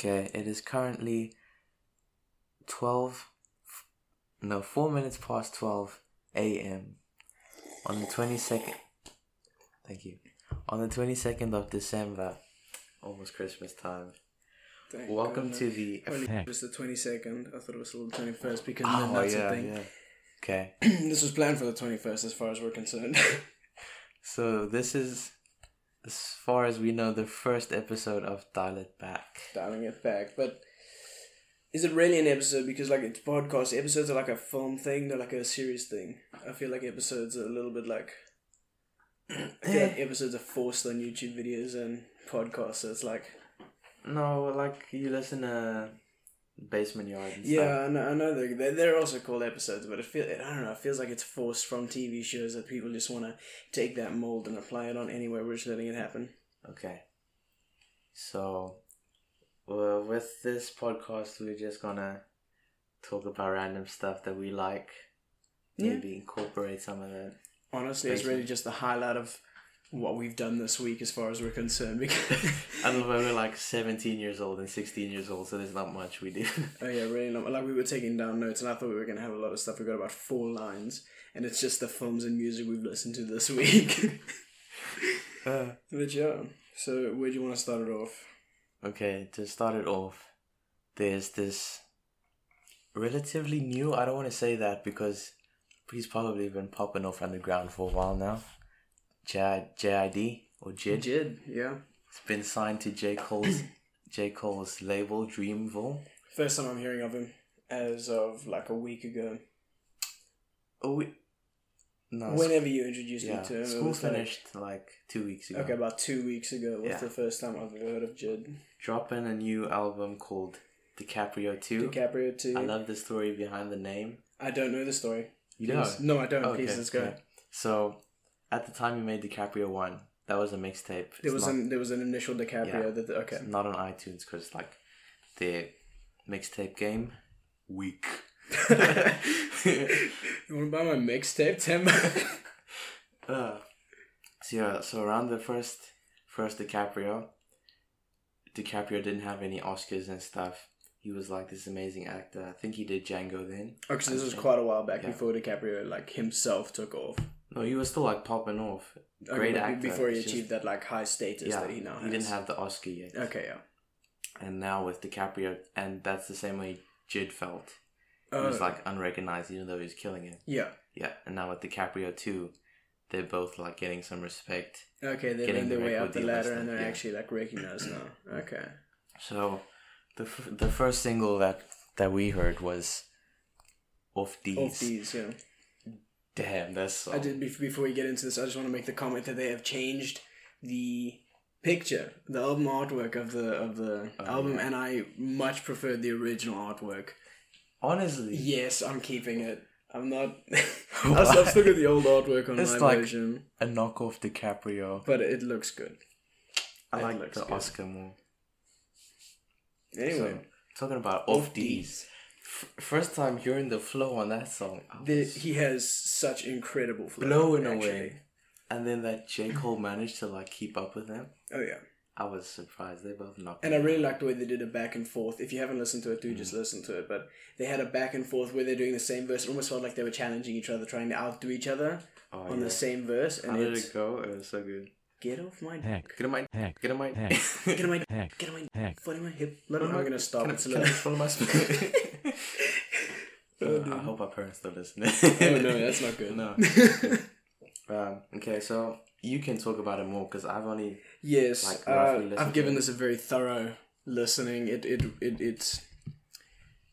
Okay, it is currently 12, no, 4 minutes past 12 a.m. on the 22nd. Thank you. On the 22nd of December, almost Christmas time. Thank Welcome God. to the. Only it was the 22nd. I thought it was still the 21st because ah, Oh, then that's yeah, the thing. yeah. Okay, this was planned for the 21st as far as we're concerned. so this is, as far as we know, the first episode of Dial It Back. Dialing it back. But is it really an episode? Because, like, it's podcast. Episodes are like a film thing, they're like a series thing. I feel like episodes are a little bit like. I feel like episodes are forced on YouTube videos and podcasts, so it's like. No, like you listen to Basement Yard and Yeah. I know, I know they're, they're, also called episodes, but it feel I don't know. It feels like it's forced from TV shows that people just want to take that mold and apply it on anywhere. We're just letting it happen. Okay. So, well, with this podcast, we're just gonna talk about random stuff that we like. Yeah. Maybe incorporate some of that. Honestly, it's really just the highlight of what we've done this week, as far as we're concerned. Because I don't know, we're like 17 years old and 16 years old, so there's not much we do. oh yeah, really not. Like we were taking down notes, and I thought we were gonna have a lot of stuff. We got about four lines, and it's just the films and music we've listened to this week. Uh, but yeah, so where do you want to start it off? okay, to start it off, there's this relatively new, I don't want to say that because he's probably been popping off underground for a while now. J- JID or JID. Jid, yeah. It's been signed to J. Cole's J. Cole's label Dreamville. First time I'm hearing of him, as of like a week ago. Oh, we, no, Whenever you introduced yeah, me to him, it school was like- finished like, two weeks ago. okay, about two weeks ago was Yeah. the first time I've heard of Jid. Dropping a new album called DiCaprio Two. DiCaprio too. I love the story behind the name. I don't know the story. You Please. know? No, I don't. Okay, Please, let's go. okay. So, at the time you made DiCaprio One, that was a mixtape. There was not, an there was an initial DiCaprio Yeah. that okay. it's not on iTunes because like the mixtape game weak. you want to buy my mixtape, Tim? Uh, so yeah, so around the first first DiCaprio, DiCaprio didn't have any Oscars and stuff. He was like this amazing actor. I think he did Django then. okay, so this was quite a while back Yeah. before DiCaprio like himself took off. No, he was still like popping off. Okay, Great but actor. before he it's just- achieved that like high status yeah, that he now has. he didn't have the Oscar yet. Okay, yeah. And now with DiCaprio, and that's the same way Jid felt. He Oh, was like unrecognized, even though he was killing it. yeah. Yeah, and now with DiCaprio too, they're both like getting some respect. Okay, they're Getting their the way up the ladder and they're yeah. actually like recognized now. Okay. So, the f- the first single that that we heard was "Off Deez." Off Deez, yeah. Damn, that's so. I did bef- before we get into this. I just want to make the comment that they have changed the picture, the album artwork of the of the Oh, album, yeah. and I much prefer the original artwork. Honestly, Yes, I'm keeping it. I'm not. I'll still get the old artwork on It's my like- version, a knockoff DiCaprio. but it looks good. I it like the good. Oscar more. Anyway, So, talking about Off. F- first time hearing the flow on that song, the, he has such incredible flow. Blowing actually. away. And then that J Cole managed to like keep up with him. Oh yeah. I was surprised. They both knocked. And I really out. like the way they did a back and forth. If you haven't listened to it, do Mm. just listen to it. But they had a back and forth where they're doing the same verse. It almost felt like they were challenging each other, trying to outdo each other oh, on yeah. the same verse. And How did it go? It was so good. Get off my Heck, Get on my heck, get on my heck, get on my heck, get on my heck. foot in my hip. Let I'm not gonna stop. Can I, It's a can I little. follow my speed? Oh, I hope our parents don't listen. Oh no, that's not good. No. Um, okay, so you can talk about it more because I've only Yes, Like, uh, roughly listen I've given this a very thorough listening. It it it it's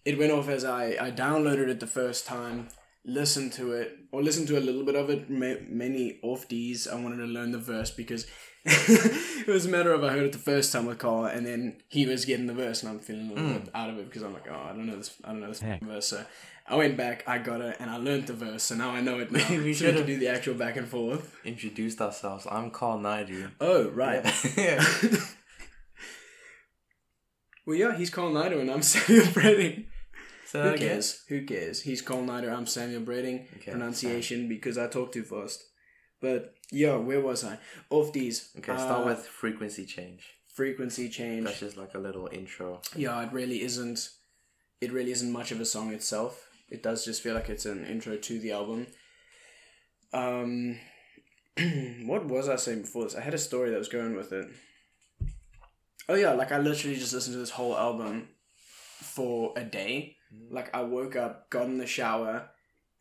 it went off as I I downloaded it the first time, listened to it or listen to a little bit of it. Ma- many off Deez. I wanted to learn the verse because it was a matter of I heard it the first time with Carl, and then he was getting the verse, and I'm feeling a little Mm. bit out of it because I'm like, oh, I don't know this, I don't know this Heck. verse. So I went back, I got it, and I learned the verse. So now I know it. Now. We should've- can do the actual back and forth. introduced ourselves. I'm Carl Naidu. Oh right. Yeah. Well, yeah, he's Carl Nider and I'm Samuel Breding. So Who that again? cares? Who cares? He's Carl Nider, I'm Samuel Breding. Okay, Pronunciation because I talk too fast. But yeah, where was I? Of these. Okay, uh, start with frequency change. frequency change. That's just like a little intro. Yeah, it really isn't. It really isn't much of a song itself. It does just feel like it's an intro to the album. Um, what was I saying before this? I had a story that was going with it. Oh yeah, like I literally just listened to this whole album for a day. Like I woke up, got in the shower,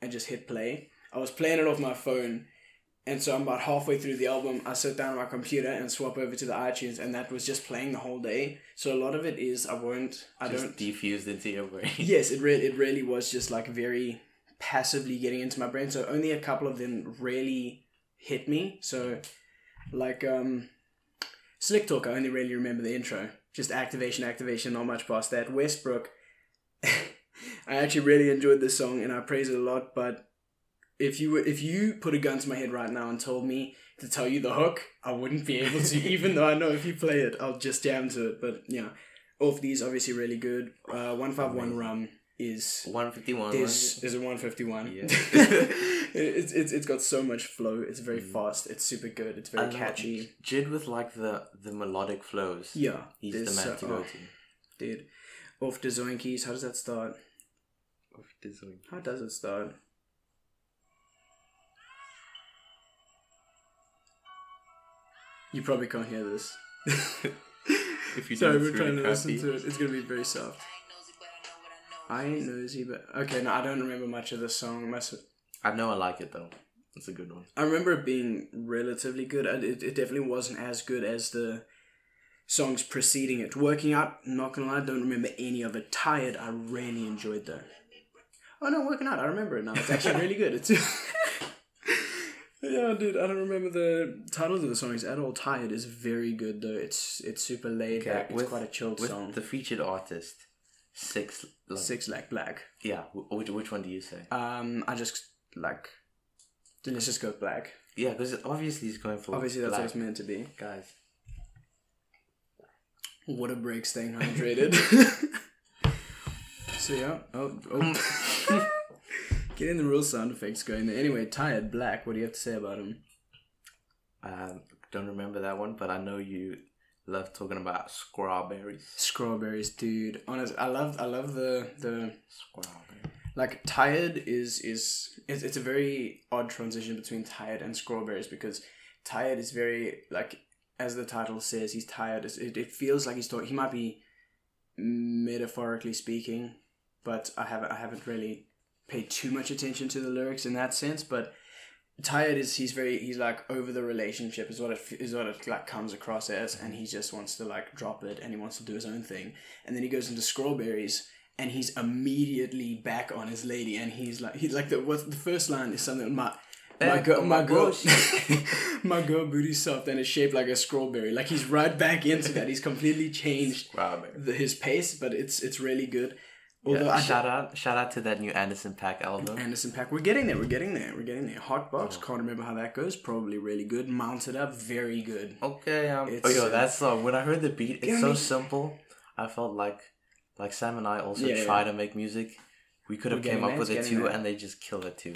and just hit play. I was playing it off my phone, and so I'm about halfway through the album. I sit down on my computer and swap over to the iTunes, and that was just playing the whole day. So a lot of it is I won't, I Just don't. defused into your brain. yes, it really, it really was just like very passively getting into my brain. So only a couple of them really hit me. So, like um, Slick Talk, I only really remember the intro. Just activation, activation, not much past that. Westbrook, I actually really enjoyed this song and I praise it a lot. But if you were, if you put a gun to my head right now and told me to tell you the hook, I wouldn't be able to. even though I know if you play it, I'll just jam to it. But yeah, all of these obviously really good. Uh, one five one rum is 151. is is a one fifty one. Yeah. It's it's it's got so much flow. It's very fast. It's super good. It's very I catchy. Jid with like the the melodic flows. Yeah, He's the man so- to go oh, to. dude. Off the Zoinkys. How does that start? How does it start? You probably can't hear this. If you Sorry, we're trying to listen to it. It's gonna be very soft. I ain't nosy, but okay. No, I don't remember much of the song. I know I like it though. It's a good one. I remember it being relatively good. and It, it definitely wasn't as good as the songs preceding it. Working Out, not gonna lie, I don't remember any of it. Tired, I really enjoyed though. Oh no, Working Out, I remember it now. It's actually really good. It's yeah, dude. I don't remember the titles of the songs at all. Tired is very good though. It's it's super laid Okay, back. It's with- quite a chilled With song. the featured artist, six. Like, Six Like Black. Yeah. Which which one do you say? Um, I just like. Let's just go black. Yeah, because obviously he's going for. Obviously, that's black. what it's meant to be. guys. What a break staying hydrated. so yeah. Oh, oh. Getting the real sound effects going there. Anyway, tired black. What do you have to say about him? I don't remember that one, but I know you love talking about strawberries. Strawberries, dude. Honest, I love. I love the the Strawberries. like tired is is it's, it's a very odd transition between tired and strawberries because tired is very like as the title says he's tired it, it feels like he's talking he might be metaphorically speaking but i haven't i haven't really paid too much attention to the lyrics in that sense but tired is he's very he's like over the relationship is what it is what it like comes across as and he just wants to like drop it and he wants to do his own thing and then he goes into strawberries and he's immediately back on his lady and he's like he's like the what the first line is something my my girl my girl my girl booty soft and it's shaped like a strawberry. Like he's right back into that. He's completely changed the, his pace but it's it's really good although Yeah, shout out, shout out to that new Anderson .Paak album. Anderson .Paak. We're getting there. We're getting there. We're getting there. Hot box. Can't remember how that goes. Probably really good. Mounted up. Very good. Okay, um, It's, oh yo, uh, that song. When I heard the beat, it's so mean- simple. I felt like, like Sam and I also Yeah, try yeah. to make music. We could have came up there, with it too, there. and they just kill it too.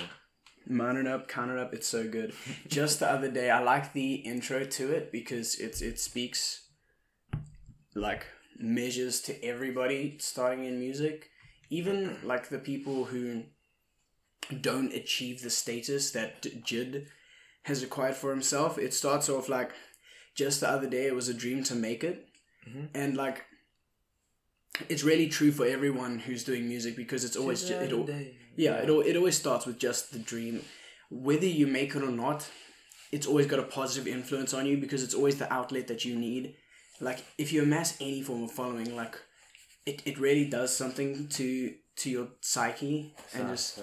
Mounted up, counted up. It's so good. Just the other day, I like the intro to it because it's it speaks like measures to everybody starting in music, even like the people who don't achieve the status that Jid has acquired for himself. It starts off like just the other day it was a dream to make it, and like it's really true for everyone who's doing music because it's always it, al- yeah, it, al- it always starts with just the dream. Whether you make it or not, it's always got a positive influence on you because it's always the outlet that you need. Like, if you amass any form of following, like, it, it really does something to to your psyche and just So,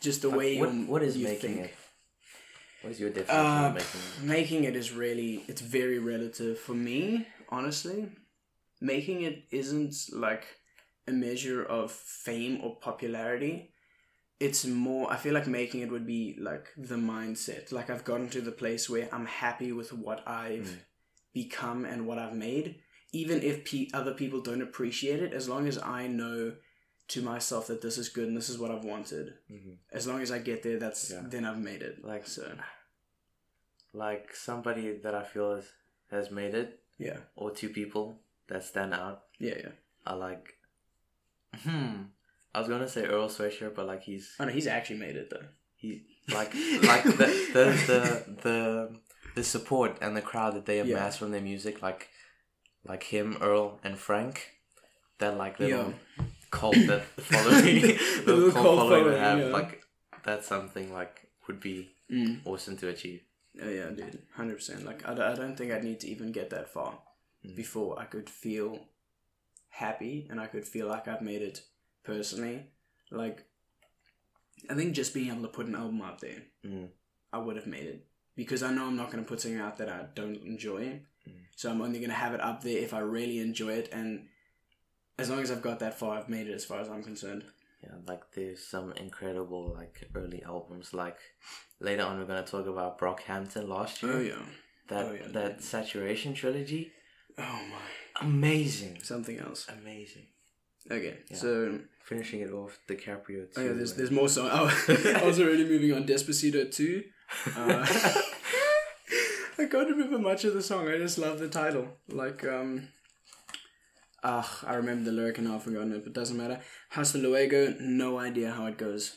just the way what, you, what is you making think. it? What is your definition Uh, of making it? making it is really it's very relative for me honestly making it isn't like a measure of fame or popularity it's more i feel like making it would be like the mindset like i've gotten to the place where i'm happy with what i've Mm. become and what i've made even if pe- other people don't appreciate it as long as i know to myself that this is good and this is what i've wanted Mhm. as long as i get there that's Yeah. then i've made it Like so like somebody that I feel has, has made it. Yeah. or two people that stand out. Yeah, yeah. I like. Hmm. I was gonna say Earl Sweatshirt, but like he's Oh no, he's actually made it though. he like like the the the the, the support and the crowd that they Yeah. from their music, like like him, Earl, and Frank. That like little cult that following The the little cult cult following they have yeah. like that's something like would be Mm. awesome to achieve. Oh yeah, dude, hundred percent. Like I, I don't think I'd need to even get that far Mm. before I could feel happy and I could feel like I've made it personally. Like I think just being able to put an album out there, Mm. I would have made it because I know I'm not going to put something out that I don't enjoy. So I'm only going to have it up there if I really enjoy it, and as long as I've got that far, I've made it as far as I'm concerned. Yeah, like there's some incredible like early albums. Like later on, we're gonna talk about Brockhampton last year. Oh yeah. That Oh, yeah, that. Saturation trilogy, Oh my. amazing, Something else. amazing. Okay, Yeah. so Finishing it off, DiCaprio too. Oh yeah, there's there's more songs. Oh, I was already moving on. Despacito two. Uh, I can't remember much of the song. I just love the title. Like um. Ah, I remember the lyric and I've forgotten it, but doesn't matter. Hasta luego. No idea how it goes,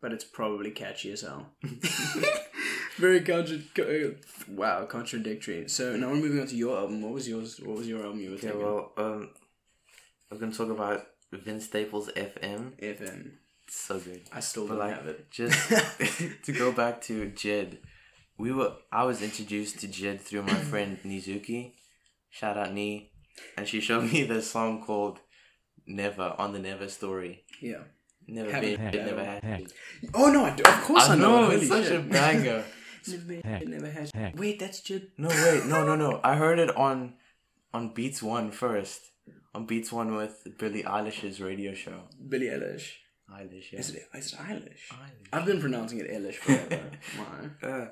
but it's probably catchy as hell. Very contra- co- wow contradictory. So now we're moving on to your album. What was yours? What was your album you were Okay, well, um, we're gonna talk about Vince Staples FM. FM. It's so good. I still But don't like, have it. just to go back to Jed, we were. I was introduced to Jed through my friend Nizuki. Shout out Ni, and she showed me this song called "Never" on the Never story. Yeah. Never Haven't been, heard never that had. Oh no! I do. Of course I, I know. know it. it's such a banger. Never, been- never had. Wait, that's Jid. No wait, no no no. I heard it on on Beats One first. On Beats One with Billie Eilish's radio show. Billie Eilish. Eilish, yeah. Is it? Is it Eilish? Eilish. I've been pronouncing it Eilish forever. Why? Uh,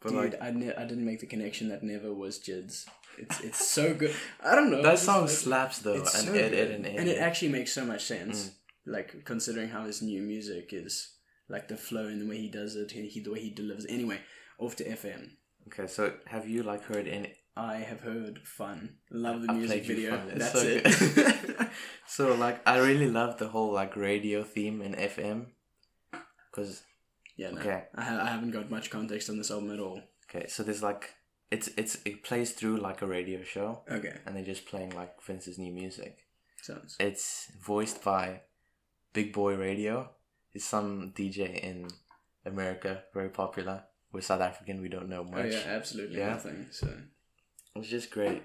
but Dude, like I, ne- I didn't make the connection that never was Jid's. It's it's so good. I don't know. that song like- slaps though, and so. Ed and Ed. and it actually makes so much sense. Mm. Like considering how his new music is, like the flow and the way he does it, and he the way he delivers. Anyway, off to FM. Okay, so have you like heard any? I have heard fun. Love the I music video. That's so it. so like, I really love the whole like radio theme in FM, because yeah, no. Okay. I, ha- I haven't got much context on this album at all. okay, so there's like, it's it's it plays through like a radio show, Okay, and they're just playing like Vince's new music. sounds. It's voiced by Big Boy Radio. He's some DJ in America, very popular. We're South African, we don't know much. Oh much. yeah, absolutely Yeah. nothing. So It's just great.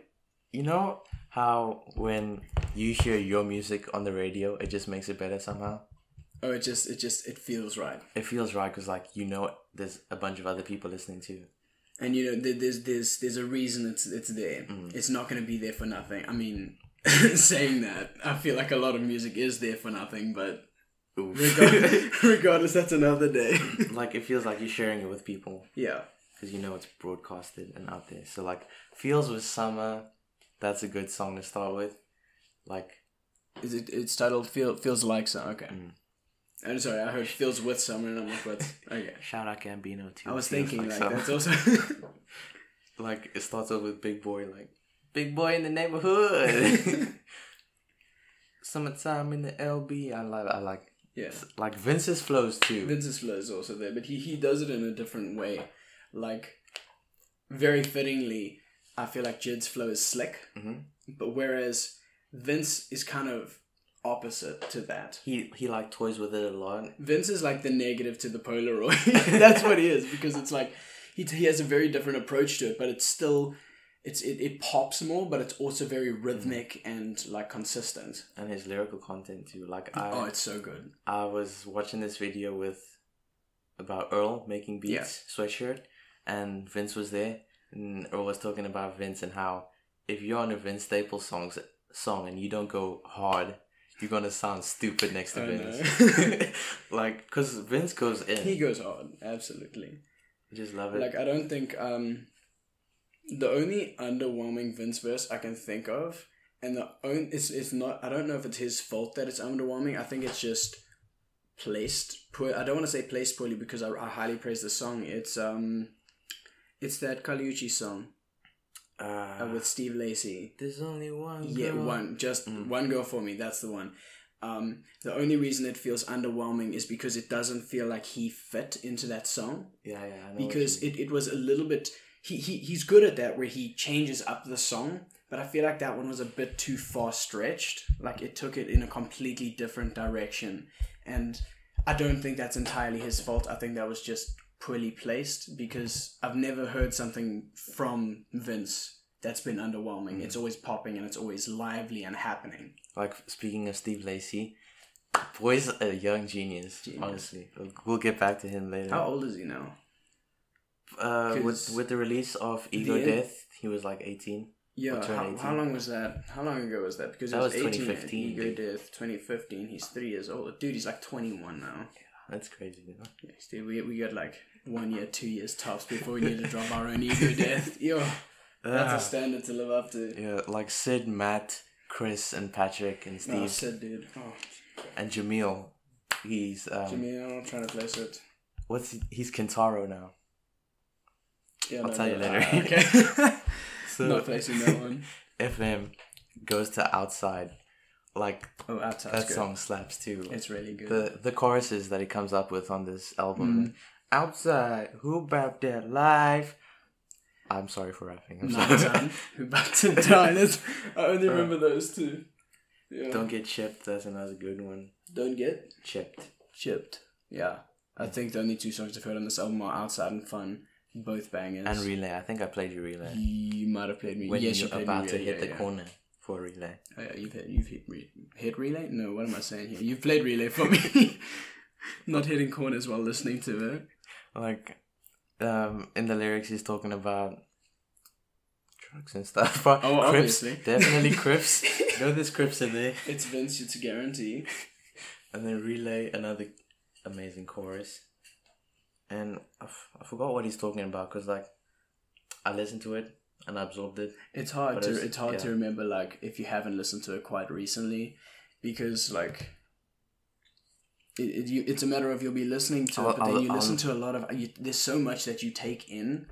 You know how when you hear your music on the radio, it just makes it better somehow. Oh, it just it just it feels right. It feels right because like you know there's a bunch of other people listening too. and you know there's there's there's a reason it's it's there. Mm. It's not going to be there for nothing. I mean, saying that, I feel like a lot of music is there for nothing, but regardless, regardless that's another day. like it feels like you're sharing it with people yeah, because you know it's broadcasted and out there. So like feels with summer, that's a good song to start with. Like is it? It's titled "Feel Feels Like Summer." Okay. Mm. I'm sorry, I heard "Feels with Summer" and I'm like, what? Okay. shout out to Gambino too. I was thinking like, summer. that's also. like it starts off with big boy like big boy in the neighborhood. Summertime in the LB. I like I like yeah. like Vince's flows too. Vince's flow is also there, but he he does it in a different way. Like very fittingly, I feel like Jid's flow is slick, Mhm. but whereas Vince is kind of opposite to that. He he like toys with it a lot. Vince is like the negative to the Polaroid. That's what he is because it's like he he has a very different approach to it, but it's still it's it, it pops more, but it's also very mm-hmm. rhythmic and like consistent. And his lyrical content too. Like I oh, it's so good. I was watching this video with about Earl making beats sweatshirt and Vince was there and Earl was talking about Vince and how if you're on a Vince Staples songs song and you don't go hard, you're gonna sound stupid next to I Vince. like, cause Vince goes in. He goes hard, absolutely. I just love it. Like I don't think um the only underwhelming Vince verse I can think of, and the only it's it's not I don't know if it's his fault that it's underwhelming. I think it's just placed poor. I don't want to say placed poorly because I, I highly praise the song. It's um, it's that Kaliuchi song. Uh, uh, with Steve Lacy. there's only one. Yeah, one. Just Mm. one girl for me. That's the one. Um, the only reason it feels underwhelming is because it doesn't feel like he fit into that song. Yeah, yeah. I know Because it, it was a little bit. He, he he's good at that where he changes up the song, but I feel like that one was a bit too far stretched. Like it took it in a completely different direction, and I don't think that's entirely his fault. I think that was just poorly placed because I've never heard something from Vince that's been underwhelming. It's always popping and it's always lively and happening. Like speaking of Steve Lacy, boy's a young genius. Genius. Honestly, we'll, we'll get back to him later. How old is he now? uh, with with the release of Ego Death, he was like eighteen. Yeah, how, 18. how long was that? How long ago was that? Because That it was, was 18 at 2015, Ego dude. Death, 2015. He's three years old. Dude, he's like 21 now. That's crazy. You know? Yes, dude, we, we got like one year, two years tops before we need to drop our own Ego Death. Yo, that's Ah. a standard to live up to. Yeah, like Syd, Matt, Chris, and Patrick, and Steve. No, Syd, dude. Oh, and Jameel. He's um, I'm trying to place it. what's he, he's Kintaro now. Yeah, I'll no, tell no, you later. ah, okay. So Not placing that one. FM goes to outside. Like Oh, outside. that song slaps too. It's really good. the the choruses that he comes up with on this album. Mm. Outside, who about that life? I'm sorry for rapping. I'm sorry. Who Back to Die. I only Uh, remember those two. Yeah. Don't get chipped. That's another good one. Don't get Chipped. chipped. Yeah. I think the only two songs I've heard on this album are Outside and Fun. Both bangers. And relay. I think I played you relay. You might have played me. When yes, you're you played about to yeah, hit yeah, the yeah. corner for relay. Oh, yeah, you've hit, you've hit, re- hit relay? No, what am I saying here? You've played relay for me. Not hitting corners while listening to it. Like, um, in the lyrics, he's talking about drugs and stuff. But Oh, Crips, obviously. definitely Crips. no, there's Crips in there. It's Vince, it's a guarantee. And then relay another amazing chorus. And I, f- I forgot what he's talking about because like I listened to it and I absorbed it. It's hard But to it's- it's hard to remember like if you haven't listened to it quite recently, because like. It, it, you, it's a matter of you'll be listening to I'll- it, but then I'll- you listen I'll- to a lot of. You, there's so much that you take in,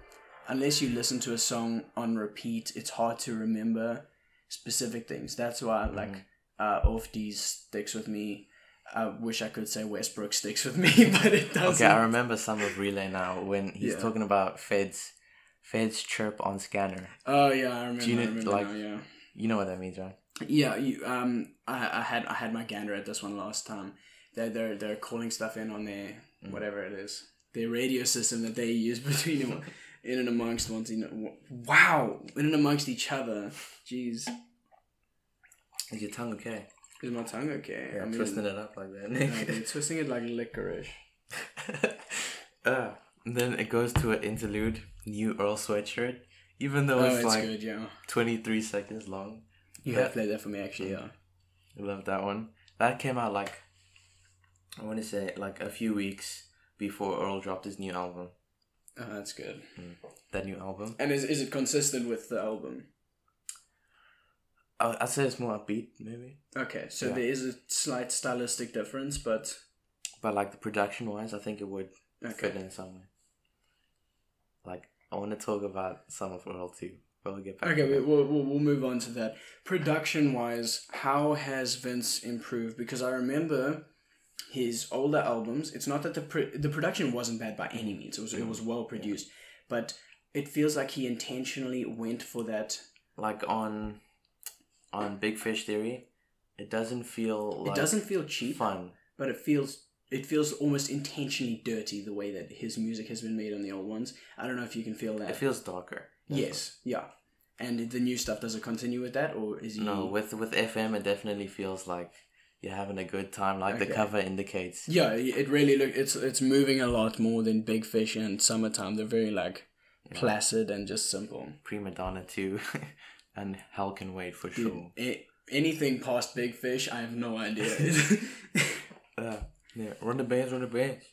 unless you listen to a song on repeat. It's hard to remember specific things. That's why Mm-hmm. like uh, Off Deez sticks with me. I wish I could say Westbrook sticks with me, but it doesn't. Okay, I remember some of relay now when he's Yeah. talking about feds, feds chirp on scanner. oh yeah, I remember. Do you know, remember like- now, yeah. You know what that means, right? Yeah, you, um, I, I had I had my gander at this one last time. They're they're they're calling stuff in on their Mm. whatever it is, their radio system that they use between them, in and amongst ones. You know, wow, in and amongst each other. Jeez, Is your tongue okay? is my tongue okay? Yeah, I mean, twisting it up like that. no, twisting it like licorice. uh, then it goes to an interlude, new Earl sweatshirt. Even though Oh, it's, it's like good, yeah. 23 seconds long. You have played that for me, actually, yeah. I love that one. That came out like, I want to say, like a few weeks before Earl dropped his new album. Oh, that's good. Mm. That new album. And is is it consistent with the album? I- I'd say it's more upbeat, maybe. Okay, so Yeah. there is a slight stylistic difference, but But like the production wise, I think it would fit okay. in somewhere. Like, I want to talk about some of Earl too. But we'll get back Okay, to we'll, we'll, we'll move on to that. Production wise, how has Vince improved? Because I remember his older albums. It's not that the pr- the production wasn't bad by any means. It was it was mm. well produced, but it feels like he intentionally went for that. Like on, on Big Fish Theory, it doesn't feel like it doesn't feel cheap, fun. but it feels it feels almost intentionally dirty the way that his music has been made on the old ones. I don't know if you can feel that. It feels darker. yes, yeah. And the new stuff does it continue with that, or is he? No, with with FM, it definitely feels like you're having a good time. Like the cover indicates. Yeah, it really look it's it's moving a lot more than Big Fish and Summertime. They're very like placid and just simple. Prima Donna too, and Hell Can Wait for sure. A- anything past Big Fish, I have no idea. Uh, yeah, run the bands, run the bands.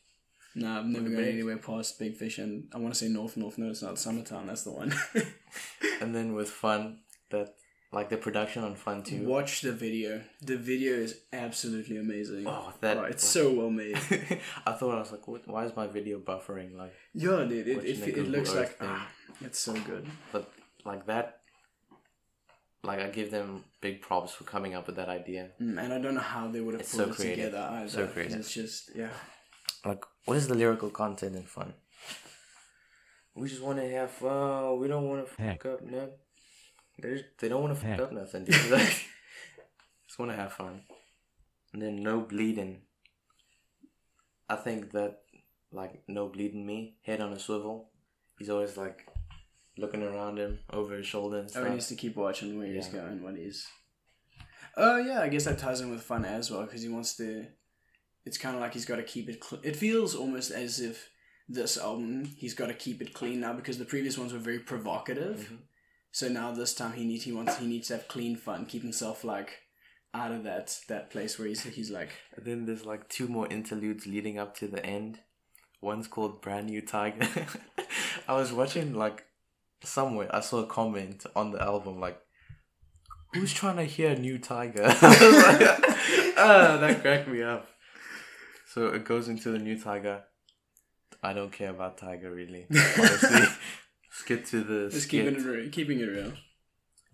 no, I've never gone anywhere past Big Fish, and I want to say Norf Norf. No, it's not Summertime. That's the one. And then with Fun, that like the production on Fun too. Watch the video. The video is absolutely amazing. Oh, that Oh, it's so well made. I thought I was like, what, why is my video buffering? Like, Yeah, dude. It, it, Watching a it, looks like ah, it's so good. but like that like I give them big props for coming up with that idea. Mm, and I don't know how they would have It's put so it creative. together either. So 'cause creative. It's just yeah. Like, what is the lyrical content in fun? We just want to have fun. We don't want to fuck up nothing. They just, they don't want to fuck Heck. up nothing. Dude. Like, just want to have fun. And then no bleeding. I think that like no bleeding me, head on a swivel. He's always like looking around him over his shoulder and Oh, stuff. he needs to keep watching where he's Yeah. going, what he's. Oh yeah, I guess that ties in with fun as well because he wants to. It's kind of like he's got to keep it. Cl- it feels almost as if this album he's got to keep it clean now because the previous ones were very provocative. Mhm. So now this time he needs he wants he needs to have clean fun, keep himself like out of that that place where he's he's like And then there's like two more interludes leading up to the end. One's called Brand New Tiger. I was watching like somewhere, I saw a comment on the album like, Who's trying to hear New Tiger? Like, ah, that cracked me up. So it goes into the New Tiger. I don't care about Tiger really. Honestly. Skip to the just skit. keeping it real, keeping it real.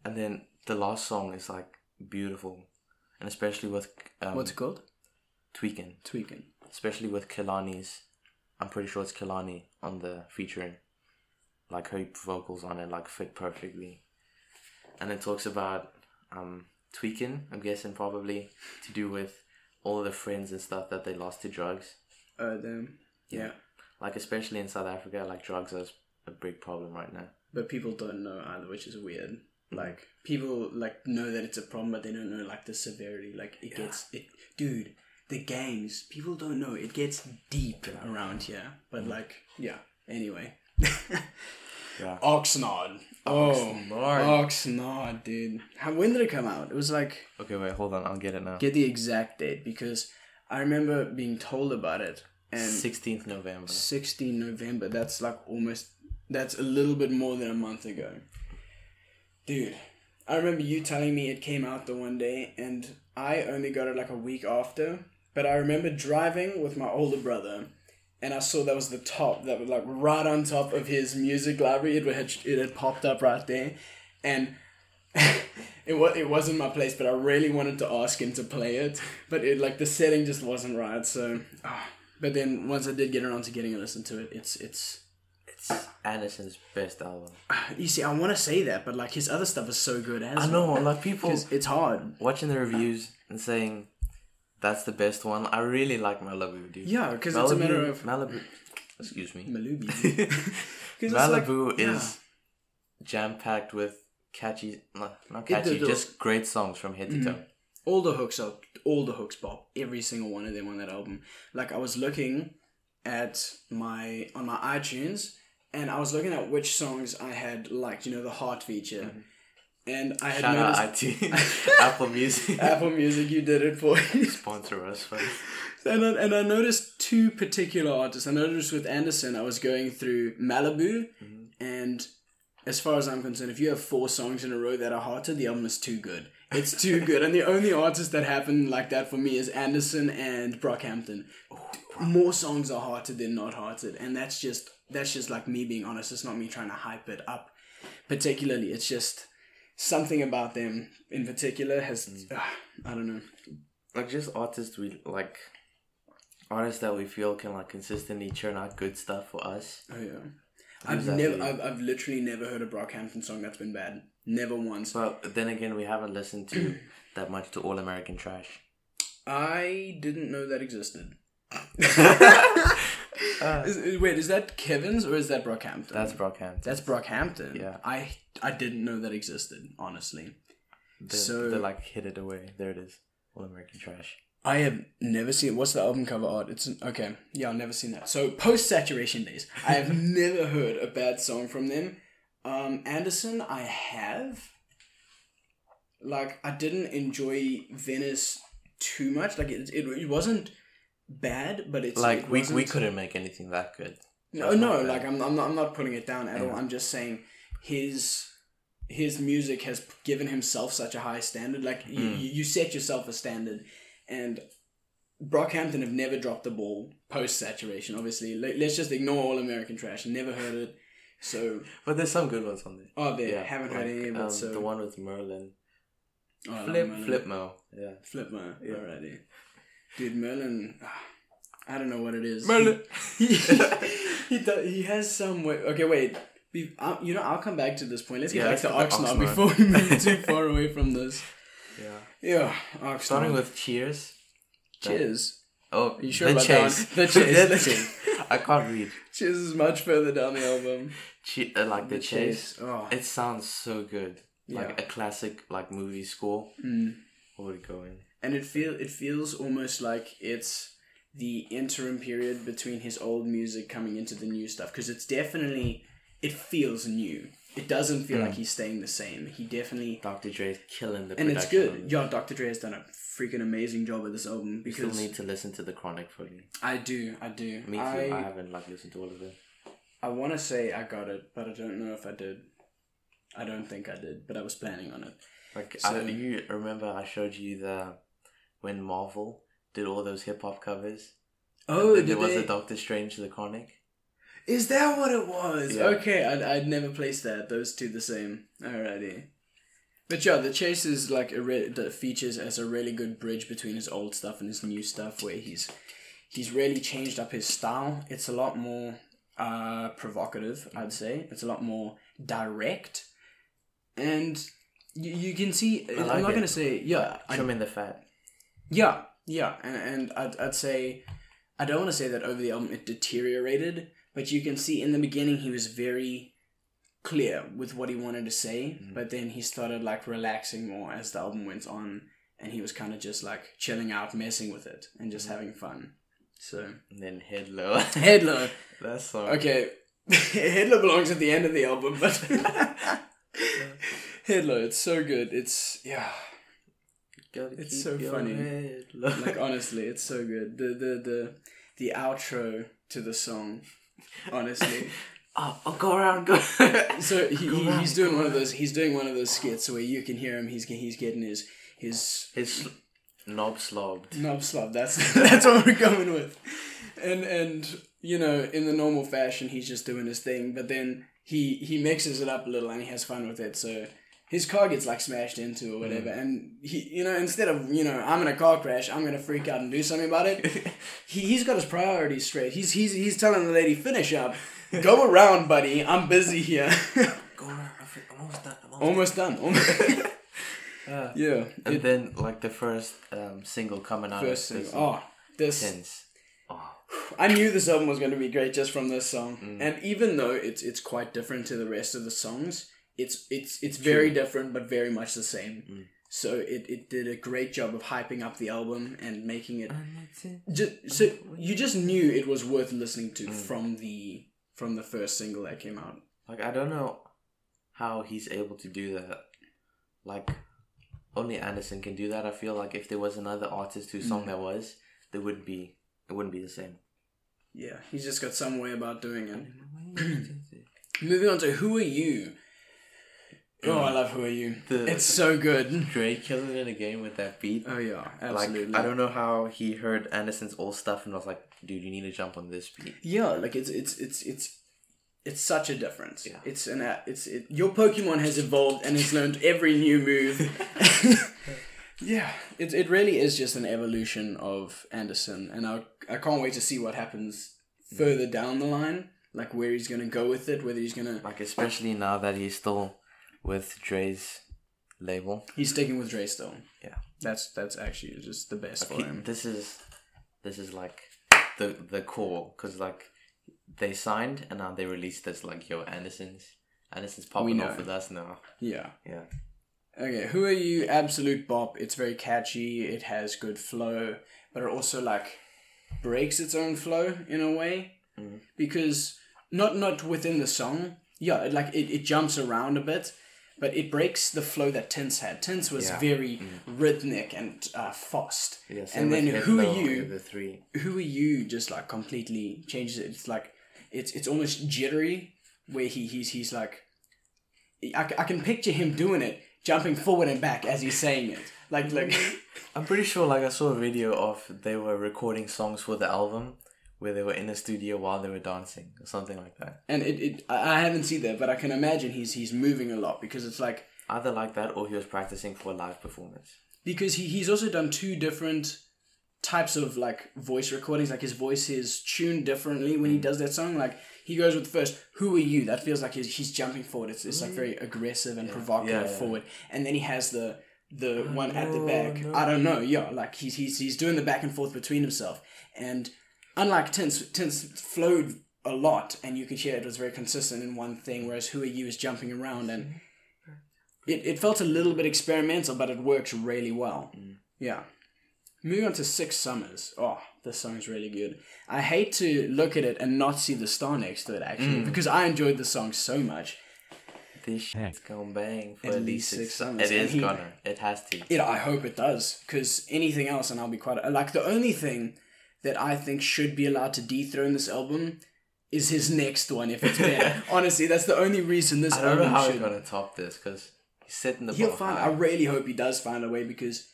And then the last song is like beautiful. And especially with um, What's it called? Tweaking. Tweaking. especially with Kehlani's. I'm pretty sure it's Kilani on the featuring. Like her vocals on it like fit perfectly, and it talks about um tweaking. I'm guessing probably to do with all of the friends and stuff that they lost to drugs. Uh, them. Yeah. Like especially in South Africa, like drugs is a big problem right now. but people don't know either, which is weird. Mm. Like people like know that it's a problem, but they don't know like the severity. Like it gets it, dude. The gangs, people don't know. It gets deep around here, but mm. like yeah. Anyway, Yeah. Oxnard. Oh, Oxnard. Oxnard, dude. How when did it come out? It was like Okay, wait, hold on. I'll get it now. get the exact date because I remember being told about it and 16th November. 16th November. That's like almost that's a little bit more than a month ago. Dude, I remember you telling me it came out the one day and I only got it like a week after, but I remember driving with my older brother and I saw that was the top that was like right on top of his music library. It had it had popped up right there and it was it wasn't my place, but I really wanted to ask him to play it, but it like the setting just wasn't right. So, ah. but then once I did get around to getting a listen to it, it's it's. It's Anderson's best album. You see, I want to say that, but like his other stuff is so good as I know, like people, it's hard. watching the reviews and saying that's the best one. I really like Malibu, dude. Yeah, because it's a matter of Malibu. Excuse me. Malubi. 'Cause it's like- Malibu yeah. is jam packed with catchy, no, not It- catchy, the- just great songs from head to mm. toe. all the hooks are all the hooks pop every single one of them on that album like i was looking at my on my itunes and i was looking at which songs i had liked you know the heart feature. Mm-hmm. And i had Shout out noticed iTunes, Apple Music, apple music you did it for sponsor us. First. and I, and I noticed two particular artists. I noticed with anderson i was going through malibu. Mm-hmm. And as far as i'm concerned if you have four songs in a row that are hearted the album is too good. It's too good. And the only artist that happened like that for me is anderson and brockhampton. More songs are hearted than not hearted and that's just that's just like me being honest. It's not me trying to hype it up particularly. It's just something about them in particular has ah, i don't know. Like just artists we like, artists that we feel can like consistently churn out good stuff for us. oh yeah. I've Exactly. never I've, I've literally never heard a brockhampton song that's been bad. Never once. But then again, we haven't listened to that much to All American Trash. i didn't know that existed Uh, Is- wait is that kevin's or is that brockhampton that's Brockhampton. that's brockhampton Yeah. i i didn't know that existed honestly They, so- they like hid it away. There it is. All American Trash. I have never seen. What's the album cover art? It's an, okay. Yeah, I've never seen that. So post saturation days, I have never heard a bad song from them. Um, Anderson, I have. Like, I didn't enjoy Venice too much. Like, it, it, it wasn't bad, but it's like it we we couldn't make anything that good. No, That's no. Like, I'm, I'm not. I'm not putting it down at all. I'm just saying his his music has given himself such a high standard. Like you, Mm. you, you set yourself a standard, and Brockhampton have never dropped the ball post saturation. Obviously, Let, let's just ignore all American trash. Never heard it. So But there's some good ones on there. oh, there haven't heard like, any, but um, so the one with Merlyn. oh, Flip. Flipmo. Yeah. Flipmo. Yeah. Alrighty, dude, Merlyn. I don't know what it is. Merlyn. He he, do, he has some way. Okay, wait. I you know, I'll come back to this point. Let's get Yeah, back to let's Oxnard before we move too far away from this. yeah. Yeah, Oxnard. Starting with Cheers. Cheers. Oh, you sure the about that one? chase. The Chase. the chase. I can't read. Cheers is much further down the album. Che- uh, like the, chase. Oh, It sounds so good. Like Yeah. a classic like movie score. mm. What would it go in? And it feel it feels almost like it's the interim period between his old music coming into the new stuff because it's definitely it feels new. It doesn't feel Mm. like he's staying the same. He definitely Dr. Dre's killing the and it's good. Yeah, Dr. Dre has done a freaking amazing job with this album You still need to listen to the Chronic fully. I do, I do. Me too. I I, haven't like listened to all of it. I want to say I got it, but I don't know if I did. I don't think I did, but I was planning on it. Like So- I, you remember I showed you the when Marvel did all those hip hop covers. Oh, and there was they? a Doctor Strange the Chronic. Is that what it was? Yeah. Okay, I'd, I'd never placed that. Those two the same. Alrighty. But yeah, the chase is like a re- that features as a really good bridge between his old stuff and his new stuff, where he's he's really changed up his style. It's a lot more uh, provocative, I'd say. It's a lot more direct, and you, you can see. I'm not it. gonna say yeah. Trim in the fat. Yeah, yeah, and, and I'd, I'd say I don't want to say that over the album it deteriorated, but you can see in the beginning he was very clear with what he wanted to say, Mhm. but then he started like relaxing more as the album went on, and he was kind of just like chilling out, messing with it, and just Mhm. having fun. So And then head low. Headlow, That song. okay, Headlow belongs at the end of the album, but Headlow, it's so good. It's yeah. It's so funny. like honestly it's so good the the the the outro to the song honestly oh, oh, go around, go. so he, Go around, he's doing one of those he's doing one of those skits where you can hear him he's he's getting his his His knob slobbed. knob slub that's that's what we're going with and and you know in the normal fashion he's just doing his thing but then he he mixes it up a little and he has fun with it so his car gets like smashed into or whatever and he you know instead of you know i'm in a car crash i'm gonna freak out and do something about it he, he's got his priorities straight he's he's he's telling the lady finish up go around buddy i'm busy here Go around. I think I'm almost done. I'm almost almost done almost. done. yeah And it- then like the first um, single coming out first of thing this oh this tense. Oh, I knew this album was going to be great just from this song, Mm. and even though it's it's quite different to the rest of the songs, it's it's it's very different but very much the same. Mm. So it, it did a great job of hyping up the album and making it and it's in- just so you just knew it was worth listening to Mm. from the from the first single that came out. Like I don't know how he's able to do that. Like only Anderson can do that. I feel like if there was another artist whose song Mm. that was, there would be it wouldn't be the same. Yeah, he's just got some way about doing it. Moving on to Who Are You? Oh, I love Who Are You. The- it's so good. Dre killing it again with that beat. Oh yeah, absolutely. Like I don't know how he heard Anderson's old stuff and was like, "Dude, you need to jump on this beat." Yeah, like it's it's it's it's it's such a difference. Yeah. It's an uh, it's it, your Pokemon has evolved and has learned every new move. yeah, it it really is just an evolution of Anderson, and I I can't wait to see what happens mm. further down the line, like where he's gonna go with it, whether he's gonna Like especially now that he's still with Dre's label. he's sticking with Dre still. Yeah. That's that's actually just the best for He- him. this is this is like the the core because like they signed and now they released this like yo Anderson's Anderson's popping off with us now. Yeah. Yeah. Okay, who are you? Absolute bop. It's very catchy. It has good flow, but it also like breaks its own flow in a way Mhm. because not not within the song. Yeah, it, like it, it jumps around a bit, but it breaks the flow that Tints had. Tints was Yeah. very rhythmic and uh, fast. Yeah. And then who are you? The three. Who are you? Just like completely changes it. It's like it's it's almost jittery where he he's he's like I, I can picture him doing it, jumping forward and back as he's saying it. Like like I'm pretty sure like I saw a video of they were recording songs for the album where they were in a studio while they were dancing or something like that. And it, it I I haven't seen that, but I can imagine he's he's moving a lot because it's like Either like that or he was practicing for a live performance. because he, he's also done two different types of like voice recordings. Like his voice is tuned differently when he mm. does that song. Like he goes with first who are you? That feels like he's, he's jumping forward. It's, it's like very mm. aggressive and provocative Yeah, yeah. forward. And then he has the the one at the back. i don't know. Yeah like he's, he's he's doing the back and forth between himself. And unlike tints tints flowed a lot and you could hear it was very consistent in one thing whereas who are you is jumping around and mm-hmm. it, it felt a little bit experimental, but it works really well. Mm. Yeah. Moving on to Six Summers. Oh, this song is really good. I hate to look at it and not see the star next to it, actually, mm. because I enjoyed the song so much. This shit's gonna bang for At at, least least six six summers, It and is he- gonna. It has to. It, I hope it does, because anything else, and I'll be quite. Like, the only thing that I think should be allowed to dethrone this album is his next one, if it's better. Honestly, that's the only reason this I don't know album how should. he's gonna top this because he's setting the He'll bar find. high. I really hope he does find a way because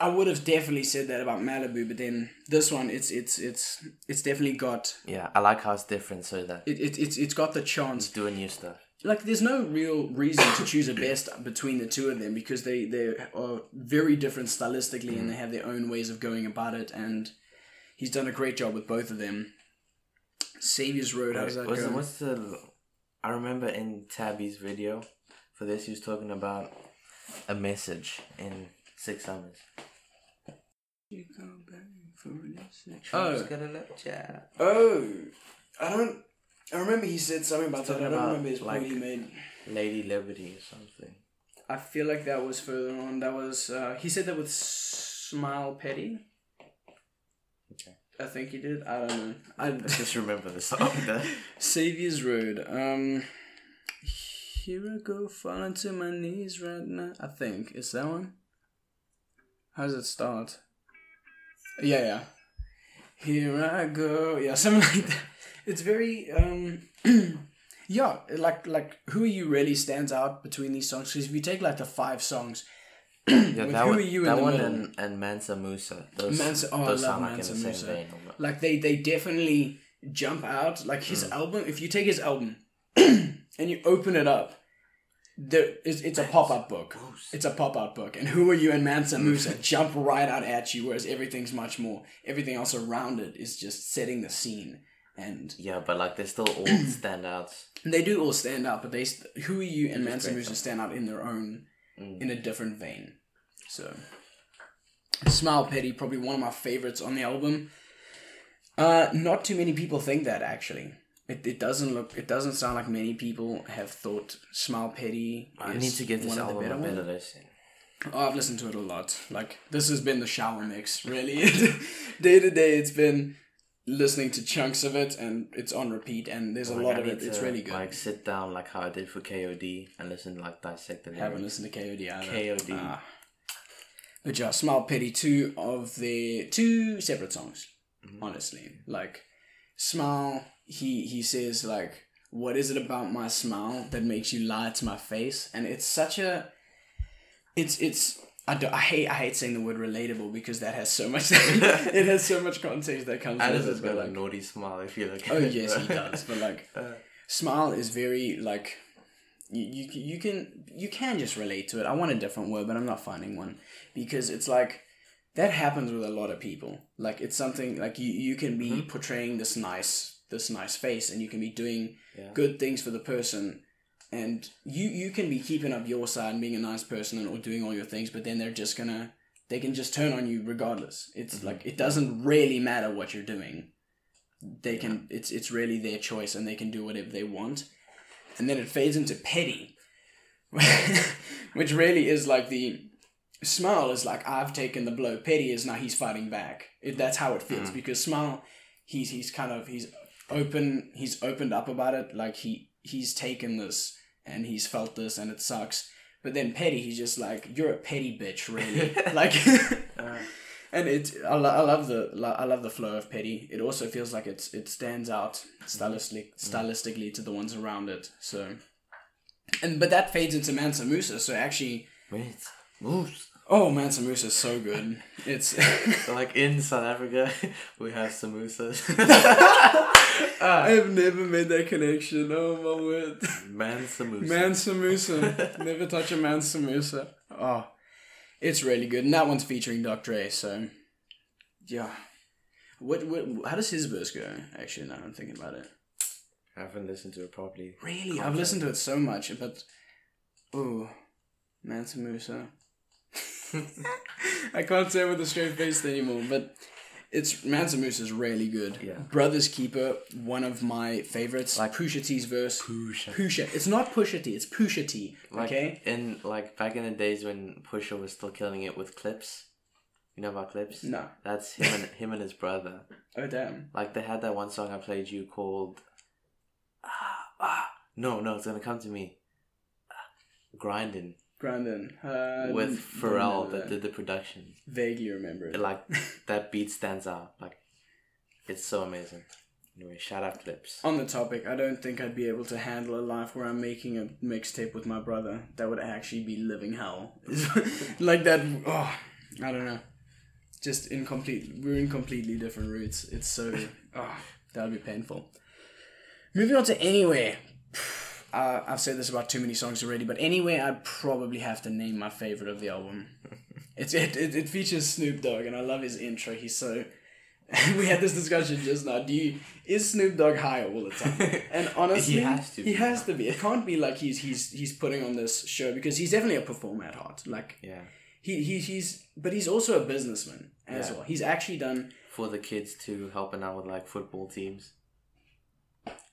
I would have definitely said that about Malibu, but then this one, it's it's it's it's definitely got Yeah, I like how it's different so that it, it it's it's got the chance. he's doing new stuff. Like, there's no real reason to choose a best between the two of them because they they are very different stylistically and mm. they have their own ways of going about it. And he's done a great job with both of them. Savior's Road, how does that What's go? the, what's the? I remember in Tabby's video for this, he was talking about a message in Six Summers. Oh. Just gotta let ya- Oh, I don't. I remember he said something about that. I don't about, remember his point he made. Lady Liberty or something. I feel like that was further on. That was uh, he said that with Smile Petty. I think he did. I don't know. I I just remember the song. Savior's Road. Um, here I go falling to my knees right now. I think is that one. How does it start? Yeah, yeah. Here I go. Yeah, something like that. It's very um. yeah, like like who are you really stands out between these songs. Because if you take like the five songs, yeah, With that Who one, Are You in the one Middle? and, and Mansa Musa. Those, Mansa- oh, I those love sound like Mansa in the Musa. same vein. like they they definitely jump out like his Mm. album if you take his album and you open it up there is it's a pop-up book it's a pop-up book and who are you and mansa musa jump right out at you whereas everything's much more everything else around it is just setting the scene and Yeah, but like they still all stand out. they do all stand out but they st- who are you and mansa musa stand out in their own Mm. in a different vein so smile petty probably one of my favorites on the album uh, not too many people think that actually. It, it doesn't look. It doesn't sound like many people have thought Smile Petty. I need to give this one of the album a better better listen. Oh, I've listened to it a lot. Like this has been the shower mix. Really, day to day, it's been listening to chunks of it, and it's on repeat. And there's a Like, lot I of it. It's to, really good. Like sit down like how I did for KOD and listen like dissect the haven't listened to KOD either. KOD. Ah. But yeah, Smile Petty, two of the two separate songs. Mm-hmm. Honestly, like Smile, he he says like, "What is it about my smile that makes you lie to my face?" And it's such a, it's it's. I, do, I hate I hate saying the word relatable because that has so much it has so much context that comes Alice with has got a like, naughty smile if you look at oh it, yes, he does. But like, Uh, smile is very like you, you you can you can just relate to it. I want a different word, but I'm not finding one because it's like that happens with a lot of people. Like it's something like you you can be Mm-hmm. portraying this nice this nice face and you can be doing Yeah. good things for the person and you you can be keeping up your side and being a nice person and, or doing all your things but then they're just gonna they can just turn on you regardless. It's Mm-hmm. like it doesn't really matter what you're doing. They can it's it's really their choice and they can do whatever they want. And then it fades into petty which really is like the smile is like i've taken the blow. Petty is now he's fighting back. It, that's how it feels because smile he's he's kind of he's open he's opened up about it. Like he he's taken this and he's felt this and it sucks. But then petty he's just like you're a petty bitch really. Like uh. and it I, lo- I love the lo- I love the flow of petty. It also feels like it's it stands out stylistic mm-hmm. stylistically to the ones around it so. And but that fades into Mansa Musa so actually Wait, moves. Oh, man, Musa is so good. It's So like in South Africa, we have samosas. Ah. I've never made that connection. Oh my word. Man samosa. Man Musa. Never touch a man Musa. Oh, ah, it's really good. And that one's featuring Dr. Dre, so yeah. What, what how does his verse go? Actually, now I'm thinking about it. I haven't listened to it properly. Really? I've listened to it so much, but oh, man Musa. I can't say it with a straight face anymore, but it's Mansa Musa is really good. Yeah. Brothers Keeper, one of my favorites. Like Pusha T's verse. Pusha. Pusha. It's not Pusha T. It's Pusha T. Like okay. in like back in the days when Pusha was still killing it with Clipse. You know about Clipse? No. That's him and him and his brother. Oh damn. Like they had that one song I played you called ah, ah. No, no, it's gonna come to me. Ah, Grinding Grandin. Uh, with Pharrell that did the production. Vaguely remember it. Like that beat stands out. Like it's so amazing. Anyway, shout out Clipse. On the topic, I don't think I'd be able to handle a life where I'm making a mixtape with my brother. That would actually be living hell. like that. Oh, I don't know. Just in complete. We're in completely different routes. It's so. Oh, that would be painful. Moving on to anywhere. Uh, I've said this about too many songs already, but anyway, I'd probably have to name my favorite of the album. It's it, it, it features Snoop Dogg, and I love his intro. He's so. we had this discussion just now. Do you is Snoop Dogg high all the time? And honestly, He has to Be. He has to be. It can't be like he's he's he's putting on this show because he's definitely a performer at heart. Like Yeah. he, he he's but he's also a businessman as Yeah. well. He's actually done For the kids to helping out with like football teams.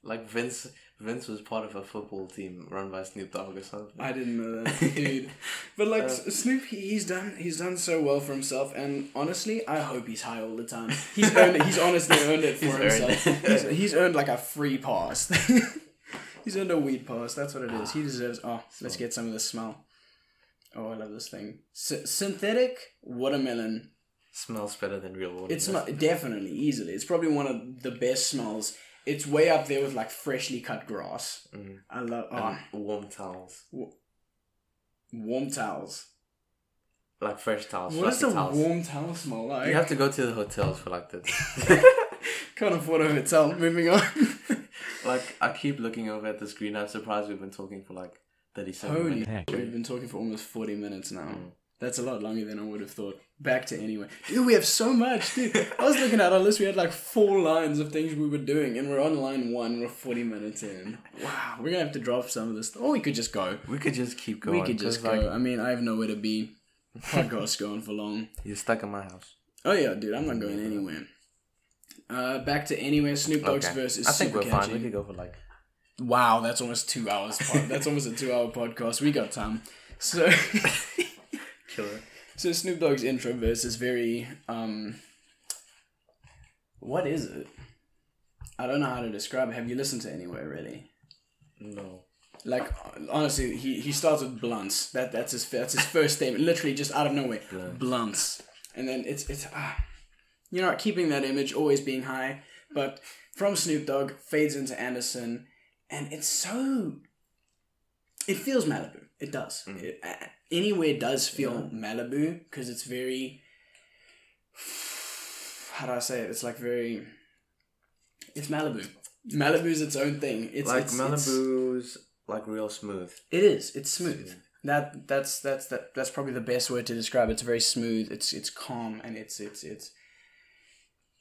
Like Vince Vince was part of a football team run by Snoop Dogg or something. I didn't know that, dude. But like Uh, Snoop, he, he's done he's done so well for himself, and honestly, I hope he's high all the time. He's earned it. He's honestly earned it for He's earned himself. it. He's, he's earned like a free pass. he's earned a weed pass. That's what it is. He deserves. Oh, let's get some of this smell. Oh, I love this thing. S- synthetic watermelon. Smells better than real water. It's not definitely easily. It's probably one of the best smells. It's way up there with like freshly cut grass. Mm. I love. Oh, warm towels. warm towels. Like fresh towels. What does a towels. warm towel smell like? You have to go to the hotels for like this. Can't afford a hotel. Moving on. like I keep looking over at the screen. I'm surprised we've been talking for like thirty-seven Holy minutes. heck. We've been talking for almost 40 minutes now. Mm. That's a lot longer than I would have thought. Back to anyway. Dude, we have so much, dude. I was looking at our list, we had like four lines of things we were doing, and we're on line one, we're 40 minutes in. Wow, we're gonna have to drop some of this. Or we could just go. We could just keep going. we could just go. Like, I mean, I have nowhere to be. Podcast going for long. you're stuck in my house. Oh, yeah, dude, I'm not going anywhere. Uh, back to anywhere. Snoop Dogg's Okay. verse is I think super we're catchy. fine. We could go for like Wow, that's almost two hours. pod- that's almost a two-hour podcast. We got time. So, killer. so Snoop Dogg's intro verse is very um. What is it? I don't know how to describe it. Have you listened to anywhere really? No. Like honestly, he he starts with blunts. That that's his that's his first statement. Literally just out of nowhere, Blunts. blunts, and then it's it's ah, you know, keeping that image always being high, but from Snoop Dogg fades into Anderson, and it's so. It feels Malibu. It does. It, uh, anywhere does feel Malibu because it's very. How do I say it? It's like very. It's Malibu. Malibu's its own thing. It's like it's, it's- Malibu's like real smooth. it is. It's smooth. That that's that's that that's probably the best word to describe. It's very smooth. It's it's calm and it's it's it's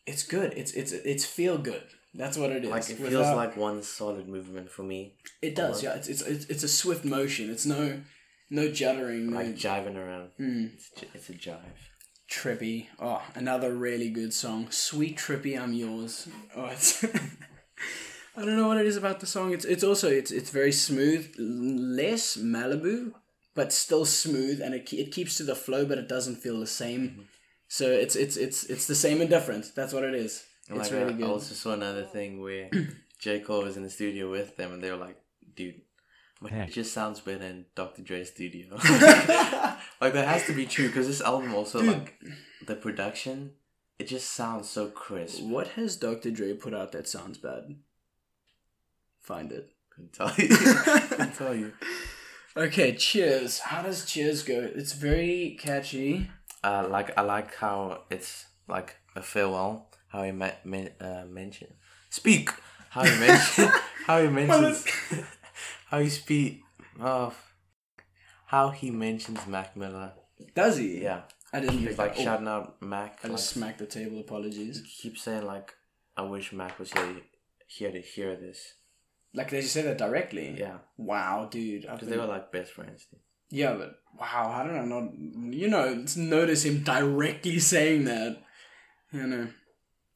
it's good. It's it's it's feel good. That's what it is. Like it feels like one solid movement for me. it does. Yeah, it's, it's it's it's a swift motion. It's no no juddering. No Like jiving around. Mm. It's, it's a jive. trippy. Oh, another really good song. Sweet trippy, I'm yours. Oh, it's. I don't know what it is about the song. It's it's also it's it's very smooth, less Malibu, but still smooth, and it it keeps to the flow, but it doesn't feel the same. So it's it's it's it's the same and different. That's what it is. And, It's like, really I, good. I also saw another thing where J. Cole was in the studio with them and they were like, dude, but it just sounds better in Dr. Dre's studio. like that has to be true because this album also like the production, it just sounds so crisp. What has Dr. Dre put out that sounds bad? Find it. Couldn't tell you. Couldn't tell you. Okay, Cheers. How does Cheers go? It's very catchy. Uh, like I like how it's like a farewell. How he me- uh, mentioned speak. How he mentioned how he mentions how he speak. Oh, how he mentions Mac Miller. Does he? Yeah, I didn't he's like that- shouting out Mac. I like, just smacked the table. Apologies. he keeps saying like, "I wish Mac was here here to hear this." Like they just say that directly. Yeah, Wow, dude. Because been- they were like best friends. Yeah, but wow, how did I not? You know, notice him directly saying that. You know.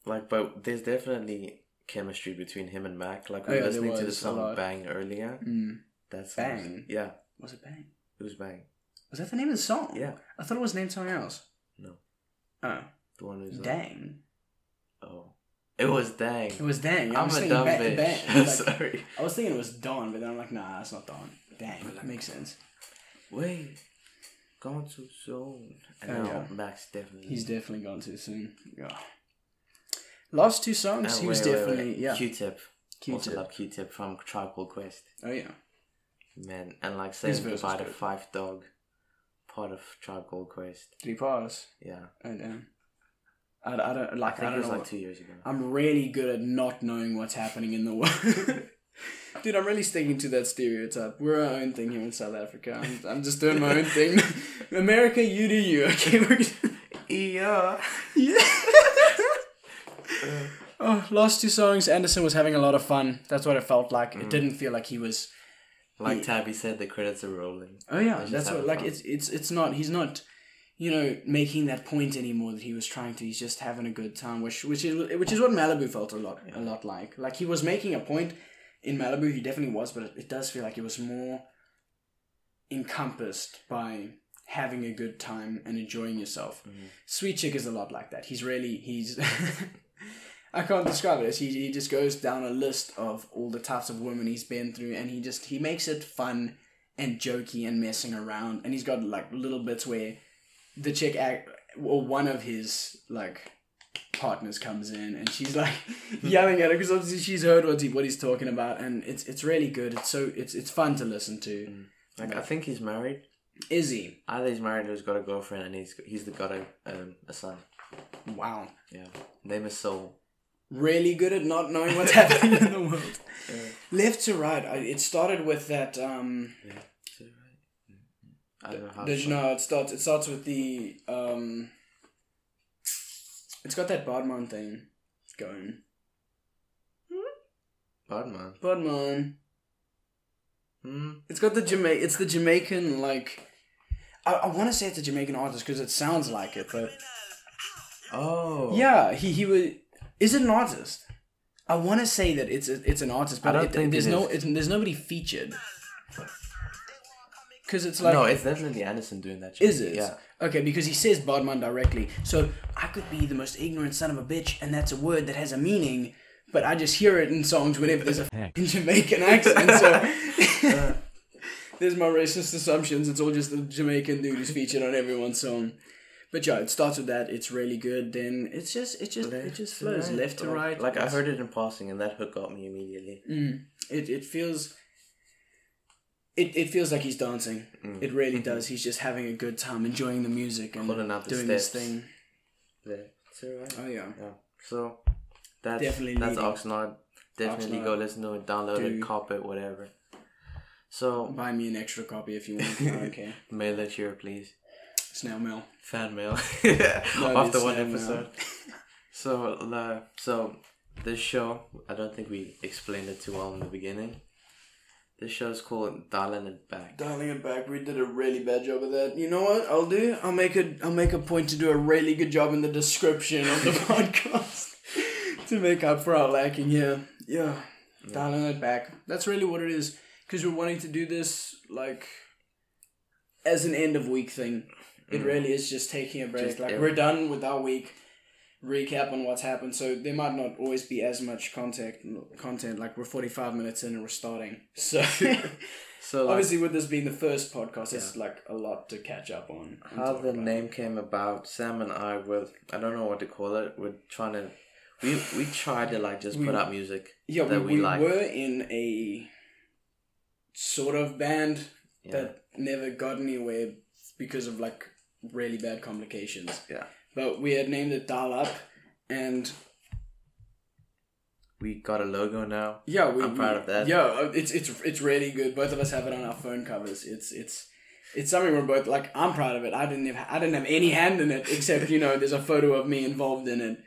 Like, but there's definitely chemistry between him and Mac. Like we Oh, yeah, listening to the song "Bang" earlier. Mm. That's Bang? Yeah, Was it Bang? it was "Bang." Was that the name of the song? Yeah, I thought it was named something else. No. Oh, the one who's like, dang. oh, it was "Dang." It was dang. I I'm was a dumb ba- bitch. bang. Like, Sorry. I was thinking it was Dawn, but then I'm like, nah, that's not Dawn. Dang, that makes sense. Wait, gone too soon. And Oh, now yeah. Max definitely. He's definitely gone too soon. Yeah. Last two songs, Uh, he was wait, definitely wait. yeah. Q-Tip. Also Q-Tip. love Q-Tip from Tribe Called Quest. Oh yeah. Man, and like saying goodbye to. Phife Dawg, part of Tribe Called Quest. Did he pass? Yeah, Oh damn. I, I don't like. I, think it don't was know. like two years ago. I'm really good at not knowing what's happening in the world. Dude, I'm really sticking to that stereotype. We're our own thing here in South Africa. I'm, I'm just doing my own thing. America, you do you. Okay, we're gonna... Yeah. yeah. Oh, last two songs. Anderson was having a lot of fun. That's what it felt like. Mm. It didn't feel like he was. Like He- Tabby said, the credits are rolling. Oh yeah, that's what. Like fun. it's it's it's not. He's not. You know, making that point anymore that he was trying to. He's just having a good time, which which is which is what Malibu felt a lot a lot like. Like he was making a point in Malibu. He definitely was, but it, it does feel like it was more encompassed by having a good time and enjoying yourself. Mhm. Sweet Chick is a lot like that. He's really he's. I can't describe it. He he just goes down a list of all the types of women he's been through, and he just he makes it fun and jokey and messing around. And he's got like little bits where the chick act or one of his like partners comes in and she's like yelling at him because obviously she's heard what he what he's talking about, and it's it's really good. It's so it's it's fun to listen to. Like I think he's married. Is he? Either he's married or he's got a girlfriend, and he's he's got a um, a son. Wow. Yeah, name is Soul. Really good at not knowing what's happening in the world. Yeah. Left to right. I, it started with that. um Yeah. Is it right? I don't know how. Did you know it starts? It starts with the um. It's got that Bodman thing going. Badman. Bodman. Hmm. It's got the Jamaican. It's the Jamaican like. I, I want to say it's a Jamaican artist because it sounds like it, but Oh. yeah, he he was. Is it an artist? I want to say that it's a, it's an artist, but I don't it, think there's it no is. it, there's nobody featured. Because it's like no, it's definitely Anderson doing that. shit. Is it? Yeah. Okay, because he says Bodman directly. So I could be the most ignorant son of a bitch, and that's a word that has a meaning, but I just hear it in songs whenever there's a f***ing Jamaican accent. So uh. there's my racist assumptions. It's all just the Jamaican dude who's featured on everyone's song. But yeah, it starts with that. It's really good. Then it's just it just it just flows right. left to right. Like I heard it in passing, and that hook got me immediately. Mm, it it feels. It, it feels like he's dancing. Mm. It really does. He's just having a good time, enjoying the music and doing this thing. There. Right? Oh yeah. Yeah. So that's Definitely that's. Oxnard. Definitely Oxnard. go listen to it, download Do. it, cop it, whatever. So Buy me an extra copy if you want. okay. mail it here, please. Snail mail. Fan mail No, after one episode. So uh, so this show, I don't think we explained it too well in the beginning. This show is called Dialing It Back. Dialing it back, we did a really bad job of that. You know what? I'll do. I'll make a. I'll make a point to do a really good job in the description of the podcast to make up for our lacking here. Yeah, dialing it back. That's really what it is. Because we're wanting to do this like as an end of week thing. It mm. really is just taking a break. Just like every- we're done with our week. Recap on what's happened. So there might not always be as much content. Content like we're forty five minutes in and we're starting. So. So like, Obviously, with this being the first podcast, it's like a lot to catch up on. how the about. name came about, Sam and I were I don't know what to call it. We're trying to we we tried to like just We- put out music Yeah, we, that we we like. were in a sort of band Yeah. that never got anywhere because of like really bad complications. Yeah. But we had named it Dial Up, and We got a logo now. yeah, we, I'm proud we- of that. Yeah, it's it's it's really good. Both of us have it on our phone covers. It's it's it's something we're both like. I'm proud of it. I didn't have I didn't have any hand in it except you know there's a photo of me involved in it.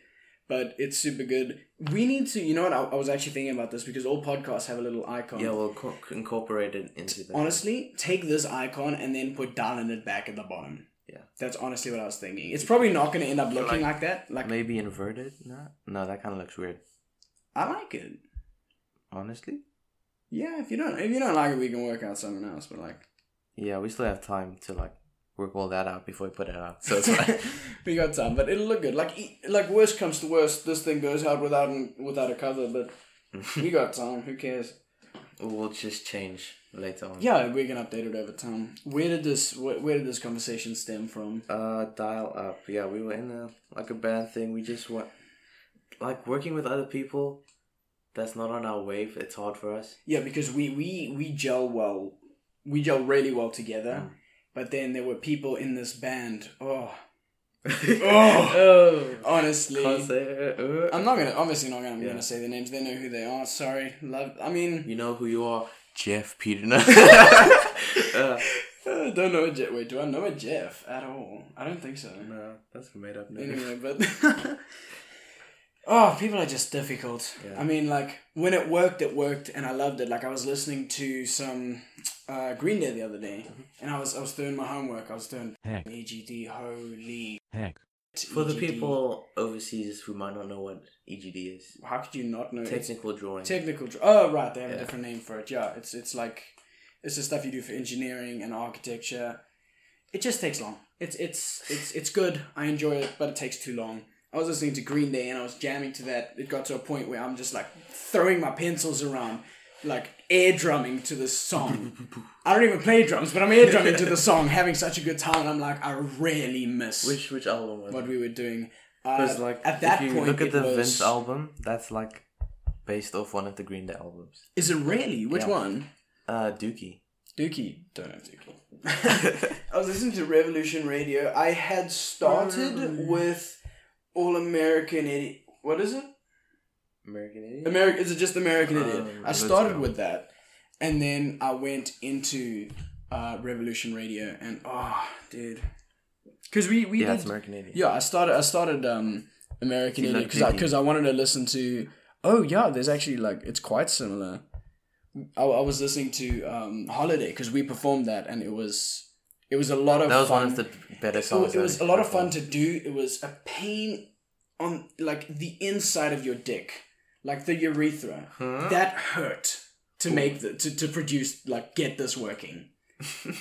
But it's super good. We need to, you know what? I, I was actually thinking about this because all podcasts have a little icon. Yeah, we'll co- incorporate it into the. Honestly, take this icon and then put dialing it back at the bottom. Yeah. That's honestly what I was thinking. It's probably not going to end up looking like, Like- that. Like, maybe inverted. No, no, that kind of looks weird. I like it. Honestly. Yeah, if you don't, if you don't like it, we can work out something else. But like, Yeah, we still have time to like work all that out before we put it out. So it's fine. we got time, but it'll look good. Like, e- like worst comes to worst, this thing goes out without without a cover. But we got time. Who cares? We'll just change later on. Yeah, we can update it over time. Where did this where, where did this conversation stem from? Uh, dial up. Yeah, we were in a like a band thing. We just went like working with other people. That's not on our wave. It's hard for us. Yeah, because we we we gel well, we gel really well together. Mm. But then there were people in this band. Oh, oh, honestly, say it. Uh. I'm not gonna obviously not gonna, I'm Yeah. gonna say their names. They know who they are. Sorry, love. I mean, You know who you are, Jeff Peter. uh, I don't know a Jeff. Wait, do I know a Jeff at all? I don't think so. no, that's a made up name. Anyway, but oh, people are just difficult. Yeah. I mean, like when it worked, it worked, and I loved it. Like I was listening to some uh, Green Day the other day, and I was I was doing my homework. I was doing Heck. EGD. Holy Heck. For the EGD. people overseas who might not know what EGD is, how could you not know? It's technical drawing. technical. dr- Oh, right. They have a different name for it. Yeah, it's it's like it's the stuff you do for engineering and architecture. It just takes long. It's it's it's it's good. I enjoy it, but it takes too long. I was listening to Green Day and I was jamming to that. It got to a point where I'm just like throwing my pencils around, like air drumming to this song. I don't even play drums, but I'm air drumming to the song, having such a good time. And I'm like, I really miss which which album was what it? we were doing. Uh, Because like at that if you point, look at the was, Vince album, that's like based off one of the Green Day albums. Is it really? Which Yeah. one? Uh, Dookie. Dookie. Don't know Dookie. I was listening to Revolution Radio. I had started with All American Idiot. What is it? American Idiot. American. Is it just American Um, Idiot? I started with that, and then I went into uh, Revolution Radio, and oh, dude, because we we yeah, did American Idiot. yeah, I started. I started um, American You Idiot because I because I wanted to listen to. Oh yeah, there's actually like it's quite similar. I, I was listening to um, Holiday because we performed that and it was it was a lot of That was fun. one of the better it, songs. was, it was a lot of fun to do. It was a pain on like the inside of your dick, like the urethra. Huh? That hurt to make the to, to produce like get this working.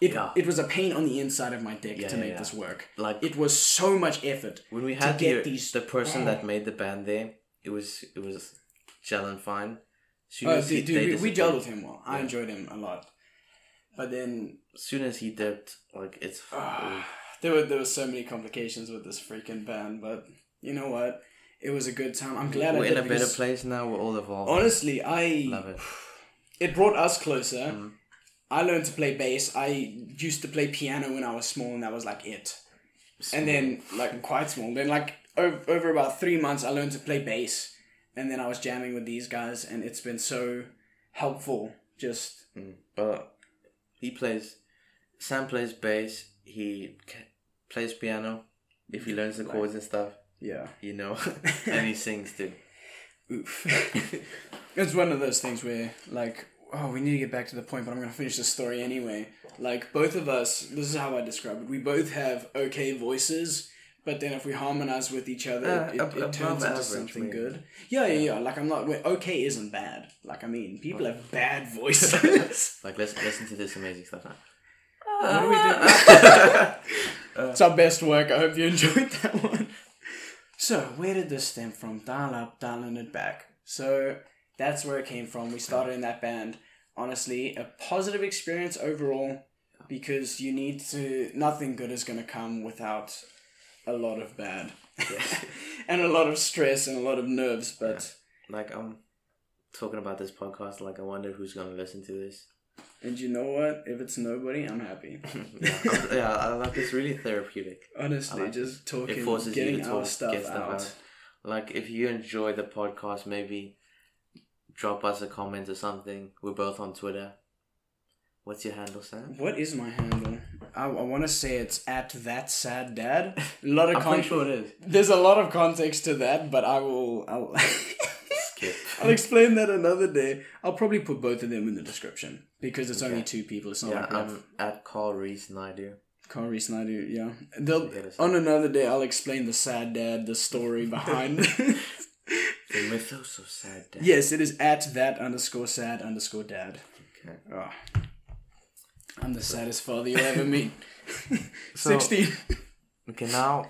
It, Yeah. it was a pain on the inside of my dick Yeah, to make yeah. this work. Like It was so much effort. when we to had get the these- the person Oh. that made the band there, it was it was gelling fine. Soon Oh, as he- dude, dude, we, we with him well. I enjoyed him a lot. But then As soon as he dipped, like it's Ah, there were there were so many complications with this freaking band, but you know what? It was a good time. I'm glad we're in a better place now. We're all evolved. honestly, I Love it. it brought us closer. Mm. I learned to play bass. I used to play piano when I was small, and that was like it. And then like quite small. Then like over, over about three months, I learned to play bass, and then I was jamming with these guys, and it's been so helpful. Just Mm. But he plays. Sam plays bass. He ca- plays piano. If he learns the Like- chords and stuff, yeah. you know, and he sings too. Oof. it's one of those things where, like, oh, we need to get back to the point, but I'm going to finish the story anyway. Like, both of us, this is how I describe it. We both have okay voices, but then if we harmonize with each other, Uh, it, it, ab- it turns into something maybe. good. Yeah, yeah, yeah. Like, I'm not, okay isn't bad. Like, I mean, people have bad voices. Like let's listen to this amazing stuff now. what do we do? it's our best work. I hope you enjoyed that one. So, where did this stem from? Dial up, dialing it back. So, that's where it came from. We started in that band. Honestly, a positive experience overall because you need to, nothing good is going to come without a lot of bad. and a lot of stress and a lot of nerves, but Like I'm talking about this podcast. Like I wonder who's gonna listen to this. And you know what? If it's nobody, I'm happy. yeah, I'm- yeah, I like it's really therapeutic. Honestly, like just talking, It forces you getting to our talk, stuff, out. out. Like if you enjoy the podcast, maybe drop us a comment or something. We're both on Twitter. What's your handle, Sam? What is my handle? I, I want to say it's at that sad dad. A lot of I'm con- sure it is. There's a lot of context to that, but I will. I'll, Skip. I'll explain that another day. I'll probably put both of them in the description because it's only two people. It's not Yeah, like I'm at Carl Reese and I do. Carl Reese and I do. Yeah, they'll on another day. I'll explain the sad dad, the story behind. The mythos of sad dad. yes, it is at that underscore sad underscore dad. Okay. Oh. I'm the saddest father you'll ever meet. So- 16. Okay, now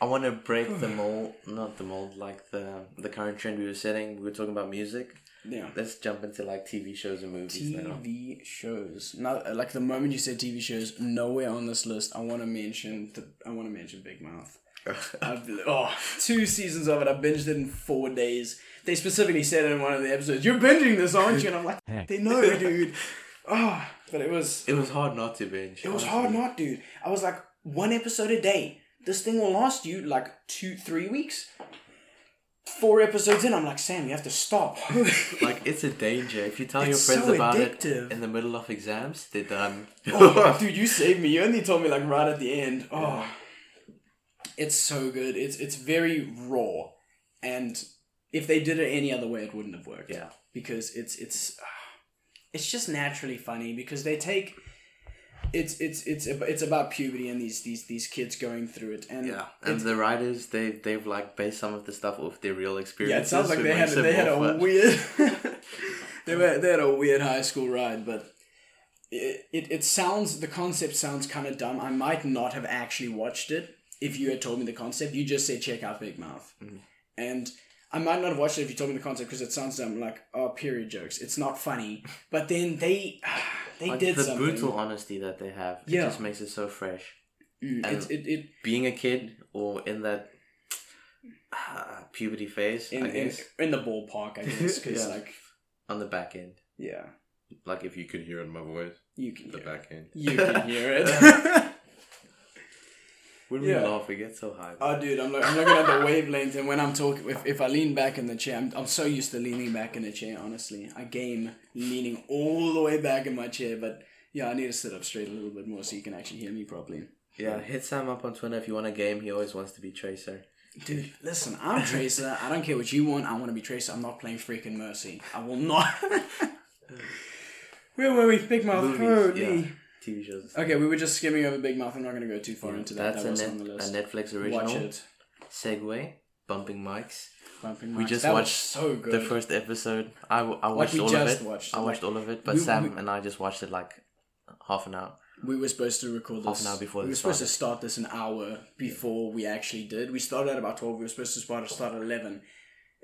I want to break the mold, not the mold, like the the current trend we were setting. We were talking about music. Yeah. Let's jump into like TV shows and movies now. TV shows. Now, like the moment you said TV shows, nowhere on this list. I want to mention the. I want to mention Big Mouth. I've, oh, two seasons of it. I binged it in four days. They specifically said in one of the episodes, "You're binging this, aren't you?" And I'm like, "They know, dude." Oh, but it was It was hard not to binge. it was honestly. hard not, dude. I was like, one episode a day. This thing will last you like two, three weeks. Four episodes in, I'm like, Sam, you have to stop. Like it's a danger. If you tell It's your friends so about addictive. it in the middle of exams, they're done. Um, oh, dude, you saved me. You only told me like right at the end. Oh, it's so good. It's it's very raw, and if they did it any other way, it wouldn't have worked. Yeah. because it's it's it's just naturally funny because they take. It's it's it's it's about puberty and these these these kids going through it and yeah, and the writers they they've like based some of the stuff off their real experiences. yeah, it sounds like they had they had a weird they were they had a weird high school ride, but it it, it sounds the concept sounds kind of dumb. I might not have actually watched it if you had told me the concept. You just said check out Big Mouth, Mm-hmm. and I might not have watched it if you told me the concept because it sounds dumb. Like oh, period jokes. It's not funny, but then they they Like, did the something. brutal honesty that they have. It Yeah. just makes it so fresh. Mm, and- it, it, it Being a kid or in that uh, puberty phase, in, I in guess, in the ballpark, I guess, because Yeah. like on the back end. yeah, Like if you could hear it in my voice, you can the hear back end. You can hear it. When Yeah. we laugh, we get so high. Oh, dude, I'm, look, I'm looking at the wavelength, and when I'm talking, if, if I lean back in the chair, I'm, I'm so used to leaning back in the chair, honestly. I game leaning all the way back in my chair, but yeah, I need to sit up straight a little bit more so you can actually hear me properly. yeah, hit Sam up on Twitter if you want a game. He always wants to be Tracer. Dude, listen, I'm Tracer. I don't care what you want. I want to be Tracer. I'm not playing freaking Mercy. I will not. Where were we? Big Mouth. Holy. yeah. TV shows. Okay, we were just skimming over Big Mouth. I'm not going to go too far into that. That's that a, was net, a. Netflix original. Watch it. Segue, bumping mics. Bumping We Mics. just that watched so good. The first episode. I, I watched we all of it. watched I watched like- all of it, but we- Sam we- and I just watched it like half an hour. We were supposed to record this Half an hour before We were supposed to start this an hour before we actually did. We started at about twelve. We were supposed to start start at eleven.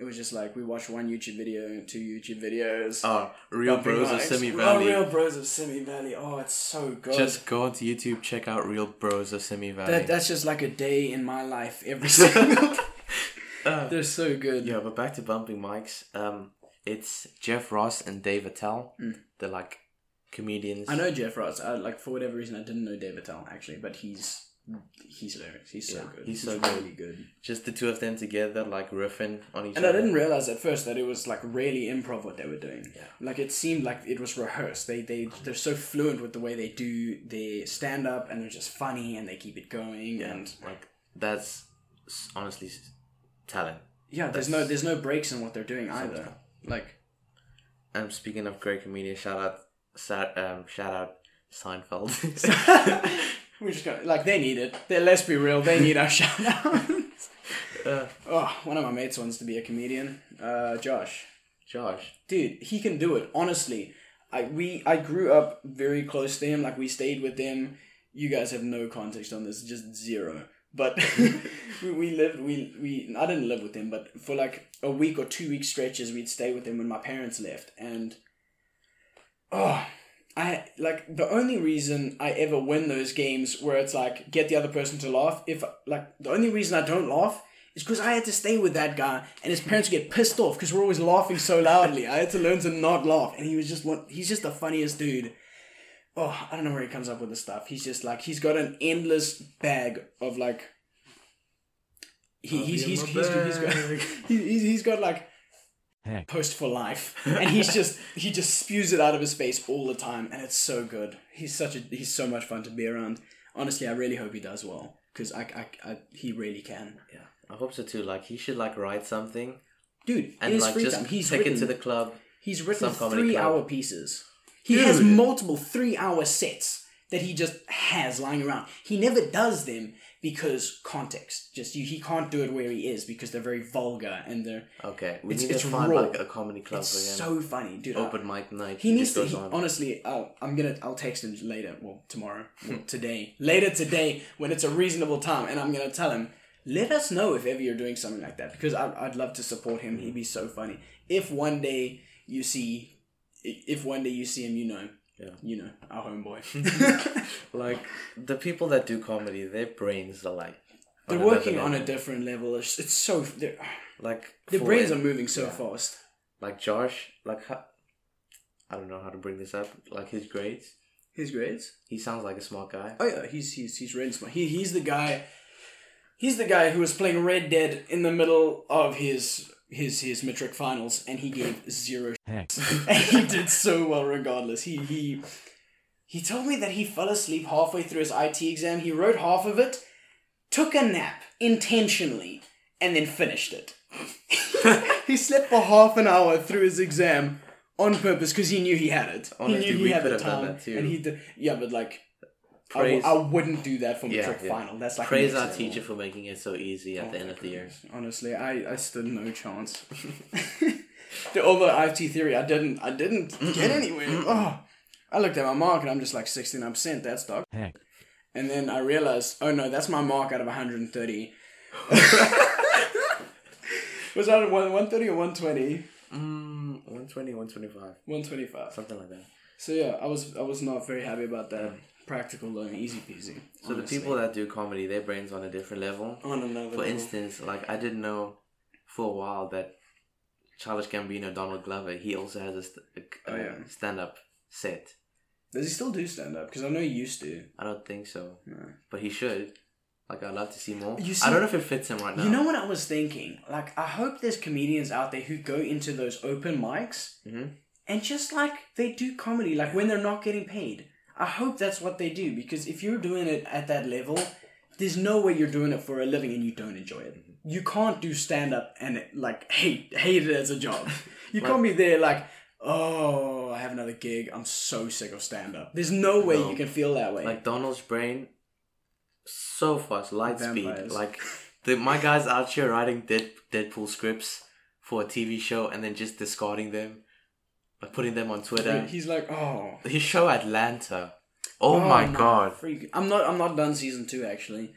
It was just like we watched one YouTube video, two YouTube videos. Oh, Real Bros of. Simi Oh, Valley. Real Bros of Simi Valley. Oh, it's so good. Just go onto YouTube, check out Real Bros of Simi Valley. that, that's just like a day in my life every single. Uh, They're so good. yeah, but back to bumping mics. Um, it's Jeff Ross and Dave Attell. They're like comedians. I know Jeff Ross. I, like for whatever reason, I didn't know Dave Tell actually, but he's he's hilarious. He's so Yeah, good. he's so good. really good. Just the two of them together, like riffing on each other. And I didn't realize at first that it was like really improv what they were doing. Yeah. Like it seemed like it was rehearsed. They they they're so fluent with the way they do their stand up and they're just funny and they keep it going and like that's honestly talent. yeah, there's no there's no breaks in what they're doing either. Like I'm Um, speaking of great comedians, shout out, um, shout out Seinfeld. we're just gonna like they need it. They let's be real, they need our shout outs. uh, Oh, one of my mates wants to be a comedian. Uh Josh. Josh, dude he can do it honestly i we i grew up very close to him like we stayed with him you guys have no context on this just zero but we, we lived we we i didn't live with him but for like a week or two week stretches we'd stay with him when my parents left and oh i like the only reason i ever win those games where it's like get the other person to laugh if like the only reason i don't laugh is because I had to stay with that guy, and his parents get pissed off because we're always laughing so loudly. I had to learn to not laugh, and he was just one. He's just the funniest dude. Oh, I don't know where he comes up with the stuff. He's just like he's got an endless bag of like. He, he's, be he's, he's, he's got he- he's, he's got like Heck. post for life. And he's just he just spews it out of his face all the time and it's so good. He's such a he's so much fun to be around. Honestly i really hope he does well because I, I, I he really can. Yeah, I hope so too. Like he should like write something. Dude and like just time. He's take written, it to the club. he's written three club. hour pieces. He has multiple three hour sets that he just has lying around. He never does them because context just you, he can't do it where he is because they're very vulgar and they're Okay, we It's- need it's to find raw. like a comedy club it's for him. so funny dude Open mic night. He needs to. He, on. honestly, uh, I'm gonna. I'll text him later. Well, tomorrow. Well, today. Later today, when it's a reasonable time, and I'm gonna tell him. Let us know if ever you're doing something like that because I'd, I'd love to support him. He'd be so funny. If one day you see, if one day you see him, you know, Yeah. you know, our homeboy. like the people that do comedy, their brains are like they're working on a different level. It's, it's so they're- like their brains are moving so yeah. fast. like Josh. Like how, I don't know how to bring this up. Like his grades, His grades. he sounds like a smart guy. Oh yeah, he's he's he's really smart. He he's the guy. He's the guy who was playing Red Dead in the middle of his his his matric finals, and he gave zero. Heck. and he did so well regardless. He he he told me that he fell asleep halfway through his IT exam. He wrote half of it, took a nap intentionally, and then finished it. he slept for half an hour through his exam on purpose because he knew he had it. Honestly, he knew he we had could the have done time, that too. and he did. Yeah, but like. I w- Praise, I wouldn't do that for Yeah, matric yeah. final. That's like praise our level. teacher for making it so easy at the end of the year. Honestly, I, I stood no chance. Although IT theory, I didn't I didn't get anywhere. Oh, I looked at my mark and I'm just like sixty nine percent. That's dog. Heck. And then I realized, oh no, that's my mark out of one hundred and thirty. Was that one one thirty or one twenty? Mm, 120, 125. One twenty five. Something like that. So yeah, I was I was not very happy about that. Practical though, easy peasy. So the people that do comedy, their brains on a different level. on another For level. instance, like I didn't know for a while that Childish Gambino, Donald Glover, he also has a, st- a Oh, yeah. stand-up set. Does he still do stand up? Because I know he used to. I don't think so, No. but he should. Like I'd love to see more. You I don't know if it fits him right now. You know what I was thinking? Like, I hope there's comedians out there who go into those open mics Mhm. and just like they do comedy, like when they're not getting paid. I hope that's what they do because if you're doing it at that level, there's no way you're doing it for a living and you don't enjoy it. Mm-hmm. You can't do stand up and like hate hate it as a job. You can't be there like, oh, I have another gig. I'm so sick of stand up. There's no way No. you can feel that way. like Donald's brain, so fast, light Vampires. speed. Like the my guys out here writing Dead, Deadpool scripts for a TV show and then just discarding them, like putting them on Twitter. He's like, oh, His show Atlanta. Oh, oh my no, god. freak. I'm not. I'm not done season two actually.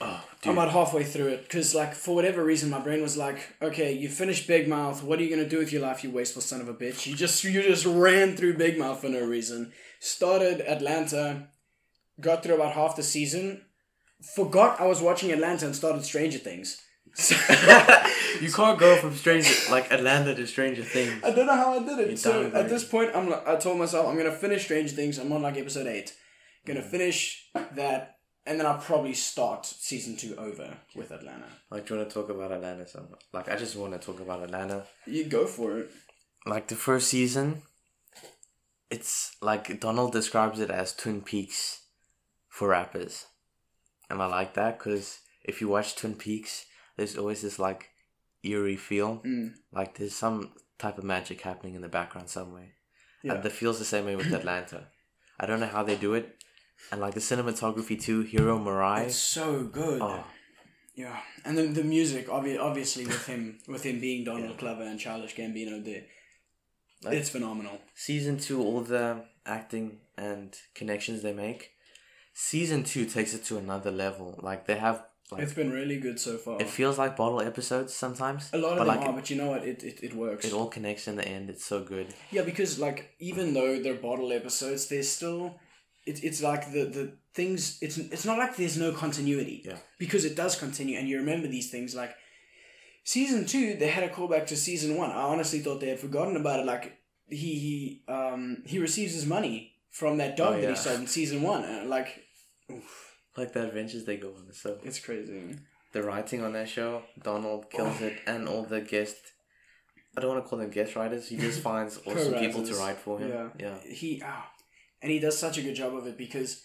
Oh, I'm about halfway through it because, like, for whatever reason, my brain was like, "Okay, you finished Big Mouth. What are you gonna do with your life, you wasteful son of a bitch? You just you just ran through Big Mouth for no reason. Started Atlanta, got through about half the season, forgot I was watching Atlanta and started Stranger Things. So, you can't go from Stranger like Atlanta to Stranger Things. I don't know how I did it. You so at this point, I'm like, I told myself I'm gonna finish Stranger Things. I'm on like episode eight. Gonna mm. finish that, and then I'll probably start season two over with Atlanta. Like, do you want to talk about Atlanta? So, like, I just want to talk about Atlanta. You go for it. Like the first season, it's like Donald describes it as Twin Peaks for rappers, and I like that because if you watch Twin Peaks, there's always this like eerie feel, Mm. like there's some type of magic happening in the background somewhere. Yeah. And that feels the same way with Atlanta. I don't know how they do it, and like the cinematography too. Hiro Murai. It's so good. Oh, Yeah, and then the music, obvi- obviously, with him, with him being Donald Glover and Childish Gambino, there, Like- it's phenomenal. season two, all the acting and connections they make. Season two takes it to another level. Like they have, like It's been really good so far. it feels like bottle episodes sometimes. a lot of them like are, but you know what? It, it, it works. it all connects in the end. It's so good. yeah, because like even though they're bottle episodes, there's still it's it's like the the things. It's it's not like there's no continuity. Yeah. Because it does continue, and you remember these things like season two they had a callback to season one. I honestly thought they had forgotten about it. Like he he um he receives his money from that dog Oh, that he sold in season one, and like Like the adventures they go on. So it's crazy. the writing on that show, Donald kills it, and all the guest. I don't want to call them guest writers. He just finds awesome people to write for him. Yeah. yeah. he ah, and he does such a good job of it because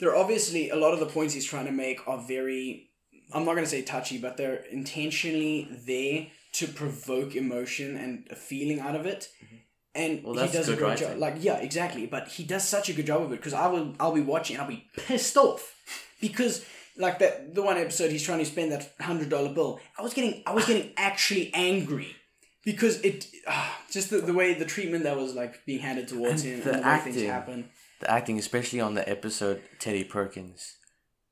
there are obviously a lot of the points he's trying to make are very I'm not gonna say touchy, but they're intentionally there to provoke emotion and a feeling out of it. And. Well, he does a good great job. Like yeah, exactly. But he does such a good job of it because I will I'll be watching and I'll be pissed off because like that the one episode he's trying to spend that hundred dollar bill. I was getting I was getting actually angry because it ah, just the, the way the treatment that was like being handed towards And him the and the way things acting. happen. The acting, especially on the episode Teddy Perkins.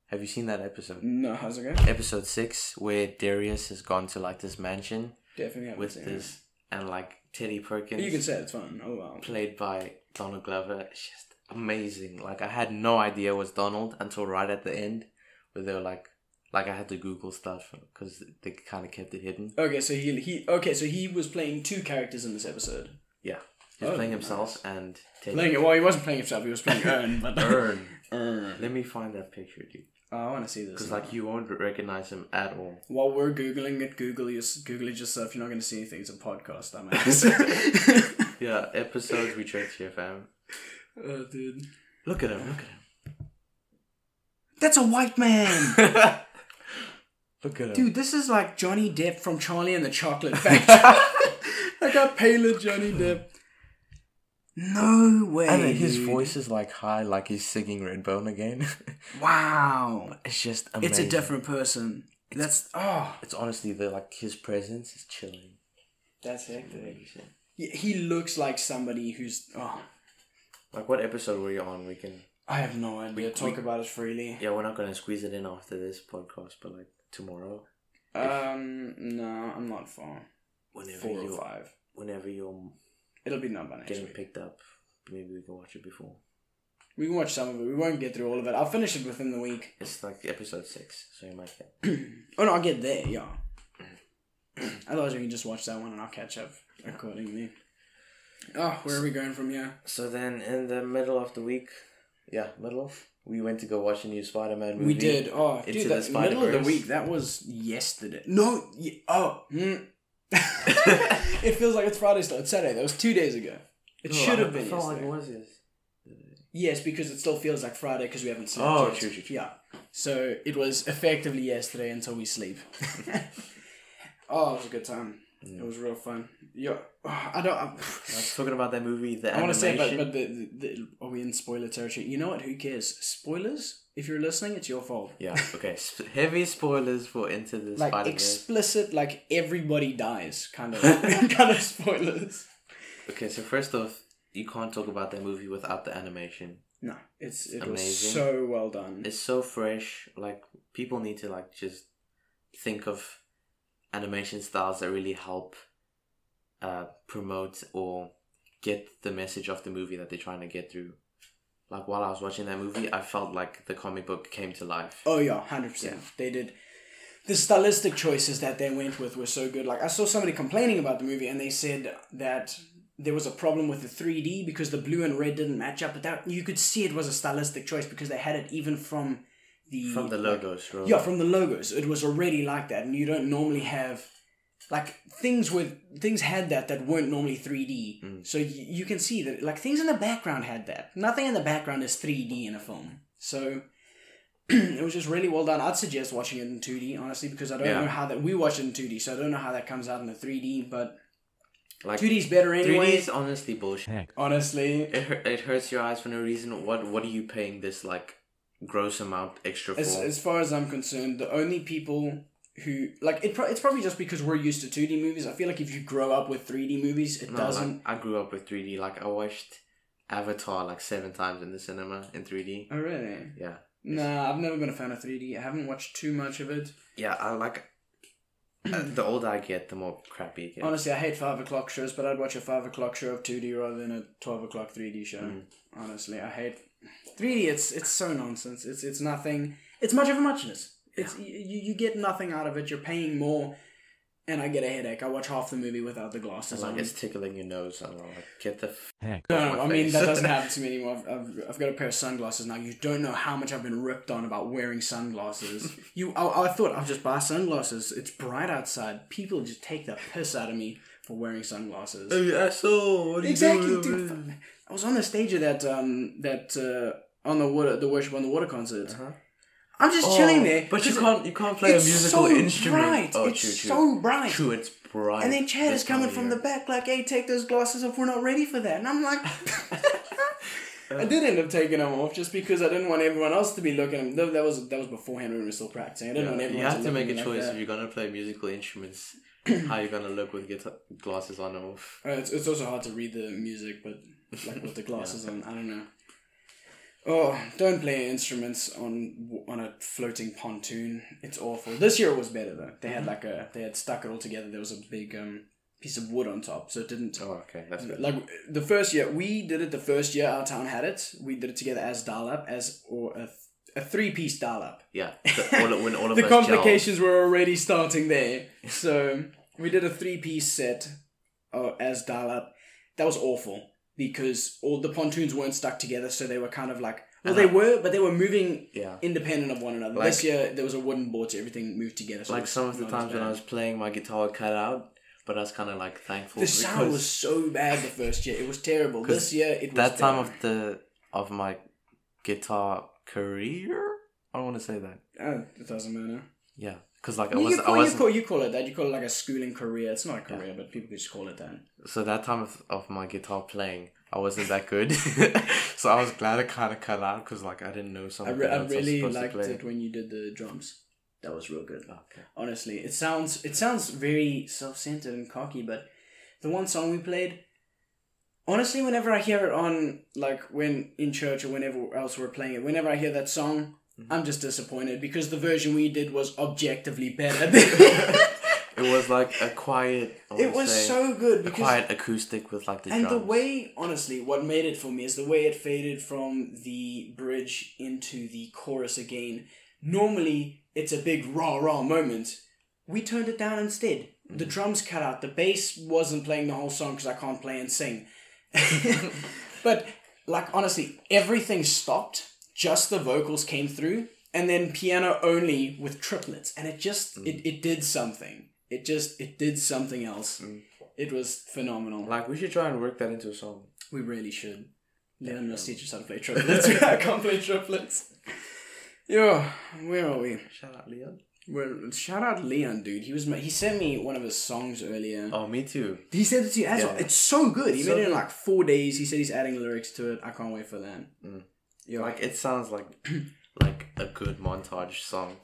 Have you seen that episode? No, how's it going? Episode six, where Darius has gone to like this mansion Definitely with seen this, and like Teddy Perkins. You can say it's fun. Oh wow. played by Donald Glover. It's just amazing. Like I had no idea it was Donald until right at the end, where they were like, like I had to Google stuff because they kind of kept it hidden. Okay, so he he okay, so he was playing two characters in this episode. Yeah, he was Oh, playing himself and Teddy. Playing it well, he wasn't playing himself. He was playing Ern, but Ern. Ern. Let me find that picture, dude. Oh, I want to see this. Because like you won't recognize him at all. While we're googling it, Google your Google it yourself. You're not going to see anything. It's a podcast. I'm. Yeah, episodes we checked here, fam. oh, dude, Look at him. Look at him. that's a white man. look at him. Dude, this is like Johnny Depp from Charlie and the Chocolate Factory. I got paler Johnny Depp. No way. And his dude. voice is like high, like he's singing Redbone again. Wow. it's just amazing. It's a different person. That's oh, It's honestly the like his presence is chilling. that's hectic. He, he looks like somebody who's oh, Like what episode were you on? We can I have no idea. We- Talk we- about it freely. yeah, we're not gonna squeeze it in after this podcast, but like tomorrow, Um, no, I'm not far. whenever Four or five. whenever you're It'll be done by next getting week. picked up, maybe we can watch it before. We can watch some of it. We won't get through all of it. I'll finish it within the week. It's like episode six, so you might get. Oh no, I'll get there. Yeah. Otherwise, we can just watch that one and I'll catch up accordingly. Oh, where are we going from here? So then, in the middle of the week, yeah, middle of, we went to go watch a new Spider-Man movie. We did. Oh, Into dude, the that middle of the week. That was yesterday. No. Ye- oh. mm. it feels like it's Friday still. It's Saturday. That was two days ago. It No, should have been. I felt like it was yes. Yes, because it still feels like Friday because we haven't slept. Oh, yet. true, true, true. Yeah. So it was effectively yesterday until we sleep. oh, it was a good time. Mm. It was real fun. Yeah. oh, I don't. I, I was talking about that movie, the I want to say, but but the, the, the are we in spoiler territory? You know what? Who cares? Spoilers. If you're listening, it's your fault. yeah, okay. Heavy spoilers for Into the Like Spider-Verse. explicit, like everybody dies, kind of, kind of spoilers. okay, so first off, you can't talk about that movie without the animation. No, it's it was Amazing. so well done. It's so fresh. Like people need to like just think of animation styles that really help uh, promote or get the message of the movie that they're trying to get through. Like while I was watching that movie, I felt like the comic book came to life. Oh yeah, hundred percent. They did. The stylistic choices that they went with were so good. Like I saw somebody complaining about the movie, and they said that there was a problem with the three D because the blue and red didn't match up. But that you could see it was a stylistic choice because they had it even from the From the like, logos, yeah, from the logos. It was already like that, and you don't normally have like things with things had that that weren't normally 3D. Mm. So you, you can see that like things in the background had that. Nothing in the background is 3D in a film. So it was just really well done. I'd suggest watching it in 2D honestly because I don't Yeah. know how that we watched it in 2D, so I don't know how that comes out in the 3D, but Like 2D's better anyway. 3D anyway. is honestly bullshit. Honestly, It it hurts your eyes for no reason. What what are you paying this like gross amount extra for? as, as far as I'm concerned, the only people who like it, pro- it's probably just because we're used to 2D movies. I feel like if you grow up with 3D movies, it No, doesn't. like, I grew up with 3D. Like I watched Avatar like seven times in the cinema in 3D. Oh really? Yeah, Nah, I've never been a fan of 3D. I haven't watched too much of it. yeah. I like. uh, the older I get, the more crappy it gets. Honestly, I hate five o'clock shows, but I'd watch a five o'clock show of 2D rather than a 12 o'clock 3D show. Mm. Honestly, I hate 3D. It's it's so nonsense. It's it's nothing. It's much of a muchness. It's you, you get nothing out of it. You're paying more, and I get a headache. I watch half the movie without the glasses Like on. it's tickling your nose. I don't. Like get the. F- Heck. No, off no, my I mean face. that doesn't happen to me anymore. I've, I've, I've got a pair of sunglasses now. You don't know how much I've been ripped on about wearing sunglasses. you, I, I thought I'll just buy sunglasses. It's bright outside. People just take the piss out of me for wearing sunglasses. Hey, asshole! What are exactly, you dude. doing? fuck. I was on the stage of that um that uh on the water the worship on the water concert. Uh-huh. I'm just Oh, chilling there, but you can't. You can't play a it's musical so instrument. bright. Oh, it's true, true. so bright. True, it's bright. And then Chad is coming from the back like, "Hey, take those glasses off. We're not ready for that." And I'm like, I did end up taking them off just because I didn't want everyone else to be looking. at them. That was that was beforehand when we were still practicing. I didn't want Yeah, everyone. you have to, to make a me choice Like if you're gonna play musical instruments. how you're gonna look with guitar glasses on or off. Uh, it's, it's also hard to read the music, but like with the glasses on, I don't know. Oh, don't play instruments on on a floating pontoon. It's awful. This year it was better though. They had like a they had stuck it all together. There was a big um piece of wood on top, so it didn't Oh, okay, that's good. like the first year we did it the first year our town had it we did it together as dial up as or a, a three piece dial up Yeah, the, all, when all of the complications were already starting there so we did a three piece set uh, as dial up that was awful because all the pontoons weren't stuck together so they were kind of like well they Uh-huh. were but they were moving Yeah. independent of one another Like- this year there was a wooden board so everything moved together so Like some of the times when. I was playing, my guitar cut out, but I was kind of like thankful the sound was so bad the first year it was terrible. this year it was that time of the of my guitar career. I don't want to say that. Uh, it doesn't matter. Yeah, because like I was, you, I call, you, call, you call it that. You call it like a schooling career. It's not a career, but people just call it that. So that time of, of my guitar playing, I wasn't that good. so I was glad it kind of cut out because like I didn't know something. I, re- I really was liked it when you did the drums. That was real good. Okay. Honestly, it sounds it sounds very self centered and cocky, but the one song we played. Honestly, whenever I hear it on like when in church or whenever else we're playing it, whenever I hear that song. Mm-hmm. I'm just disappointed because the version we did was objectively better. It was like a quiet. It was say, so good a because quiet acoustic with like the and drums. the way honestly what made it for me is the way it faded from the bridge into the chorus again normally it's a big rah rah moment we turned it down instead the mm-hmm. drums cut out the bass wasn't playing the whole song because i can't play and sing but like honestly everything stopped just the vocals came through and then piano only with triplets and it just it, it did something it just it did something else it was phenomenal like we should try and work that into a song. we really should. Leon must teach us how to play triplets. I can't play triplets. Yo, where are we? Shout out Leon. Well, shout out Leon, dude. He was he sent me one of his songs earlier. Oh, me too. He sent it to you as well. It's so good. He So made it in like four days. He said he's adding lyrics to it. I can't wait for that. Mm. Yo. Like it sounds like like a good montage song.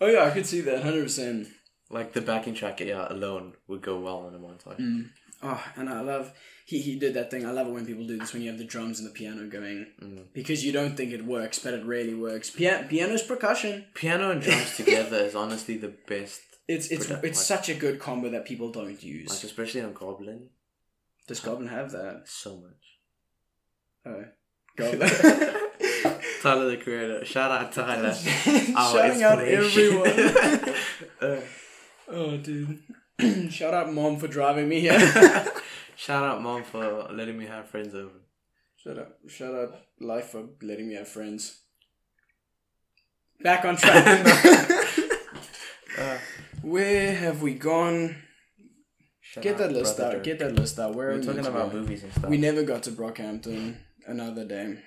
oh yeah, I could see that hundred percent. like the backing track, yeah, alone would go well in a montage. Mm. Oh, and I love he he did that thing. I love it when people do this when you have the drums and the piano going Mm. because you don't think it works, but it really works. Pia- piano's percussion. Piano and drums together is honestly the best. It's it's Product- it's like- such a good combo that people don't use. Like especially on Goblin, Does Goblin have that? so much. Oh, Goblin. Tyler the creator. Shout out Tyler. Our Shouting out everyone. Uh, oh, dude. Shout out mom for driving me here. shout out mom for letting me have friends over. shout out, shout out life for letting me have friends. Back on track. Uh, Where have we gone? Get that list out. Get that list out. Where We're are we talking about go? movies and stuff. We never got to Brockhampton. Another day.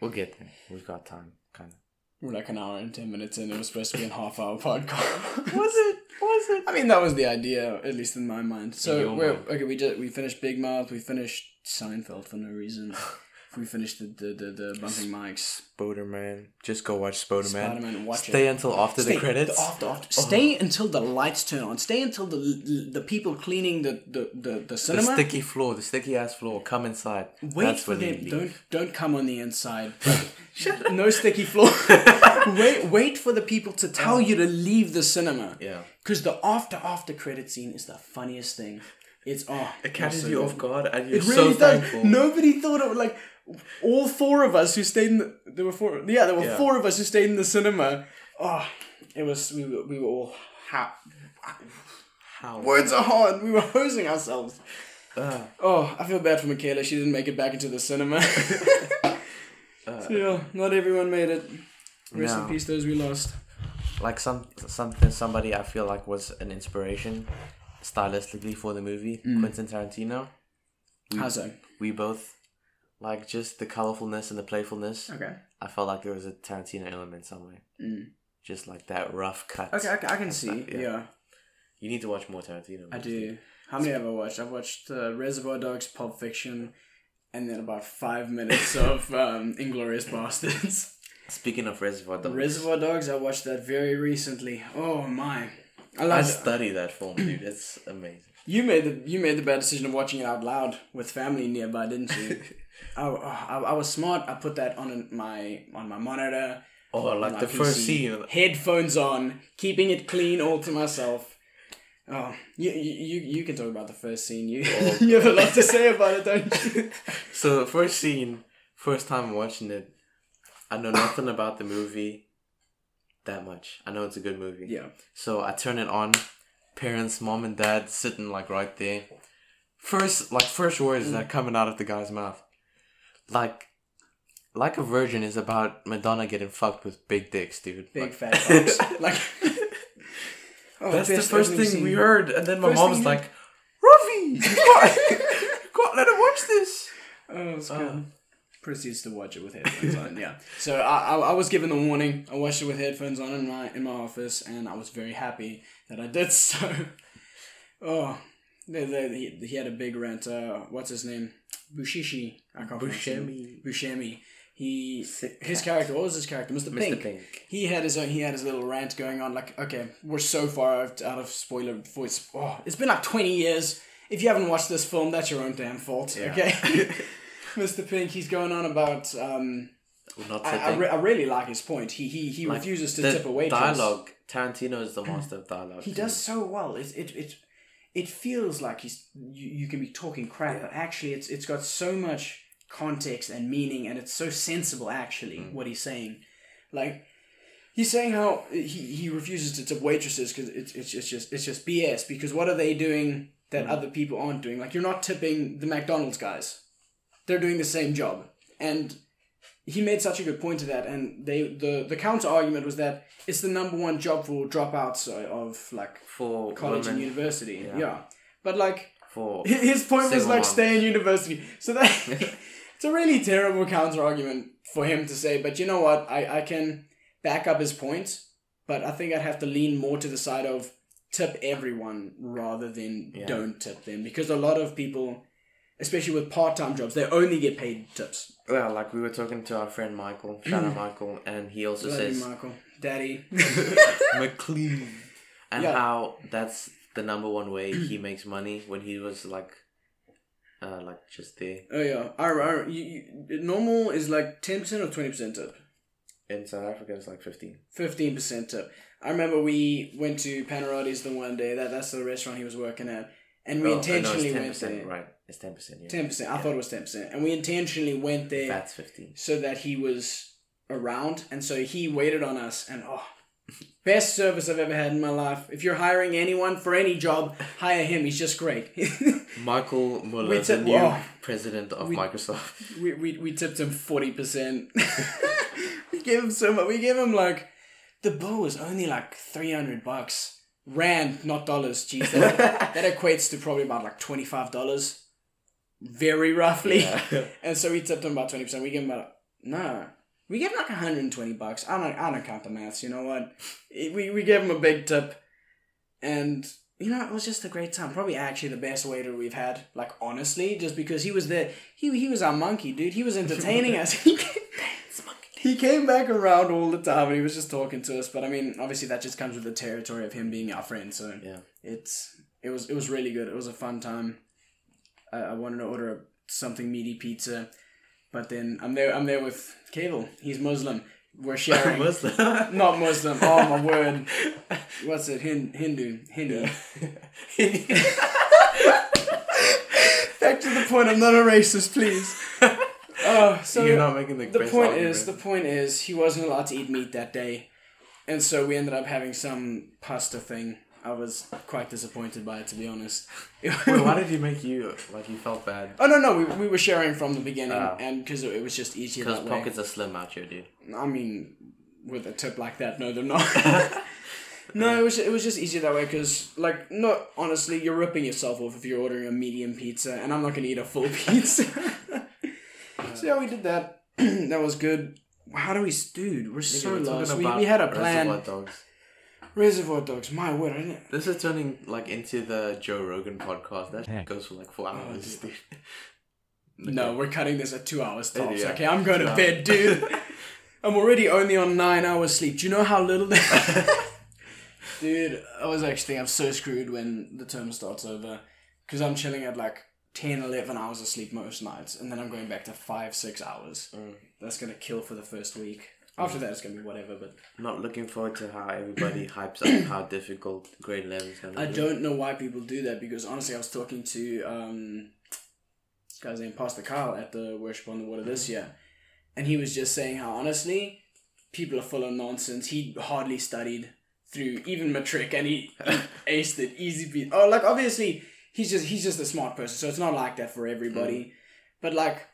we'll get there. We've got time, kind of. We're like an hour and ten minutes in. It was supposed to be a half hour podcast. Was it? Was it? I mean, that was the idea, at least in my mind. So, we're, mind. okay, we just we finished Big Mouth. We finished Seinfeld for no reason. we finished the the the, the bumping mics. Spoderman. Just go watch Spoderman. Spider-Man, watch Stay it. until after Stay, the credits. after, after. Oh. Stay until the lights turn on. Stay until the the people cleaning the the the, the the cinema. sticky floor, the sticky ass floor. Come inside. Wait That's for them. Don't don't come on the inside. no sticky floor. wait wait for the people to tell oh. you to leave the cinema. Yeah. Because the after after credit scene is the funniest thing. It's oh It catches you off guard, and you're It really so does. thankful. Nobody thought of like all four of us who stayed in the there were four yeah there were Yeah. four of us who stayed in the cinema. Oh, it was we were, we were all How? How? Words are hard. We were hosing ourselves. Uh, Oh, I feel bad for Michaela. She didn't make it back into the cinema. uh, so yeah, not everyone made it. Rest No. in peace, those we lost. like some something somebody I feel like was an inspiration stylistically for the movie. Mm. Quentin Tarantino. We, How so? we both like just the colorfulness and the playfulness. Okay. I felt like there was a Tarantino element somewhere. Mm. Just like that rough cut. Okay, I, I can see. Yeah. Yeah. You need to watch more Tarantino. I do. How many have I watched? I've watched uh, Reservoir Dogs, Pulp Fiction, and then about five minutes of um, Inglorious Bastards. Speaking of Reservoir Dogs, Reservoir Dogs, I watched that very recently. Oh my! I I study that film, dude. It's amazing. You made the you made the bad decision of watching it out loud with family nearby, didn't you? I, I, I was smart. I put that on my on my monitor. Oh, like the first scene. Headphones on, keeping it clean all to myself. Oh, you you, you can talk about the first scene. You Oh, you have a lot to say about it, don't you? So the first scene, first time watching it, I know nothing about the movie that much. I know it's a good movie. Yeah. So I turn it on. Parents, mom and dad sitting like right there. First, like first words mm. that are coming out of the guy's mouth, like, like a virgin is about Madonna getting fucked with big dicks, dude. Big Like- fat box. like. Oh, That's the first thing we heard, and then my First mom was like, "Ruffy, you can't, let her watch this." Oh, it's Oh. good. Proceeds to watch it with headphones on. Yeah. So I, I, I was given the warning. I watched it with headphones on in my in my office, and I was very happy that I did so. Oh, they, they, he, he had a big rant. Uh, what's his name? Bushishi. I can't pronounce his name. Buscemi. Buscemi. He Sick his cat. character. What was his character? Mr. Mr. Pink. Pink. He had his own. He had his little rant going on. Like, okay, we're so far out, of spoiler voice. Oh, it's been like twenty years. If you haven't watched this film, that's your own damn fault. Yeah. Okay, Mr. Pink. He's going on about. Um, Well, not I, I, re- I really like his point. He he he Like, refuses to tip away. Dialogue. Tarantino is the master of dialogue. He does so well. It's it it it feels like he's you, you can be talking crap, but actually it's it's got so much context and meaning, and it's so sensible. Actually, Mm. what he's saying, like he's saying how he, he refuses to tip waitresses because it's it's just, just it's just BS. Because what are they doing that Mm. other people aren't doing? Like you're not tipping the McDonald's guys; they're doing the same job, and he made such a good point to that. And they the the counter argument was that it's the number one job for dropouts uh, of like for college and university. Yeah. Yeah. But like for his point was like stay in university. So that it's a really terrible counter argument for him to say, but you know what? I, I can back up his point, but I think I'd have to lean more to the side of tip everyone rather than Yeah. don't tip them. Because a lot of people especially with part time jobs, they only get paid tips. well, like we were talking to our friend Michael, shout out Michael, and he also Love you, says Michael. Daddy. McLean, and Yeah. how that's the number one way he makes money when he was like, uh, like just there Oh yeah. Our, our, you, you, normal is like ten percent or twenty percent tip. in South Africa. It's like fifteen. Fifteen percent tip. I remember we went to Panarotti's the one day. That that's the restaurant he was working at, and we Oh, no, intentionally it's went there. Right, it's ten percent. Ten percent. I thought it was ten percent, and we intentionally went there that's fifteen. so that he was around, and so he waited on us. And oh, best service I've ever had in my life. If you're hiring anyone for any job, hire him. He's just great. Michael Muller, We the new oh. president of We- Microsoft. we, we, we tipped him 40%. we gave him so much. We gave him like, the bill was only like 300 bucks. Rand, not dollars. Jeez, that, that equates to probably about like $25. Very roughly. Yeah. And so we tipped him about 20%. We gave him about, no, we gave him like 120 bucks. I don't, I don't count the maths, you know what? We, we gave him a big tip. And, you know, it was just a great time. Probably actually the best waiter we've had. Like, honestly, just because he was there. He, he was our monkey, dude. He was entertaining us. He came, he came back around all the time and he was just talking to us. But I mean, obviously that just comes with the territory of him being our friend. So Yeah. it's it was it was really good. It was a fun time. I, I wanted to order something meaty pizza, but then I'm there. I'm there with Cable. He's Muslim. We're sharing. Muslim. Not Muslim. Oh my word. What's it? Hin- Hindu. Hindu. Back to the point. I'm not a racist, please. Oh, so You're not making the. the point argument. is the point is he wasn't allowed to eat meat that day and so we ended up having some pasta thing. I was quite disappointed by it, to be honest. Wait, why did he make you like you felt bad? Oh no no we, we were sharing from the beginning Oh. and because it was just easier Because that way. pockets are slim out here, dude. I mean, with a tip like that, no, they're not. no, it was it was just easier that way because, like, no, honestly, you're ripping yourself off if you're ordering a medium pizza, and I'm not gonna eat a full pizza. so yeah, we did that. that was good. How do we, dude? We're so We're lost. We, we had a plan. Reservoir Dogs. My word, I didn't. This is turning like into the Joe Rogan podcast. That Heck. goes for like four hours, dude. No, we're cutting this at two hours tops. Yeah. Okay, I'm going to Two bed, dude. I'm already only on nine hours sleep. Do you know how little that? dude, I was actually I'm so screwed when the term starts over because I'm chilling at like 10, 11 hours of sleep most nights, and then I'm going back to five, six hours. Mm. That's gonna kill for the first week. After that, it's gonna be whatever. But Not looking forward to how everybody hypes up how difficult grade eleven is gonna I be. don't know why people do that because honestly, I was talking to um, this guy's name Pastor Kyle at the Worship on the Water this year, and he was just saying how honestly, people are full of nonsense. He hardly studied through even matric, and he, he aced it easy. Be- oh, like obviously he's just he's just a smart person, so it's not like that for everybody. But like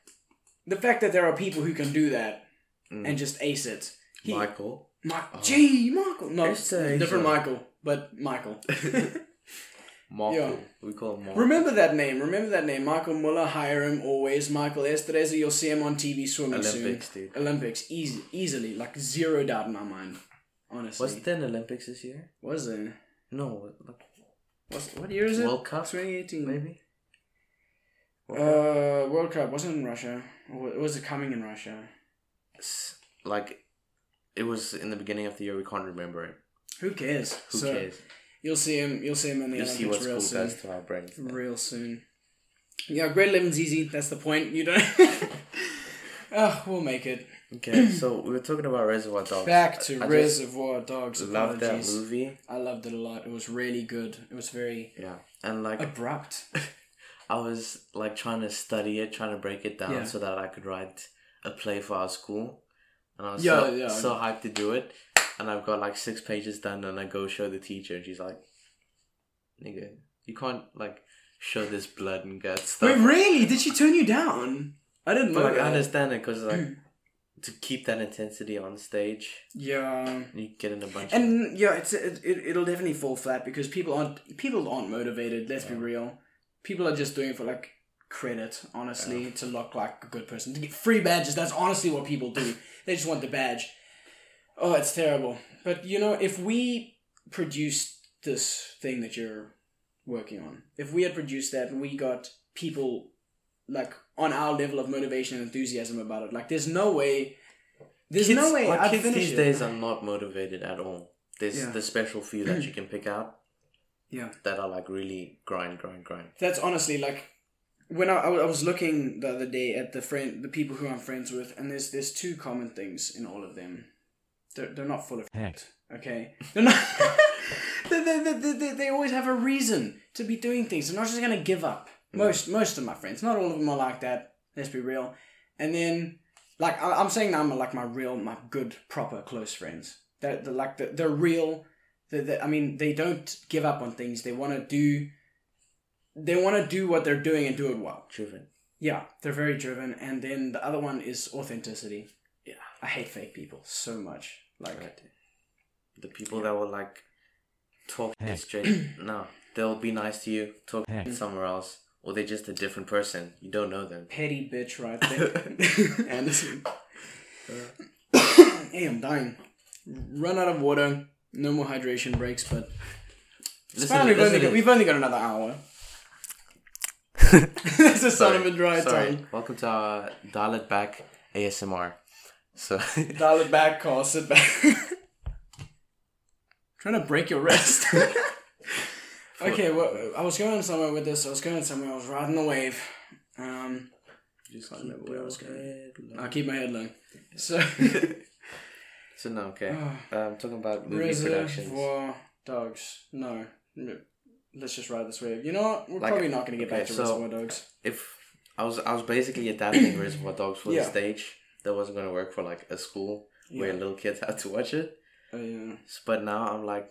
the fact that there are people who can do that Mm. and just ace it. He, Michael. Ma- Gee, Michael. No, It's different Michael, but Michael. Marco. Yeah. We call him Marco. Remember that name. Remember that name. Michael Muller, hire him always. Michael Estereza, you'll see him on TV swimming Olympics, soon. dude. Olympics, easy, easily, like zero doubt in my mind. Honestly, Was there an Olympics this year? was there? No, like Was what year is it? World Cup, 2018. maybe. Uh, World Cup wasn't in Russia. Or was it coming in Russia? Like, it was in the beginning of the year. We can't remember it. Who cares? Who so cares? You'll see him. You'll see him in the You see Olympics what real school soon. does to our brains. Real soon. Yeah, grade 11's easy. That's the point. You don't. oh, we'll make it. Okay, so we were talking about Reservoir Dogs. Back to I Reservoir Dogs. Love that movie. I loved it a lot. It was really good. It was very Yeah, and like abrupt. I was like trying to study it, trying to break it down Yeah. so that I could write a play for our school, and I was Yeah, so, yeah. so hyped to do it. And I've got like six pages done, and I go show the teacher, and she's like, "Nigga, you can't like show this blood and guts stuff." Wait, really? Did she turn you down? I didn't know But like I understand it because like to keep that intensity on stage, Yeah. you get in a bunch. of... And yeah, it's it, it it'll definitely fall flat because people aren't people aren't motivated. Let's be real. People are just doing it for like credit, honestly, to look like a good person to get free badges. That's honestly what people do. they just want the badge. Oh, it's terrible. But you know, if we produced this thing that you're working on, if we had produced that and we got people like on our level of motivation and enthusiasm about it, like there's no way. There's kids, no way like, I'd kids finish these it. days are not motivated at all. There's Yeah. the special few that you can pick out Yeah. that are like really grind, grind, grind. That's honestly like when I, I was looking the other day at the friend the people who I'm friends with, and there's there's two common things in all of them. They're, they're not full of Heck. Okay, they're not. they, they, they, they, they, always have a reason to be doing things. They're not just gonna give up. Mm. Most most of my friends, not all of them are like that. Let's be real. And then like I, I'm saying, I'm like my real, my good, proper close friends. They're, they're like they're, they're real. They're, they I mean, they don't give up on things. They want to do. They want to do what they're doing and do it well. Driven. Yeah, they're very driven. And then the other one is authenticity. Yeah, I hate fake people so much. Like, Right. The people that will like talk Heck. straight. no, they'll be nice to you, talk Heck. somewhere else, or they're just a different person. You don't know them. petty bitch right there. Anderson. Uh. hey, I'm dying. Run out of water. No more hydration breaks, but Listen fine. to- We've, only listen got, we've only got another hour. That's the sound of a dry Sorry. tongue. Welcome to our dial it back ASMR. So Dial it back, Carl. Sit back. Trying to break your wrist. okay, well, I was going somewhere with this. I was going somewhere. I was riding the wave. Um, just keep remember where I was going. I'll keep my head low. So, So no, okay. I'm talking about movie productions. Reservoir Dogs. No. No. Let's just ride this wave. You know what? We're Like, probably not going to get okay, back to so- Reservoir Dogs. If I was, I was basically adapting Reservoir Dogs for Yeah. the stage. That wasn't going to work for like a school where little kids had to watch it. Oh yeah. But now I'm like,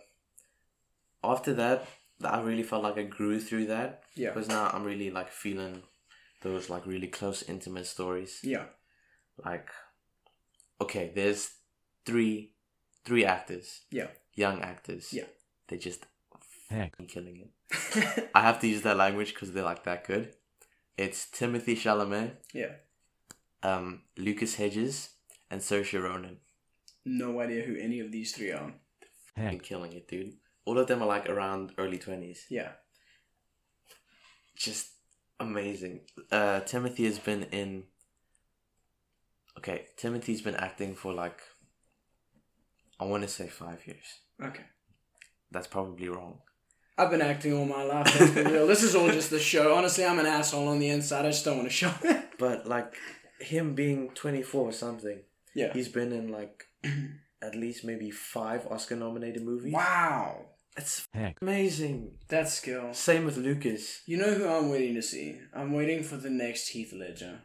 after that, I really felt like I grew through that. Yeah. Because now I'm really like feeling those like really close, intimate stories. Yeah. Like, okay, there's three, three actors, Yeah. young actors. Yeah. They just Heck. f***ing killing it. I have to use that language because they're like that good. It's Timothy Chalamet, yeah. um, Lucas Hedges, and Saoirse Ronan. No idea who any of these three are. They're Heck. killing it, dude. All of them are like around early twenties. Yeah. Just amazing. Uh, Timothy has been in. Okay, Timothy's been acting for like. I want to say five years. Okay. That's probably wrong. I've been acting all my life. Let's be real. This is all just the show. Honestly, I'm an asshole on the inside. I just don't want to show it. But like him being 24 or something, Yeah. he's been in like at least maybe five Oscar nominated movies. Wow. That's Heck. amazing. That's skill. Same with Lucas. You know who I'm waiting to see? I'm waiting for the next Heath Ledger.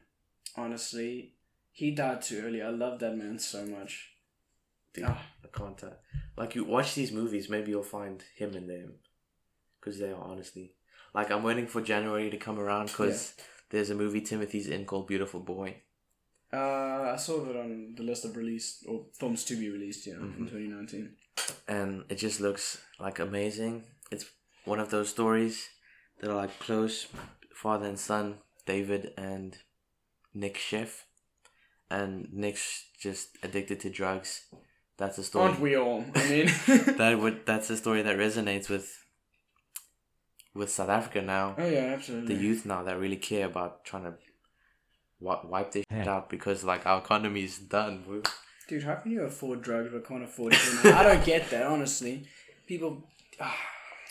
Honestly, he died too early. I love that man so much. Dude, Ah. I can't tell. Like you watch these movies, maybe you'll find him in them. Because they are honestly. Like I'm waiting for January to come around because there's a movie Timothy's in called Beautiful Boy. Uh, I saw that on the list of released or films to be released. Yeah, in 2019. and it just looks like amazing. It's one of those stories that are like close father and son, David and Nick Sheff, and Nick's just addicted to drugs. That's a story Aren't we all? I mean, that would that's a story that resonates with with South Africa now. oh yeah, absolutely. The youth now that really care about trying to wi- wipe this shit out because like our economy is done. bro. Dude, how can you afford drugs but can't afford it? I don't get that, honestly. People. ah,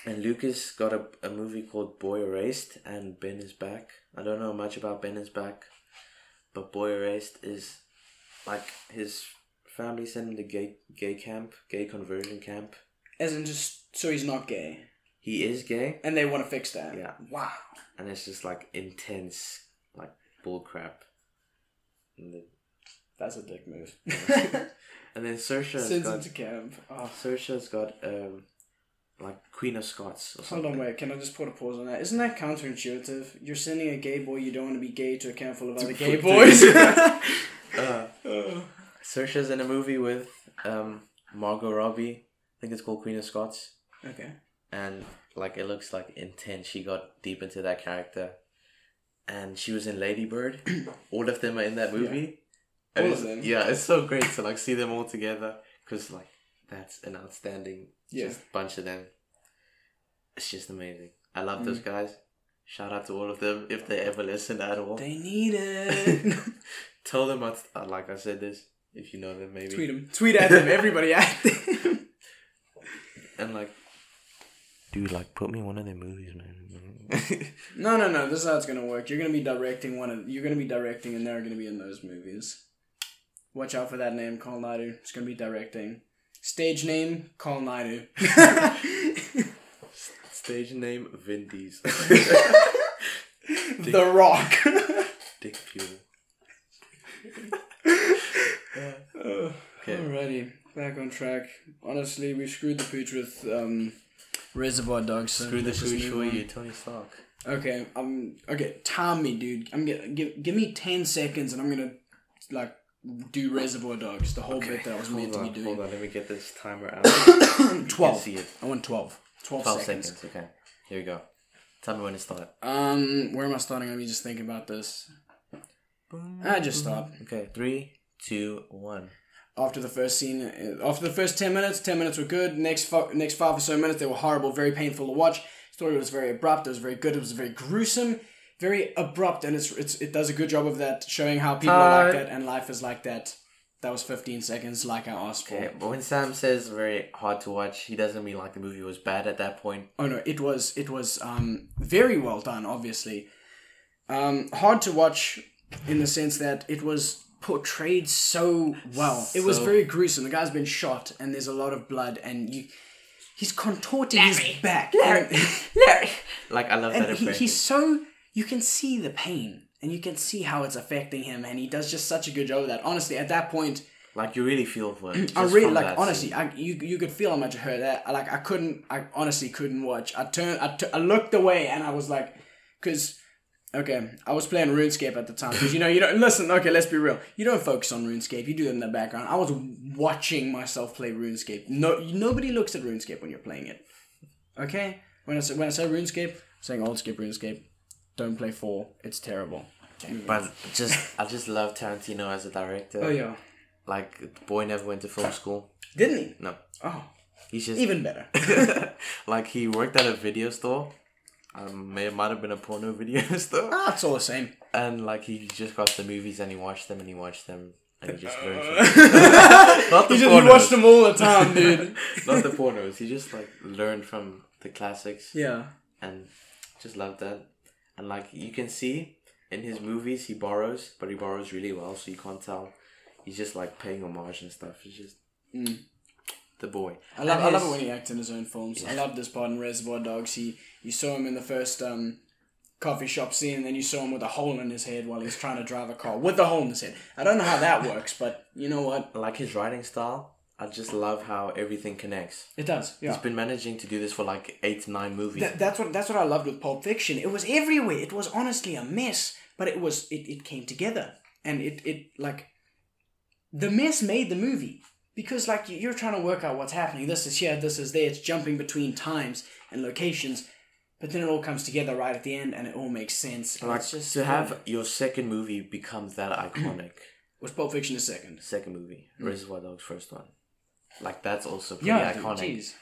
And Lucas got a, a movie called Boy Erased, and Ben is back. I don't know much about Ben is back, but Boy Erased is like his family sent him to gay gay camp, gay conversion camp. as in, just so he's not gay. He is gay, And they want to fix that. Yeah. Wow. and it's just like intense, like bull crap. That's a dick move. and then Saoirse's Sends got him to camp. Oh, Saoirse's got um like Queen of Scots or hold something. on, wait. Can I just put a pause on that? Isn't that counterintuitive? You're sending a gay boy you don't want to be gay to a camp full of other gay boys. Uh, in a movie with um Margot Robbie. I think it's called Queen of Scots. okay. And like it looks like intense. She got deep into that character, and she was in Lady Bird. all of them are in that movie. And All of them? Yeah, it's so great to like see them all together because like that's an outstanding Yeah. just bunch of them. It's just amazing. I love Mm. those guys. Shout out to all of them if they ever listen at all. They need it. Tell them I, uh, like I said this if you know them maybe. Tweet them. Tweet at them. Everybody at them. And like, dude, like put me in one of their movies, man. No, no, no. This is how it's gonna work. You're gonna be directing one of. You're gonna be directing, and they're gonna be in those movies. Watch out for that name, Carl Naidu. It's gonna be directing. Stage name, Carl Naidu. Stage name Vin Diesel. the Rock. Dick Fuel. Uh, Okay. Alrighty, back on track. Honestly, we screwed the pooch with um, Reservoir Dogs. So Screw the let's just pooch move for on. you, Tony Stark. Okay, um, okay, time me, dude. I'm gonna give give me ten seconds, and I'm gonna like do Reservoir Dogs, the whole bit that I was meant to be doing. hold on, let me get this timer out. Twelve. see it. I want 12. 12, 12 seconds. seconds. Okay, here we go. Tell me when to start. Um, where am I starting? Let me just think about this. I just start Okay, three, two, one. After the first scene. uh, After the first ten minutes, ten minutes were good. Next, fu- next five or so minutes, they were horrible, very painful to watch. Story was very abrupt. It was very good. It was very gruesome, very abrupt, and it's, it's it does a good job of that, showing how people are like that and life is like that. That was fifteen seconds, like I asked for. Okay, but when Sam says very hard to watch, he doesn't mean like the movie was bad at that point. Oh no, it was it was um, very well done. Obviously, um, hard to watch in the sense that it was portrayed so well. it was very gruesome. The guy's been shot, and there's a lot of blood, and you he's contorting his back. Larry, And, Like I love that and he, he's so you can see the pain, and you can see how it's affecting him, and he does just such a good job of that. Honestly, at that point. Like you really feel for it. I really like honestly. scene. I you you could feel how much I heard that. Like I couldn't. I honestly couldn't watch. I turned. I, I looked away and I was like, because okay, I was playing RuneScape at the time. Because you know you don't listen. Okay, let's be real. You don't focus on RuneScape. You do it in the background. I was watching myself play RuneScape. No, nobody looks at RuneScape when you're playing it. Okay, when I say when I say RuneScape, I'm saying old skip RuneScape. Don't play four. It's terrible. But just I just love Tarantino as a director. Oh yeah, Like the boy never went to film school. didn't he? No. Oh, He's just even better. like he worked at a video store. Um, may it might have been a porno video store, ah, it's all the same. and like he just got the movies and he watched them and he watched them and he just learned. From Not the He just pornos. he watched them all the time, dude. Not the pornos. He just like learned from the classics yeah. and just loved that. And like you can see in his movies, he borrows, but he borrows really well, so you can't tell. He's just like paying homage and stuff. He's just Mm. The boy. I love, And I love it when he acts in his own films. I love this part in Reservoir Dogs. He you saw him in the first um, coffee shop scene, and then you saw him with a hole in his head while he's trying to drive a car with a hole in his head. I don't know how that works, but you know what? like his writing style. I just love how everything connects. It does. Yeah. He's been managing to do this for like eight nine movies. That, that's what that's what I loved with Pulp Fiction. It was everywhere. It was honestly a mess, but it was it, it came together, and it it like the mess made the movie because like you- you're trying to work out what's happening. This is here, this is there. It's jumping between times and locations, but then it all comes together right at the end, and it all makes sense. And like it's just to have your second movie become that iconic. was Pulp Fiction the second. second movie, Reservoir Dogs first one. Like that's also pretty Mm. Yeah, iconic. jeez.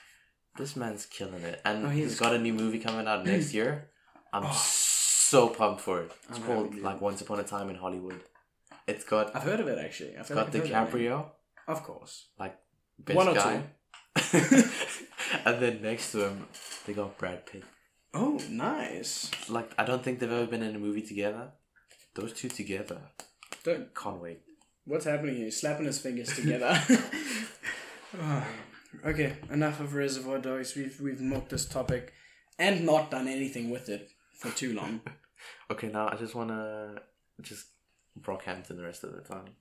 This man's killing it, and Oh, he's he's- got a new movie coming out next year. I'm so pumped for it. It's I'm called like Once Upon a Time in Hollywood. It's got I've heard of it actually. I've it's got I've heard of it. DiCaprio, of course. like best One or guy, and then next to him they got Brad Pitt. Oh, nice. Like I don't think they've ever been in a movie together. Those two together, Don't can't wait. What's happening here? He's slapping his fingers together. Ah, okay, enough of Reservoir Dogs. We've we've milked this topic and not done anything with it for too long. Okay, now I just wanna just Brockhampton the rest of the time.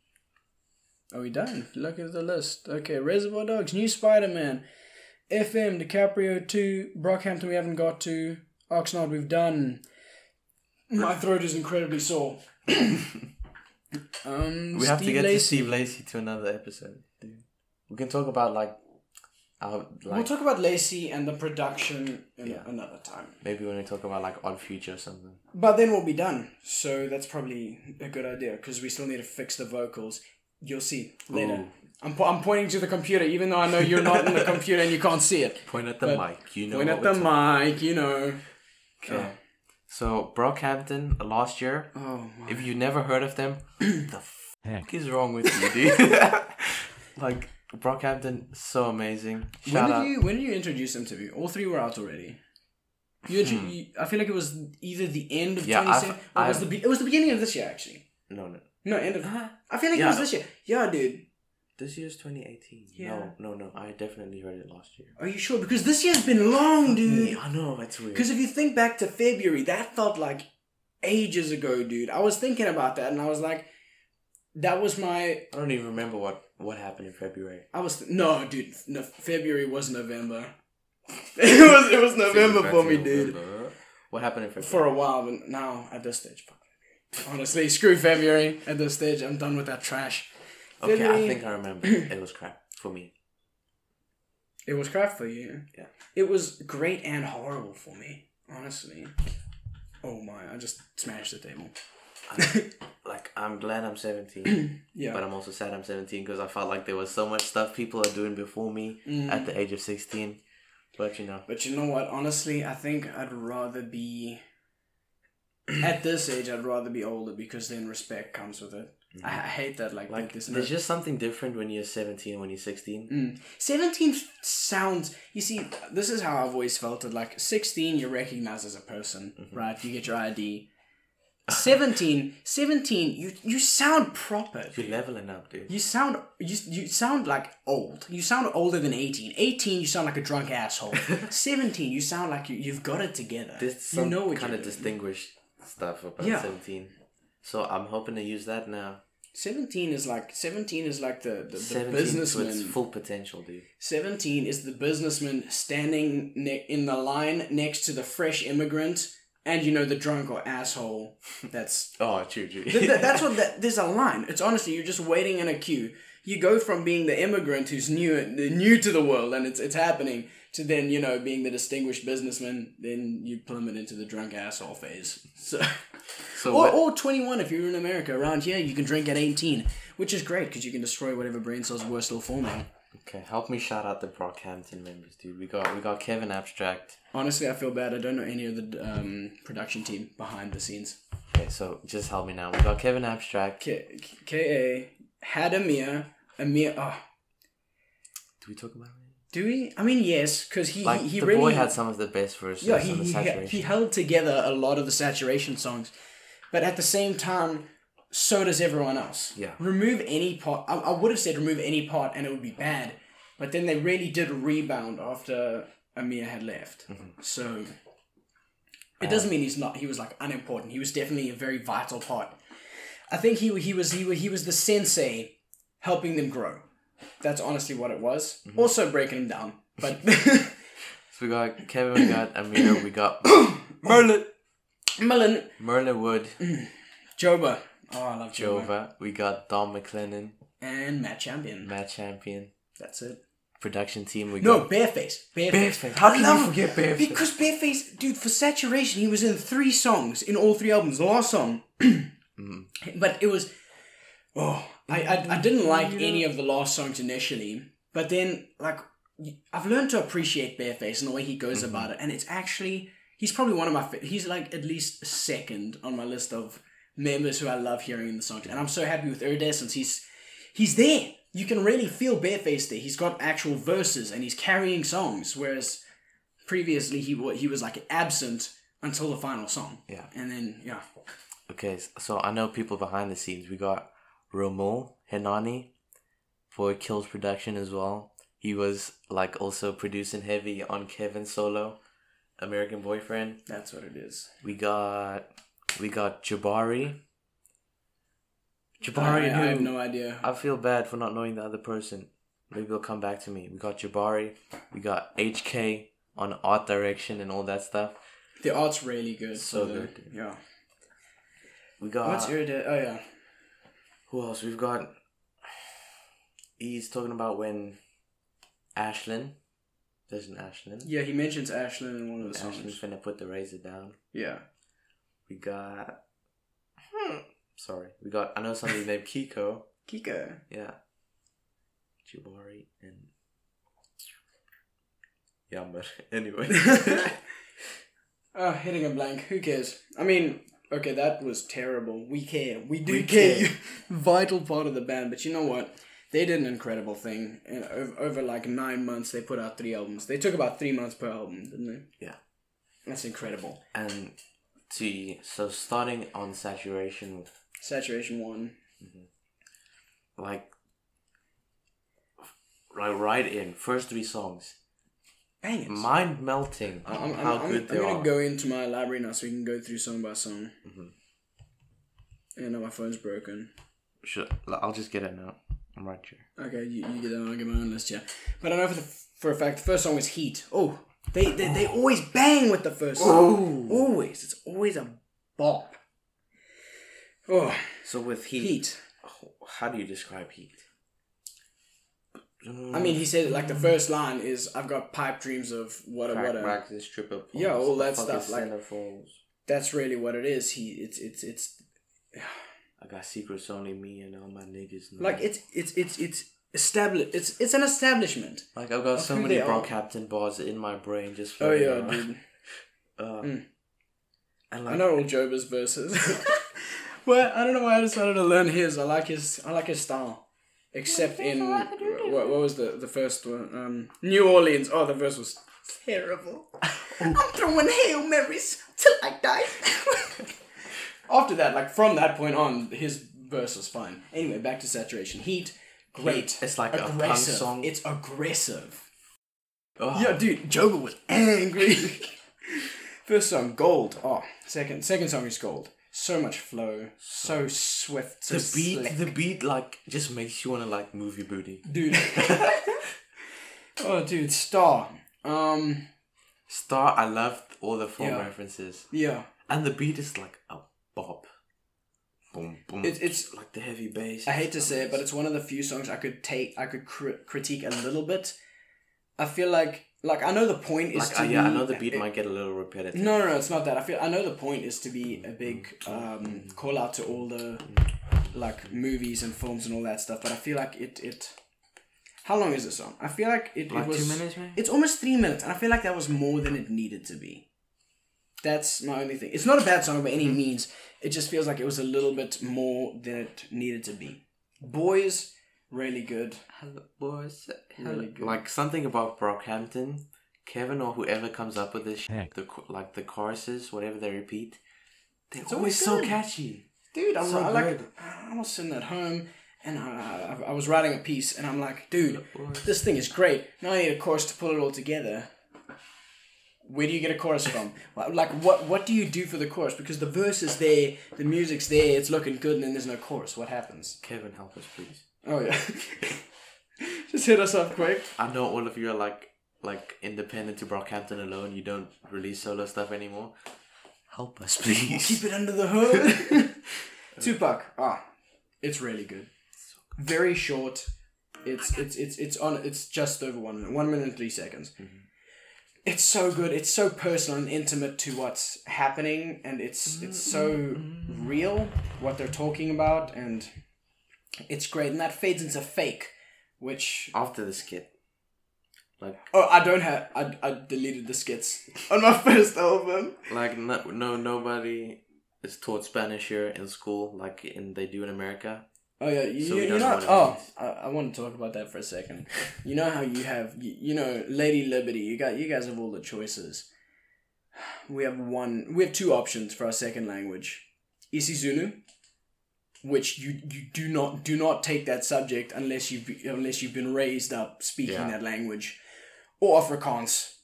Are we done? Look at the list. Okay, Reservoir Dogs, New Spider Man, FM, DiCaprio 2, Brockhampton we haven't got to, Oxnard we've done. My throat is incredibly sore. um, We have to Steve get to Lacy. Steve Lacy to another episode. Dude. We can talk about like, our We'll talk about Lacy and the production in Yeah. another time. maybe when we talk about like Odd Future or something. But then we'll be done. So that's probably a good idea because we still need to fix the vocals. You'll see later. Ooh. I'm, po- I'm pointing to the computer, even though I know you're not in the computer and you can't see it. Point at the But mic. You know. Point at the mic, you know. Okay. So Brockhampton uh, last year. Oh my. If you never heard of them, the fuck is wrong with you, dude? like Brockhampton, so amazing. When did out. you when did you introduce them to me? All three were out already. You, intro- you I feel like it was either the end of Hmm. Yeah, 2017 I've- or was the be- it was the beginning of this year actually. No, no. No, end of I feel like it Yeah. was this year. Yeah, dude. This year's 2018. Yeah. No, no, no. I definitely heard it last year. Are you sure? Because this year's been long, dude. I know it's weird. Because if you think back to February, that felt like ages ago, dude. I was thinking about that, and I was like, that was my. I don't even remember what what happened in February. I was no, dude. No, February was November. it was it was November for me, dude. What happened in February? For a while, but now at this stage, fuck. Honestly, screw February. At this stage, I'm done with that trash. okay, I think I remember. it was crap for me. It was crap for you. Yeah. It was great and horrible for me, honestly. Oh my! I just smashed the table. Like I'm glad I'm 17, Yeah. but I'm also sad I'm 17 because I felt like there was so much stuff people are doing before me Mm. at the age of 16. But you know, But you know what? Honestly, I think I'd rather be at this age. I'd rather be older because then respect comes with it. I, I hate that. Like, like this. there's just something different when you're 17 when you're 16. Mm. 17 sounds. You see, this is how I've always felt it. Like 16, you're recognized as a person, Mm-hmm. right? You get your ID. 17, 17, you you sound proper. You're leveling up, dude. You sound you you sound like old. You sound older than 18. 18, you sound like a drunk asshole. 17, you sound like you, you've got it together. There's you know what kind of doing. distinguished stuff about Yeah. 17. So I'm hoping to use that now. Seventeen is like seventeen is like the the, the 17 businessman. full potential, dude. 17 is the businessman standing ne- in the line next to the fresh immigrant and you know the drunk or asshole that's Oh, true, true. th- th- that's what that there's a line it's honestly you're just waiting in a queue you go from being the immigrant who's new new to the world and it's it's happening to then you know being the distinguished businessman then you plummet into the drunk asshole phase so so or, or 21 if you're in america around here you can drink at 18 which is great because you can destroy whatever brain cells were still forming okay, help me shout out the Brockhampton members, dude. We got we got Kevin Abstract. Honestly, I feel bad. I don't know any of the um, production team behind the scenes. Okay, so just help me now. We got Kevin Abstract. K K A had Ameer. Ameer. Oh, Do we talk about it? Do we? I mean, yes, because he Like he, he the really boy had some of the best verses yeah he the he, saturation. he held together a lot of the saturation songs, but at the same time, so does everyone else. Yeah. Remove any part. I, I would have said remove any part, and it would be bad. But then they really did rebound after Ameer had left. Mm-hmm. So it doesn't mean he's not. He was like unimportant. He was definitely a very vital part. I think he he was he was, he was the sensei, helping them grow. That's honestly what it was. Mm-hmm. Also breaking them down, but so we got Kevin, we got Ameer, we got Merlyn, Mullen, Merlyn Wood, Joba. Oh, I love Joba. Jova. We got Dom McLennon, And Matt Champion. Matt Champion, That's it. production team. We No, got Bearface. Bearface. Bearface. How can I you forget Bearface? Because Bearface, dude, for Saturation, he was in three songs in all three albums. The last song, but it was, oh, I, I I didn't like any of the last songs initially, but then like I've learned to appreciate Bearface and the way he goes mm-hmm. about it, and it's actually he's probably one of my fa- he's like at least second on my list of members who I love hearing in the songs, and I'm so happy with Iridescence. He's he's there. You can really feel Bearface there. He's got actual verses and he's carrying songs, whereas previously he wa- he was like absent until the final song. Yeah. and then yeah, Okay, so I know people behind the scenes. We got Romil Hemnani for Kills Production as well. He was like also producing heavy on Kevin Solo, American Boyfriend. that's what it is. We got we got Jabari. I, Jabari, I have no idea. I feel bad for not knowing the other person. Maybe they'll come back to me. We got Jabari. We got HK on art direction and all that stuff. The art's really good. So the- good. Yeah. We got What's Iridescence? Oh yeah. Who else? We've got. He's talking about when Ashlan. There's an Ashlan. Yeah, he mentions Ashlan in one of the songs. Ashlan's finna put the razor down. Yeah. We got. Hmm. Sorry. We got. I know somebody named Kiko. Kiko. Yeah. Jabari and. Yeah, but anyway. Oh, hitting a blank. Who cares? I mean, okay, that was terrible. We care. We do We care. care. Vital part of the band. But you know what? They did an incredible thing. And over, over like nine months, they put out three albums. They took about three months per album, didn't they? Yeah. That's incredible. and to so starting on saturation, Saturation one. Mm-hmm. like, like right in first three songs, Bang it. mind melting. I'm, I'm, how I'm, good I'm they gonna go into my library now so we can go through song by song. Mhm. And now my phone's broken. Sure, I'll just get it now. I'm right here. Okay, you, you get that. I'll get my own list. Yeah, but I know for the, for a fact the first song was Heat. Oh, they they, they always bang with the first song. Always, it's always a bop. Oh, So with heat, Heat. how do you describe heat? I mean, he said like the first line is, "I've got pipe dreams of what a what a." waxes, stripper poles, Yeah, all that fucking stuff, like- centerfolds. That's really what it is. He it's it's it's I got secrets only me and all my niggas know. like it's it's it's it's established. It's it's an establishment. like I've got of so many they bro captain bars in my brain just. Oh yeah, around. dude. Uh, Mm. And I know all Joba's verses. well, I don't know why I decided to learn his. I like his. I like his style. Except in what, what was the the first one? Um, New Orleans. Oh, the verse was terrible. I'm throwing hail marys till I die. After that, like from that point on, his verse was fine. Anyway, back to saturation. Heat, great. It's like a punk aggressive. song. It's aggressive. oh, Yeah, dude, Joba was angry. First song, Gold. Oh, second second song is Gold. So much flow, so swift, so the beat, slick. the beat, like just makes you wanna like move your booty. dude. oh, dude, Star. Um, Star, I loved all the film Yeah. references, yeah, and the beat is like a bop. Boom, boom. It- it's- like the heavy bass. I hate to say it, but it's one of the few songs I could take, I could cri- critique a little bit. I feel like, like I know the point is like to uh, yeah, I know the beat it- might get a little repetitive. No, no, no, it's not that. I feel I know the point is to be a big um, call out to all the like movies and films and all that stuff, but I feel like it it. How long is the song? I feel like it, like it was two minutes, man. It's almost three minutes, and I feel like that was more than it needed to be. That's my only thing. It's not a bad song by any means. It just feels like it was a little bit more than it needed to be. Boys, really good. Hello, boys. Really good. Like something about Brockhampton, Kevin or whoever comes up with this, sh- Heck. the like the choruses, whatever they repeat, they're It's always always so catchy. Dude, I'm So I like. I was sitting at home, and I, I, I was writing a piece, and I'm like, dude, this thing is great. Now I need a chorus to pull it all together. Where do you get a chorus from? Like, what what do you do for the chorus? Because the verse is there, the music's there, it's looking good, and then there's no chorus. What happens? Kevin, help us, please. Oh yeah, just hit us up quick. I know all of you are like like independent to Brockhampton alone. You don't release solo stuff anymore. Help us, please. Keep it under the hood. Tupac, ah, it's really good. Very short. It's it's it's it's on. It's just over one minute. One minute and three seconds. It's so good. It's so personal and intimate to what's happening, and it's it's so real what they're talking about, and it's great. And that fades into fake, which After the skit, like oh I don't have. I I deleted the skits on my first album. like no, no nobody is taught Spanish here in school like in they do in America. Oh yeah, you, So you don't know. oh. I, I want to talk about that for a second. You know how you have, you, you know, Lady Liberty. You got, you guys have all the choices. We have one. We have two options for our second language: Isizulu, which you you do not do not take that subject unless you unless you've been raised up speaking Yeah. that language, or Afrikaans.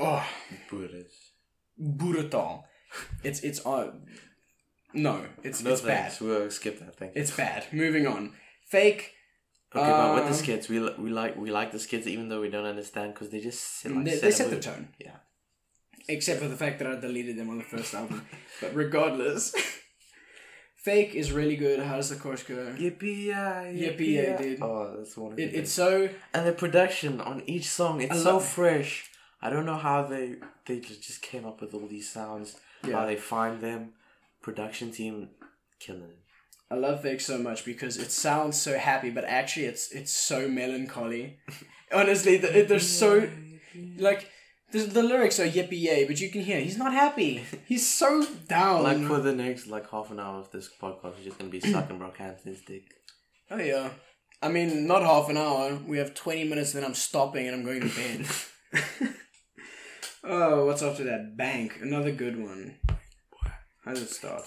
Oh, Buddhist. Boeretal. It's it's uh, no, it's No it's bad. We'll skip that thing. It's bad. Moving on. Fake. Okay, but with the Um, skits, we li- we like we like the skits even though we don't understand because they just sit like they, set they set the tone. Yeah. Except for the fact that I deleted them on the first album. But regardless, Fake is really good. How does the chorus go? Yippee! Yippee dude. Oh, that's one It, it's so and the production on each song it's I so love- fresh. I don't know how they they ju- just came up with all these sounds. Yeah. How they find them. Production team killing it. I love Fake so much because it sounds so happy, but actually it's it's so melancholy. Honestly, the, it, they're so like the, the lyrics are yippee yay, but you can hear he's not happy. He's so down. Like for the next like half an hour of this podcast, we're just gonna be sucking Brockhampton's dick. Oh yeah. I mean, not half an hour. We have twenty minutes. Then I'm stopping and I'm going to bed. oh, what's after that? Bank, another good one. How does it start?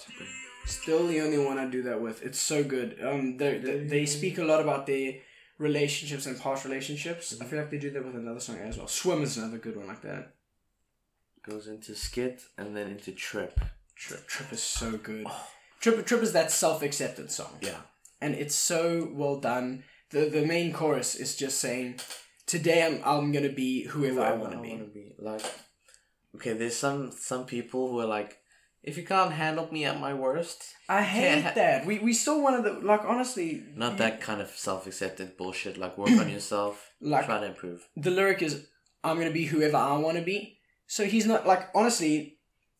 Still the only one I do that with. It's so good. Um, they they they speak a lot about their relationships and past relationships. I mm-hmm. feel like they do that with another song as well. Swim is another good one like that. Goes into skit and then into trip. Trip Trip is so good. Oh. Trip Trip is that self acceptance song. Yeah. and it's so well done. the The main chorus is just saying, "Today I'm I'm gonna be whoever I want to be." be. Like, okay, there's some some people who are like, if you can't handle me at my worst, I hate Yeah. that. We we saw one of the like honestly. not that kind of self-accepted bullshit. Like, work on yourself, Like- try to improve. The lyric is, "I'm gonna be whoever I want to be." So he's not like honestly.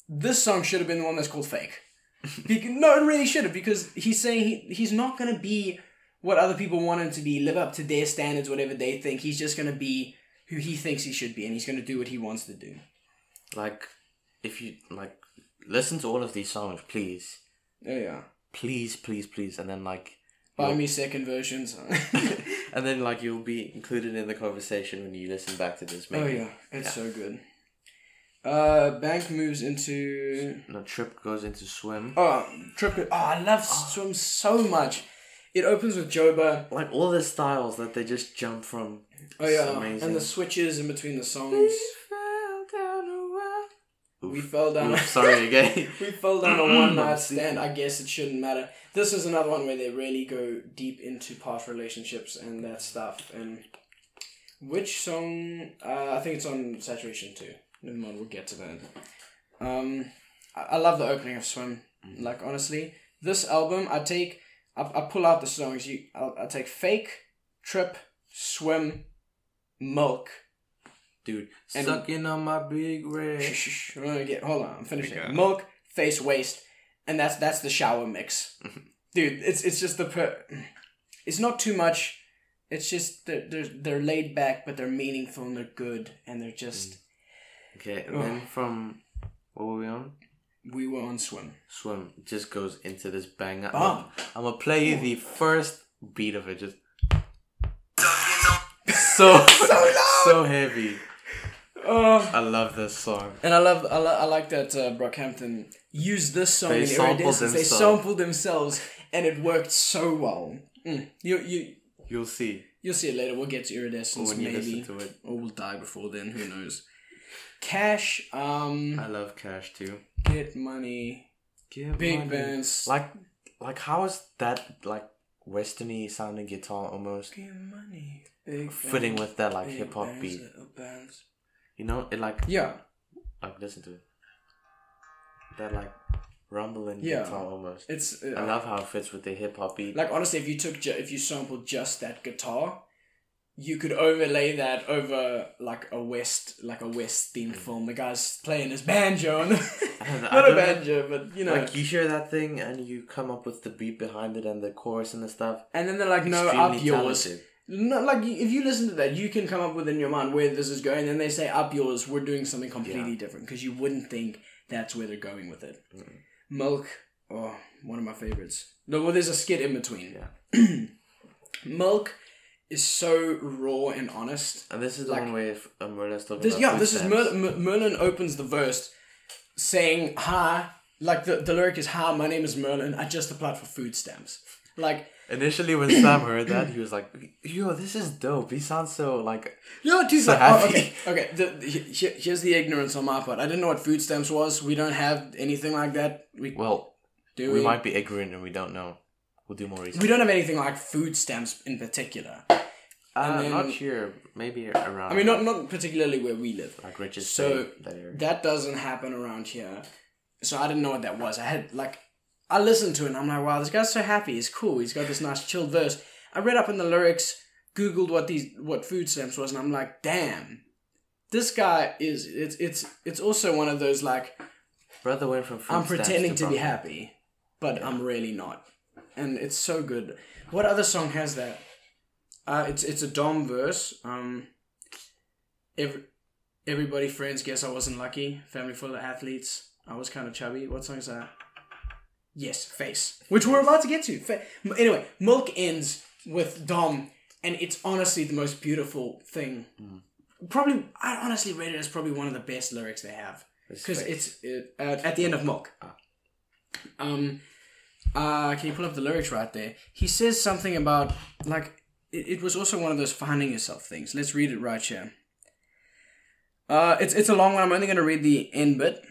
This song should have been the one that's called "Fake." Bec- no, it really should have because he's saying he, he's not gonna be what other people want him to be, live up to their standards, whatever they think. He's just gonna be who he thinks he should be, and he's gonna do what he wants to do. Like, if you like, listen to all of these songs, please, Oh yeah. please, please, please, and then like, Buy me second versions. and then like you'll be included in the conversation when you listen back to this. oh yeah, it's Yeah. so good. Uh, Bank moves into No, trip goes into swim. oh Trip. Oh, I love Swim so much. It opens with Joba. Like all the styles that they just jump from. Oh yeah, amazing. and the switches in between the songs. Fell down a well. We fell down. Oof, sorry again. we fell down a one night stand. I guess it shouldn't matter. This is another one where they really go deep into past relationships and that stuff. And which song? Uh, I think it's on Saturation too. Never mind, we'll get to that. Um, I, I love the opening of Swim. Like honestly, this album, I take, I, I pull out the songs. You, I, I take Fake, Trip, Swim, Milk. Dude, And- sucking on my big red. Shh, shh, shh, I'm gonna get. Hold on, I'm finishing. Okay. Milk, face, waste, and that's that's the shower mix, mm-hmm. dude. It's it's just the per. It's not too much. It's just they're they're, they're laid back, but they're meaningful and they're good, and they're just. Mm. Okay, and then from what were we on? We were on swim. Swim just goes into this banger. Bump. I'm gonna play you the first beat of it. Just so so loud, so heavy. I love this song. And I love, I, lo- I like that uh, Brockhampton used this song They in Iridescence. They sampled themselves, and it worked so well. Mm. You, you, You'll see you'll see it later. We'll get to Iridescence maybe, listen to it. or we'll die before then. Who knows? Cash, um, I love Cash too. get money, Give big money. bands, Like, like how is that like westerny sounding guitar almost get money, big fitting bands, with that like hip hop beat? bands. You know, it like Yeah, like listen to it. That like rumbling Yeah. guitar almost. it's. Uh, I love how it fits with the hip hop beat. Like honestly, if you took ju- if you sampled just that guitar, you could overlay that over like a west like a west themed film. The guy's playing his banjo, and I don't know, I not a banjo, but you know. Like you hear that thing and you come up with the beat behind it and the chorus and the stuff. and then they're like, "No, up yours." talented. No, like if you listen to that, you can come up with in your mind where this is going. Then they say, "Up yours." We're doing something completely Yeah. different because you wouldn't think that's where they're going with it. Milk, oh, one of my favorites. No, well, there's a skit in between. Yeah. Milk is so raw and honest. And this is the Like- one where if, uh, Merlyn's talking This, about yeah, this is. Merlyn. Mer- Merlyn opens the verse saying, "Hi." Like the, the lyric is, "Hi, my name is Merlyn. I just applied for food stamps." Like, Initially, when Sam heard that, he was like, "Yo, this is dope. He sounds so like." no, dude. So like, oh, okay, okay. The, the, he- here's the ignorance on my part. I didn't know what food stamps was. We don't have anything like that. We Well, do. we We, might be ignorant and we don't know. We'll do more research. we don't have anything like food stamps in particular. Uh, then- not here. Maybe around. I mean, not not particularly where we live. like Richard's So. That doesn't happen around here. So I didn't know what that was. I had like I listened to it and I'm like, wow, this guy's so happy. He's cool. He's got this nice chilled verse. I read up in the lyrics, googled what these what food stamps was, and I'm like, damn. This guy is it's it's it's also one of those like Brother went from. I'm pretending to be happy, but I'm really not. And it's so good. What other song has that? Uh, it's it's a Dom verse. Um, every, everybody friends guess I wasn't lucky. Family full of athletes. I was kind of chubby. What song is that? Yes, face. Which we're about to get to. Fa- anyway, Milk ends with Dom, and it's honestly the most beautiful thing. Probably, I honestly rate it as probably one of the best lyrics they have because it's it, uh, at the end of Milk. Um, uh, can you pull up the lyrics right there? He says something about like it, it was also one of those finding yourself things. Let's read it right here. Uh, it's it's a long one. I'm only going to read the end bit.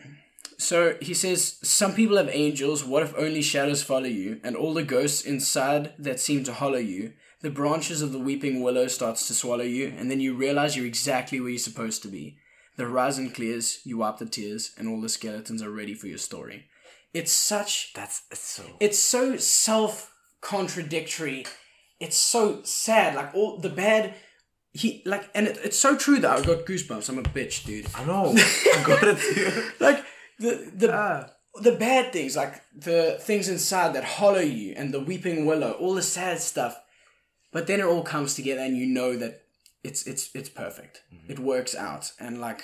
So he says, Some people have angels. What if only shadows follow you, and all the ghosts inside that seem to hollow you? The branches of the weeping willow starts to swallow you, and then you realize you're exactly where you're supposed to be. The horizon clears, you wipe the tears, and all the skeletons are ready for your story. It's such That's it's so. it's so self contradictory. It's so sad. Like all the bad he like and it, it's so true that I got goosebumps. I'm a bitch, dude. I know. I got it too. Like the the Ah. the bad things, like the things inside that hollow you and the weeping willow, all the sad stuff. But then it all comes together and you know that it's it's it's perfect. It works out and like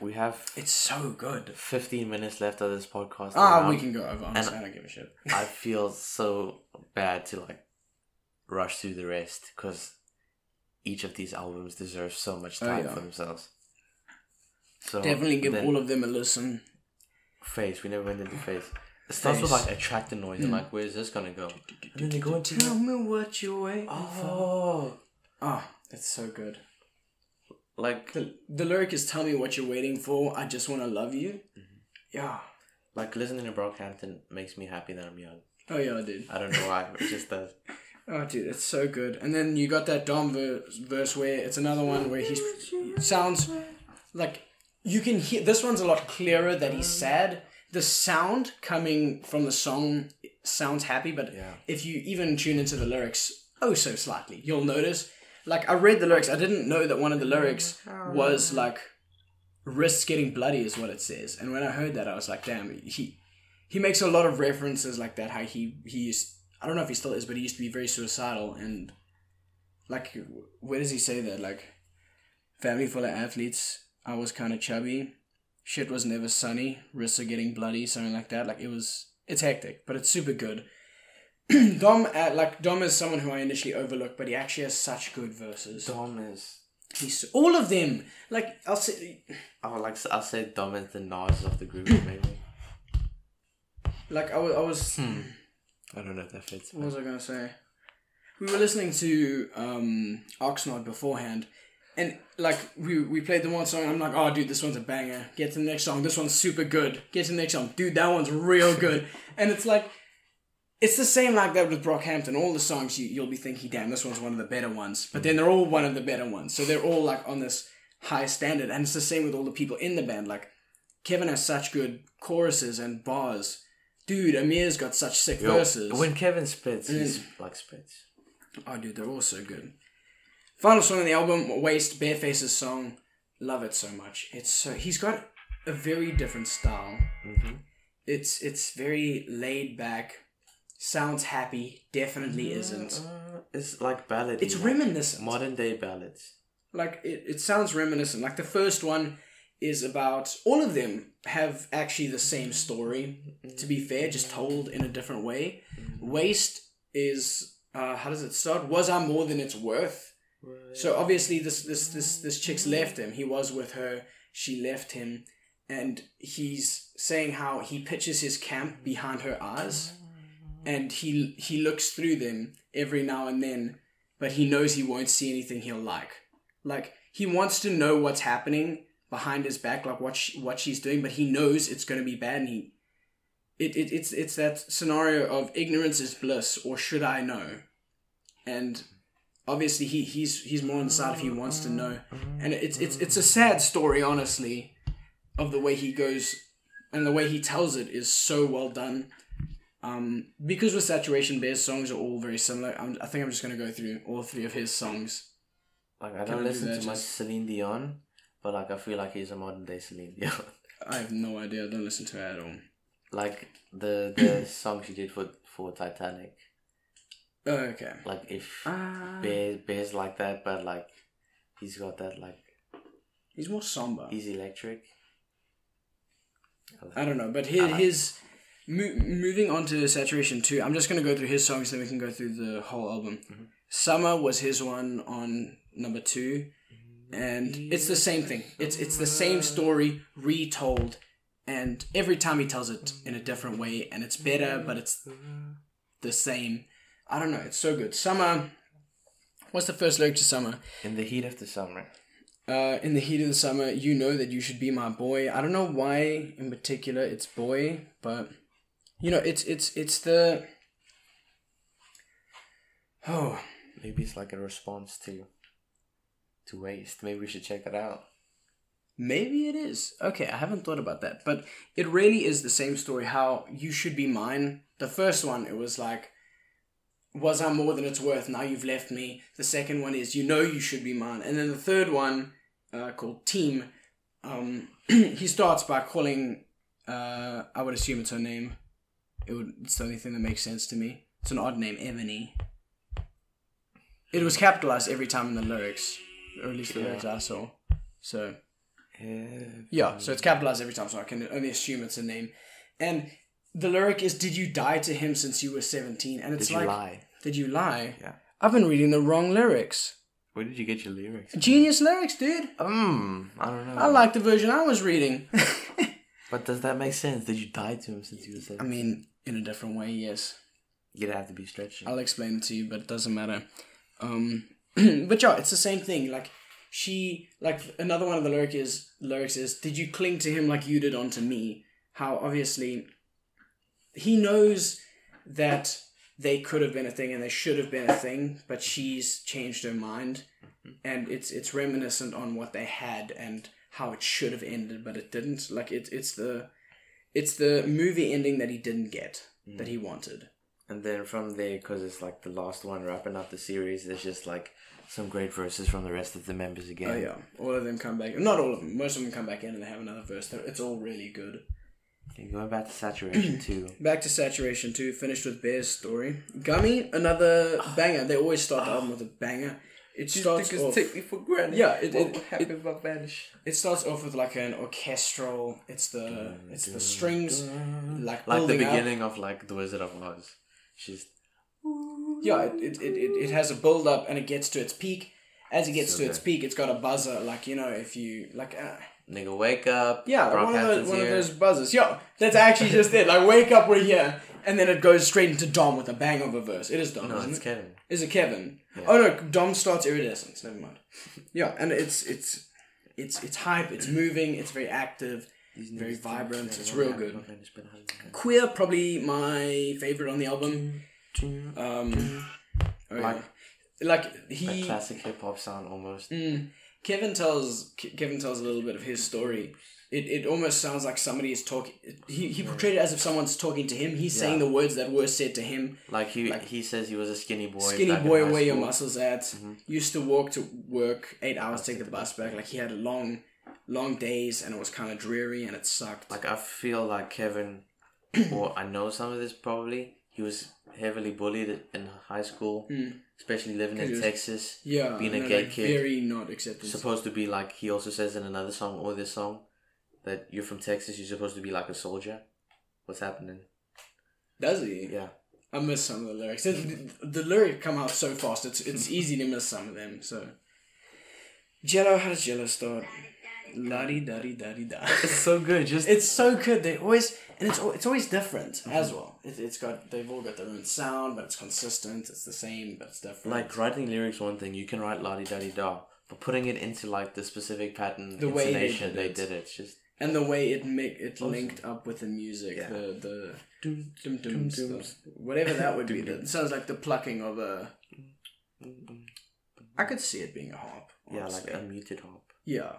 We have it's so good. 15 minutes left of this podcast. Ah, around. we can go over. Honestly, I don't give a shit. I feel so bad to like rush through the rest because each of these albums deserve so much Oh, time yeah. for themselves. So Definitely give then all of them a listen. Face. We never went into face. It starts with Face. like attract the noise and like where's this gonna go? And then they go into Tell me what you're waiting oh, Oh, it's so good. like The, the lyric is "Tell me what you're waiting for. I just want to love you." Mm-hmm. yeah. Like listening to Brockhampton makes me happy that I'm young. Oh yeah, dude. I don't know why, it just does. Oh, dude, it's so good. And then you got that Dom verse, verse where it's another one where he sounds like you can hear. This one's a lot clearer that he's mm. sad. The sound coming from the song sounds happy, but Yeah. if you even tune into the lyrics oh so slightly, you'll notice. Like I read the lyrics, I didn't know that one of the mm, lyrics was like wrists getting bloody is what it says. And when I heard that, I was like, damn, he he makes a lot of references like that. How he he used I don't know if he still is, but he used to be very suicidal and like where does he say that like family full of athletes. I was kind of chubby. Shit was never sunny. Wrists are getting bloody. Something like that. Like it was. It's hectic, but it's super good. Dom, uh, like Dom, is someone who I initially overlooked, but he actually has such good verses. Dom is. He's all of them. Like I'll say, I would like. I'll say Dom is the Nas of the group, maybe. like I was. I was I don't know if that fits. What was I gonna say? We were listening to um, Oxnard beforehand, and like we we played the one song. I'm like, oh, dude, this one's a banger. Get to the next song. This one's super good. Get to the next song, dude. That one's real good. and it's like, it's the same like that with Brockhampton. All the songs you you'll be thinking, damn, this one's one of the better ones. But then mm. they're all one of the better ones. So they're all like on this high standard, and it's the same with all the people in the band. Like Kevin has such good choruses and bars. Dude, Ameer's got such sick Yo, verses. When Kevin spits, he's mm. like spits. Oh, dude, they're all so good. Final song on the album, Waste, Bearface's song. Love it so much. It's so he's got a very different style. Mm-hmm. It's it's very laid back, sounds happy. Definitely isn't. Uh, it's like ballad. It's reminiscent. Modern day ballads. Like it, it sounds reminiscent. Like the first one is about all of them have actually the same story. To be fair, just told in a different way. Waste is uh, how does it start? Was I more than it's worth? So obviously this this this this chick's left him. He was with her. She left him, and he's saying how he pitches his camp behind her eyes, mm-hmm. and he he looks through them every now and then, but he knows he won't see anything he'll like. Like he wants to know what's happening behind his back, like what she, what she's doing, but he knows it's going to be bad, and he. It, it, it's it's that scenario of ignorance is bliss, or should I know? And obviously he he's he's more on the side if he wants to know. And it's it's it's a sad story honestly of the way he goes and the way he tells it is so well done. Um because with saturation bears songs are all very similar. I'm, i think i'm just going to go through all three of his songs. Like I don't listen that? to much Celine Dion, but like I feel like he's a modern day Celine Dion. i have no idea. I don't listen to it at all. Like the the song she did for for Titanic. Oh, okay Like if uh, Bears Bears like that, but like he's got that like he's more somber he's electric. I I don't know, but his, like- his mo- moving on to Saturation 2, I'm just going to go through his songs, then we can go through the whole album. Mm-hmm. Summer was his one on number 2, and it's the same thing. It's it's the same story retold, and every time he tells it in a different way, and it's better, but it's the same. I don't know, it's so good. Summer, what's the first lyric to Summer? In the heat of the summer. Uh, in the heat of the summer, you know that you should be my boy. I don't know why in particular it's boy, but you know it's it's it's the oh Maybe it's like a response to to waste. Maybe we should check it out. maybe it is okay. I haven't thought about that, but it really is the same story. How you should be mine. The first one, it was like, was I more than it's worth? Now you've left me. The second one is, you know you should be mine, and then the third one, uh, called Team, um, he starts by calling. Uh, I would assume it's her name. It would. It's the only thing that makes sense to me. It's an odd name, Ebony. It was capitalized every time in the lyrics, or at least the Yeah. lyrics I saw. So Yeah. yeah, so it's capitalized every time, so I can only assume it's a name. And the lyric is, "Did you die to him since you were 17? And it's Did you like, lie? "Did you lie?" Yeah. I've been reading the wrong lyrics. Where did you get your lyrics? Genius lyrics, dude. Um, I don't know. I like the version I was reading. But does that make sense? Did you die to him since you were seventeen? I mean, in a different way, yes. You'd have to be stretching. I'll explain it to you, but it doesn't matter. Um, but yeah, it's the same thing. Like she, like another one of the lyric is lyrics is, "Did you cling to him like you did onto me?" how obviously he knows that they could have been a thing and they should have been a thing, but she's changed her mind, mm-hmm. and it's it's reminiscent on what they had and how it should have ended, but it didn't. Like it, it's the it's the movie ending that he didn't get mm. that he wanted. And then from there, because it's like the last one wrapping up the series, there's just like some great verses from the rest of the members oh, again. Oh yeah, all of them come back. Not all of them. Most of them come back in and they have another verse. It's all really good. Okay, going back to Saturation 2. Back to Saturation 2, finished with Bear's story. Gummy, another banger. They always start the album with a banger. It starts off, me for granted. Yeah, it- what it- would happen vanish? it starts off with like an orchestral. It's the it's the strings like Like the building up. beginning of like The Wizard of Oz. She's Yeah, it, it, it, it, it has a build up and it gets to its peak. As it gets So to its peak, it's got a buzzer. Like you know, if you like. Uh, nigga wake up. Yeah, one, of those, one of those buzzers. Yo, that's actually just it. Like, wake up, we're here. And then it goes straight into Dom with a bang of a verse. It is Dom, No, it's it? Kevin. Is it Kevin? Oh no, Dom starts Iridescence. Never mind. Yeah, and it's it's it's it's hype. It's moving. It's very active. Very vibrant. It's real good. Queer, probably my favorite on the album. Um, oh, yeah. Like- like he classic hip hop sound almost. Mm. Kevin tells Kevin tells a little bit of his story. It, it almost sounds like somebody is talking. He, he portrayed it as if someone's talking to him. He's saying the words that were said to him. Like he Like- he says he was a skinny boy. Skinny boy, where your muscles at? Mm-hmm. Used to walk to work eight hours, take the bus back. Like he had long, long days, and it was kind of dreary, and it sucked. Like I feel like Kevin, or I know some of this probably. He was heavily bullied in high school, hmm. Especially living in Texas. yeah, being a gay like, kid. very not accepted. supposed to be like he also says in another song or this song that you're from Texas. You're supposed to be like a soldier. What's happening? Does he? Yeah, I miss some of the lyrics. The, the lyrics come out so fast. It's it's easy to miss some of them. So, Jello, how does Jello start? La di da di da di da. it's so good. Just It's so good. They always and it's it's always different mm-hmm. as well. It, it's got they've all got their own sound, but it's consistent. It's the same, but it's different. like writing lyrics one thing. You can write la di da di da, but putting it into like the specific pattern The way they did they it. did it. It's just and the way it make it linked up with the music, Yeah. the the whatever that would be. That sounds like the plucking of a. I could see it being a harp. yeah, like a muted harp. Yeah.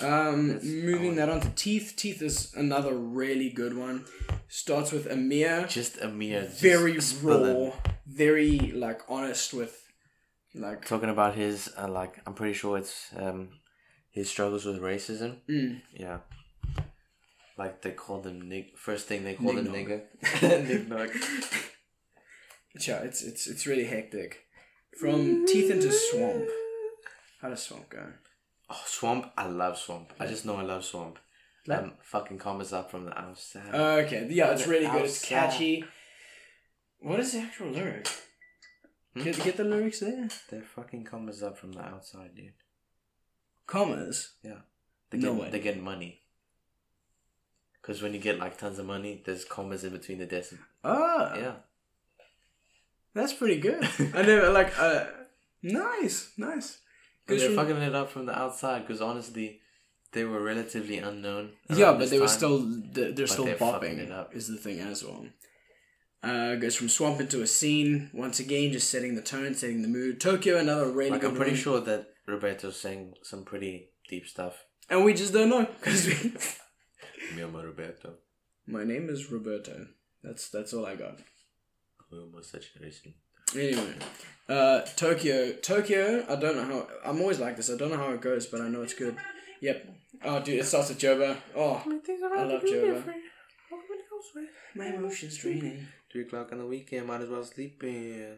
Um, That's- moving that on to Teeth. Teeth is another really good one. Starts with Ameer. Just a mere just Very spilling. raw, very like honest with, like Talking about his uh, like I'm pretty sure it's um his struggles with racism. mm, Yeah. Like they called him nig. First thing they called him Nig-nog. nigga. Nig-nog. yeah, it's it's it's really hectic. From Teeth into Swamp. How does Swamp go? Oh, swamp! I love swamp. I just know I love swamp. Like- Um, fucking commas up from the outside. Okay, yeah, it's really good. It's catchy. What is the actual lyric? Hmm? Get, get the lyrics there. They're fucking commas up from the outside, dude. Commas. Yeah. They No get way. they get money. Cause when you get like tons of money, there's commas in between the decimals. Ah, Yeah. that's pretty good. I never like. Uh, nice, nice. They're fucking it up from the outside. Cause honestly, they were relatively unknown. Yeah, but they were still they're, they're still bopping. it up. Is the thing as well. Uh, goes from swamp into a scene once again, just setting the tone, setting the mood. Tokyo, another really Like I'm pretty one. sure that Roberto's saying some pretty deep stuff. and we just don't know because we. Mi amo Roberto. My name is Roberto. That's that's all I got. Amo saturation. Anyway, uh, Tokyo, Tokyo. I don't know how. I'm always like this. I don't know how it goes, but I know it's good. Yep. Oh, dude, it starts with Joba. Oh, I love Joba. My emotions draining. Three o'clock on the weekend, might as well sleep in.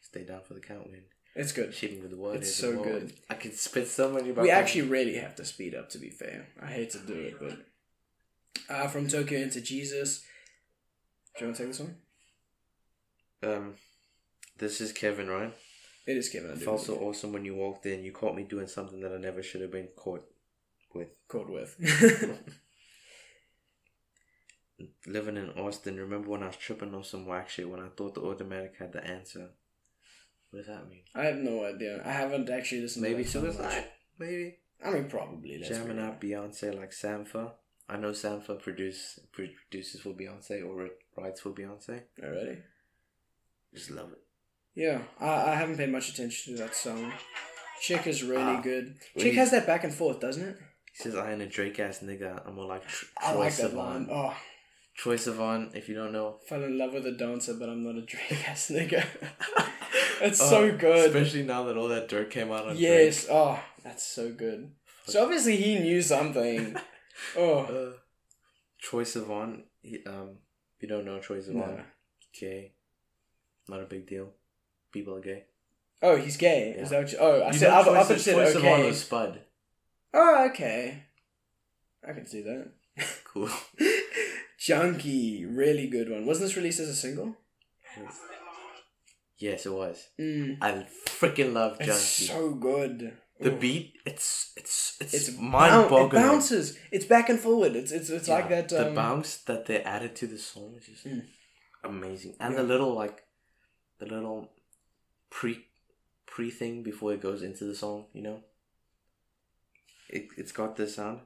Stay down for the count win. It's good. Shitting with the water. It's so wall. good. I could spit so many about We that. actually really have to speed up. To be fair, I hate to do it, but uh, from Tokyo into Jesus. Do you want to take this one? Um, this is Kevin, right? It is Kevin. I do Felt so awesome when you walked in. You caught me doing something that I never should have been caught with. Called with. Living in Austin, remember when I was tripping on some whack shit when I thought the automatic had the answer? What does that mean? I have no idea. I haven't actually listened. Maybe to much. suicide? Maybe. I mean, probably. Jamming out Beyonce like Sampha. I know Sampha produce produces for Beyonce or writes for Beyonce. Oh, Already. Just love it. Yeah, I, I haven't paid much attention to that song. Chick is really Ah, good. when Chick you- has that back and forth, doesn't it? He says I ain't a Drake ass nigga. I'm more like Tr- I Troy like that Sivan. line. Oh, Troye Sivan, if you don't know. fell in love with a dancer, but I'm not a Drake ass nigga. it's Oh, so good. Especially now that all that dirt came out on Yes. Oh, that's so good. So obviously he knew something. Oh. Uh, Troye Sivan, he, um, if you don't know Troye Sivan, No. gay. Not a big deal. People are gay. Oh, he's gay. Yeah. Is that what you, oh, I You said, I, Troy I Siv- said okay. Spud. Oh, okay. I can see that. Cool. Junkie, really good one. Wasn't this released as a single? yes, it was. Mm. I freaking love Junkie. It's so good. the Ooh. beat, it's it's it's, It's mind boun- It bounces. It's back and forward. It's it's it's like that. Um, the bounce that they added to the song is just Mm. amazing, and Yeah. the little like the little pre pre thing before it goes into the song. You know, it it's got this sound,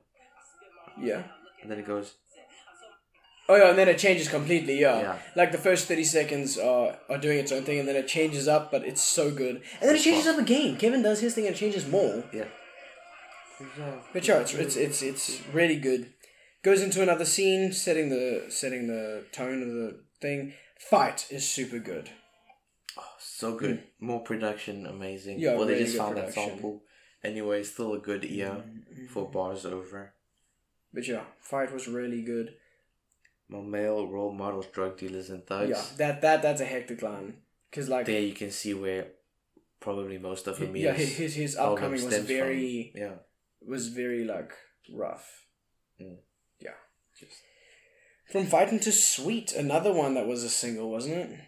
Yeah. and then it goes. Oh yeah, and then it changes completely. Yeah. Yeah. Like the first thirty seconds are are doing its own thing, and then it changes up, but it's so good. And then it changes up again. Kevin does his thing and changes more. Yeah. But yeah, it's it's it's it's really good. Goes into another scene, setting the setting the tone of the thing. Fight is super good. So good. More production, amazing. Hmm. Yeah, well, they really just good found that production. sample. Anyway, still a good ear for bars over. But yeah, fight was really good. My male role models, drug dealers, and thugs. Yeah, that that that's a hectic line. Cause like There you can see where probably most of Ameer's yeah, his his, upcoming was stems from. very Yeah. was very like rough. Mm. Yeah. Just From Fighting to Sweet, another one that was a single, wasn't it?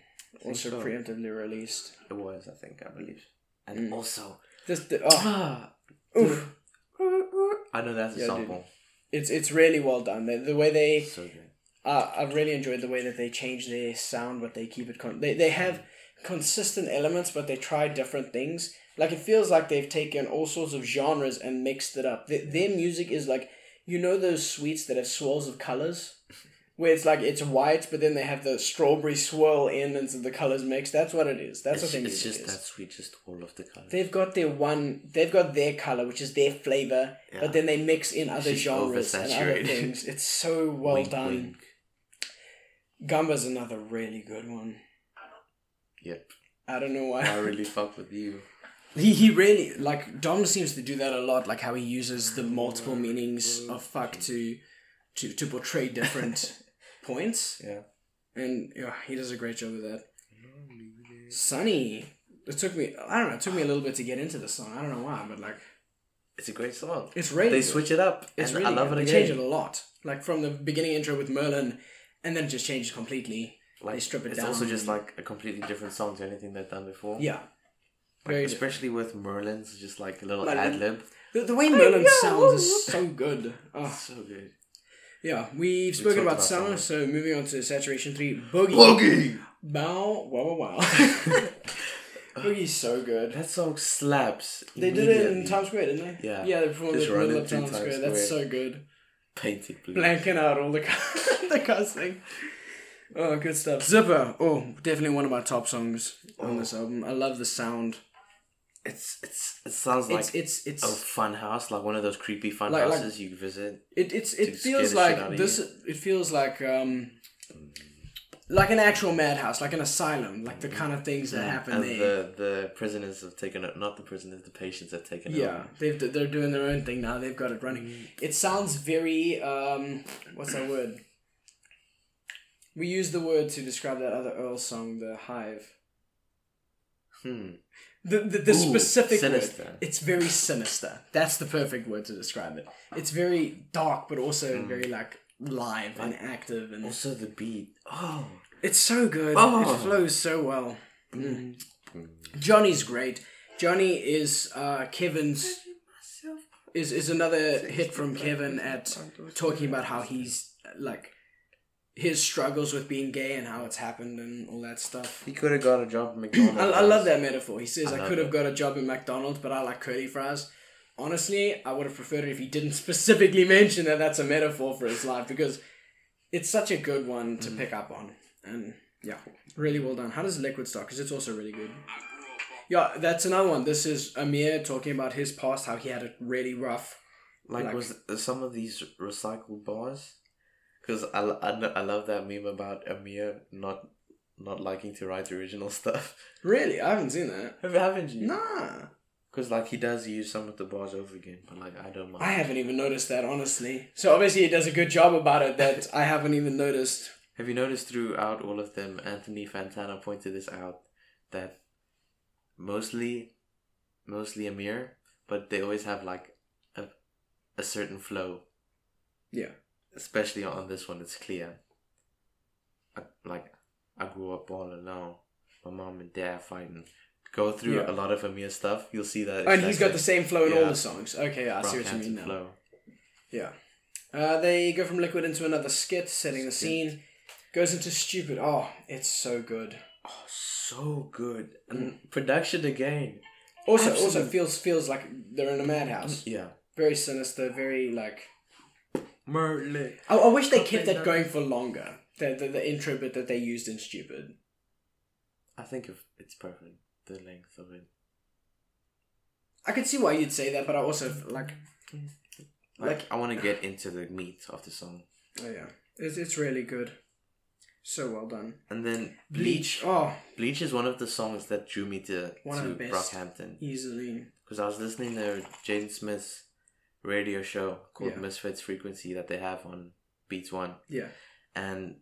Also so. preemptively released. it was, I think, I believe. And Mm. also This, the, oh, ah, oof. I know that's a Yeah, dude. It's it's really well done. The, the way they, So uh, I've really enjoyed the way that they change their sound, but they keep it. Con- they they have consistent elements, but they try different things. Like it feels like they've taken all sorts of genres and mixed it up. Their, their music is like you know those sweets that have swirls of colors, where it's like it's white, but then they have the strawberry swirl in, and so the colors mix. That's what it is. That's it's, what their it's just is. that sweet, just all of the colors. They've got their one. They've got their color, which is their flavor, Yeah. but then they mix in other genres and other things. It's so well Wink, done. wink. Gamba's another really good one. Yep. I don't know why. I really fuck with you. he he really like Dom seems to do that a lot. Like how he uses the multiple meanings of fuck to to to portray different points, Yeah. and yeah, he does a great job with that. Sunny. It took me. I don't know. It took me a little bit to get into the song. I don't know why, but like It's a great song. it's really. They good. switch it up. It's really I love good. it They again. change it a lot. Like from the beginning intro with Merlyn, and then it just changes completely. Like, they strip it it's down. It's also just like a completely different song to anything they've done before. Yeah. Like, Very different. especially with Merlyn's, just like a little Like, ad lib. The, the way Merlyn sounds is so good. Oh, So good. Yeah. We've spoken about, about summer, summer. so moving on to Saturation 3. Boogie. Boogie! Bow. Wow, wow, wow. Boogie's so good. That song slaps. They did it in. Times Square, didn't they? Yeah. Yeah, they performed Just it in the middle of Times Times Square. That's so good. Painted blue. Blanking out all the, the cussing. Oh, good stuff. Zipper. Oh, definitely one of my top songs on oh. this album. I love the sound. It's it's it sounds like it's it's it's a fun house, like one of those creepy fun Like- like- houses you visit. it it's it feels the shit out like this it feels like um like an actual madhouse like an asylum like the kind of things that happen and there the the prisoners have taken it. Not the prisoners, the patients have taken it. yeah they've they're doing their own thing now they've got it running it sounds very um what's that word we use the word to describe that other Earl song the hive Hmm. The the, the Ooh, specific sinister. word it's very sinister that's the perfect word to describe it it's very dark but also Hmm. very like live and active and Also the beat. Oh. It's so good. Oh. It flows so well. Mm. Johnny's great. Johnny is uh, Kevin's is is another hit from Kevin at talking about how he's like his struggles with being gay and how it's happened and all that stuff. He could have got a job at McDonald's. I, I love that metaphor. He says, I "I, could have got a job at McDonald's, but I like curly fries." honestly, I would have preferred it if he didn't specifically mention that that's a metaphor for his life because it's such a good one to mm. pick up on. And yeah, really well done. How does Liquid start? Because it's also really good. Yeah, that's another one. This is Ameer talking about his past, how he had it really rough. Like, Like- was some of these recycled bars? Because I, I, I love that meme about Ameer not not liking to write original stuff. Really? I haven't seen that. Have you haven't you? Nah. Because like he does use some of the bars over again, but like I don't mind. I haven't even noticed that, honestly. So obviously he does a good job about it that I haven't even noticed. Have you noticed throughout all of them, Anthony Fantano pointed this out that mostly, mostly Ameer, but they always have like a, a certain flow. Yeah. Especially on this one, it's clear. I, like I grew up all alone. My mom and dad fighting. Go through Yeah. a lot of Ameer stuff. You'll see that. And he's got the same flow in all the songs. Okay, I see what you mean now. flow. Yeah. Uh, they go from Liquid into another skit, setting the scene. Goes into Stupid. Oh, it's so good. Oh, so good and production again. Also, also feels feels like they're in a madhouse. Yeah. Very sinister. Very like. Merlyn. I, I wish they kept that going for longer. The, the the intro bit that they used in Stupid. I think if it's perfect, the length of it. I could see why you'd say that, but I also like. Like, I want to get into the meat of the song. Oh yeah, it's it's really good. So well done. And then Bleach. Bleach. Oh, Bleach is one of the songs that drew me to, One to. Brockhampton. easily. Because I was listening to Jaden Smith's radio show called Yeah. Misfits Frequency that they have on Beats One. Yeah. And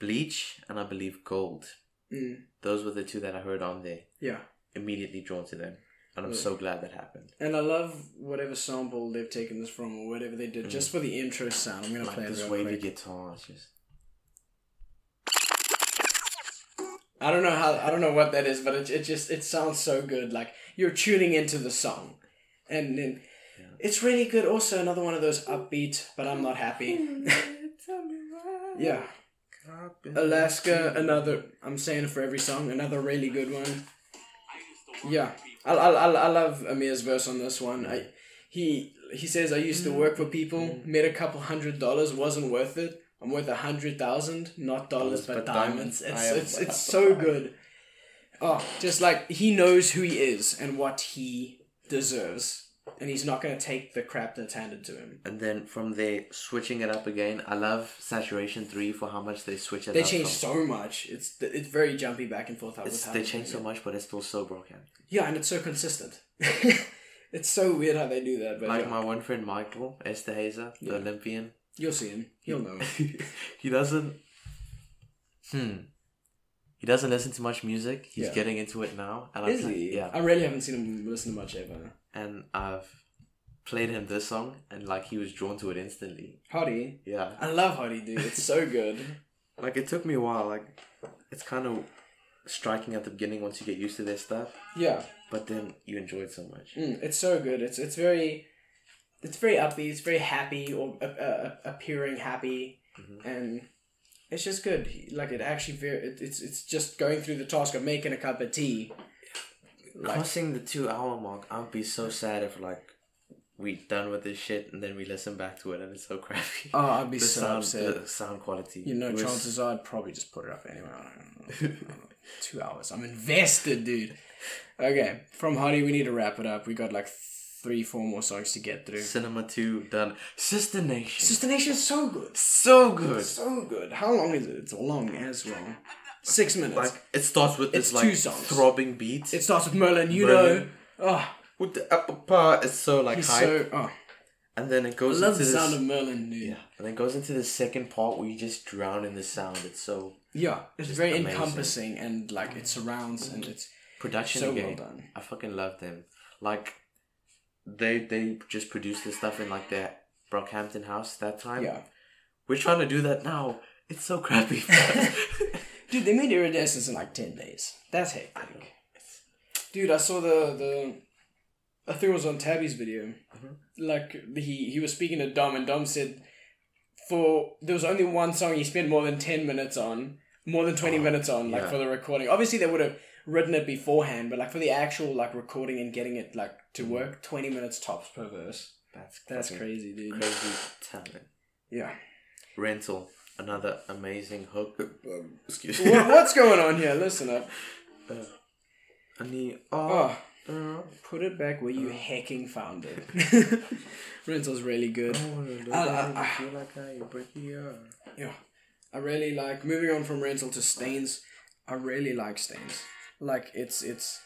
Bleach and I believe Gold. Mm. Those were the two that I heard on there. Yeah. Immediately drawn to them. And I'm Yeah. so glad that happened. And I love whatever sample they've taken this from or whatever they did, just for the intro sound. I'm gonna Like play this real wavy quick. guitar. It's just. I don't know how I don't know what that is, but it, it just it sounds so good. Like you're tuning into the song, and then Yeah. it's really good. Also, another one of those upbeat, but I'm not happy. yeah, Alaska, another. I'm saying it for every song. Another really good one. Yeah, I I, I, I love Ameer's verse on this one. I he he says I used to work for people, made a couple hundred dollars, wasn't worth it. I'm worth a hundred thousand, not dollars, Dollars, but, but diamonds. diamonds. It's it's it's so good. Oh, just like he knows who he is and what he deserves, and he's not gonna take the crap that's handed to him. And then from there, switching it up again. I love Saturation 3 for how much they switch it They up. change so much. It's it's very jumpy back and forth. It's, they they change so much, but it's still so broken. Yeah, and it's so consistent. it's so weird how they do that, but Like yeah. my one friend Michael Esterhazer, the Yeah. Olympian. you'll see him. He'll know. he doesn't. Hmm. He doesn't listen to much music. He's Yeah. getting into it now, and Is I he? yeah, I really haven't seen him listen to much ever. And I've played him this song, and like he was drawn to it instantly. Hottie. Yeah, I love Hottie, dude. It's so good. like it took me a while. Like it's kind of striking at the beginning once you get used to their stuff, Yeah. but then you enjoy it so much. Mm, it's so good. It's it's very, it's very upbeat. It's very happy or uh, uh, appearing happy, Mhm. and it's just good. Like it actually very. It, it's it's just going through the task of making a cup of tea. Like Crossing the two hour mark, I'd be so sad if like we done with this shit and then we listen back to it and it's so crappy. oh, I'd be the so sound, upset. the sound quality. You know, was- chances are I'd probably just put it up anyway. I don't know. I don't know. Two hours. I'm invested, dude. Okay, from Hottie, we need to wrap it up. We got like three, four more songs to get through. Cinema Two done. Sister Nation, Sister Nation is so good. so good. So good. How long is it? It's long as well. Six minutes. Like it starts with It's this two like songs. throbbing beat. it starts with Merlyn, you Merlyn. know. Oh, with the upper part, it's so like he's so. Oh, and then it I goes love into the this. sound of Merlyn, dude. yeah, and then goes into the second part where you just drown in the sound. It's so Yeah, it's Just very amazing. encompassing and like it surrounds and it's production so again. well done. I fucking love them. Like they they just produced this stuff in like their Brockhampton house that time. Yeah. We're trying to do that now. It's so crappy. Dude, they made Iridescence in like 10 days. That's hectic. Dude, I saw the, the, I think it was on Tabby's video. Mm-hmm. Like, he, he was speaking to Dom, and Dom said for, there was only one song he spent more than 10 minutes on, more than 20 minutes on, like, Oh, yeah. for the recording. Obviously, they would have written it beforehand, but like for the actual like recording and getting it like to work, twenty minutes tops per verse. That's That's crazy, dude. Crazy talent. Yeah. Rental, another amazing hook. Um, excuse What, what's going on here? Listen up. I need. Oh. Oh, uh, put it back where you hacking found it. Rental's really good. oh, I- I- I- feel like I break your. Yeah. I really like moving on from rental to stains. I really like stains. Like it's it's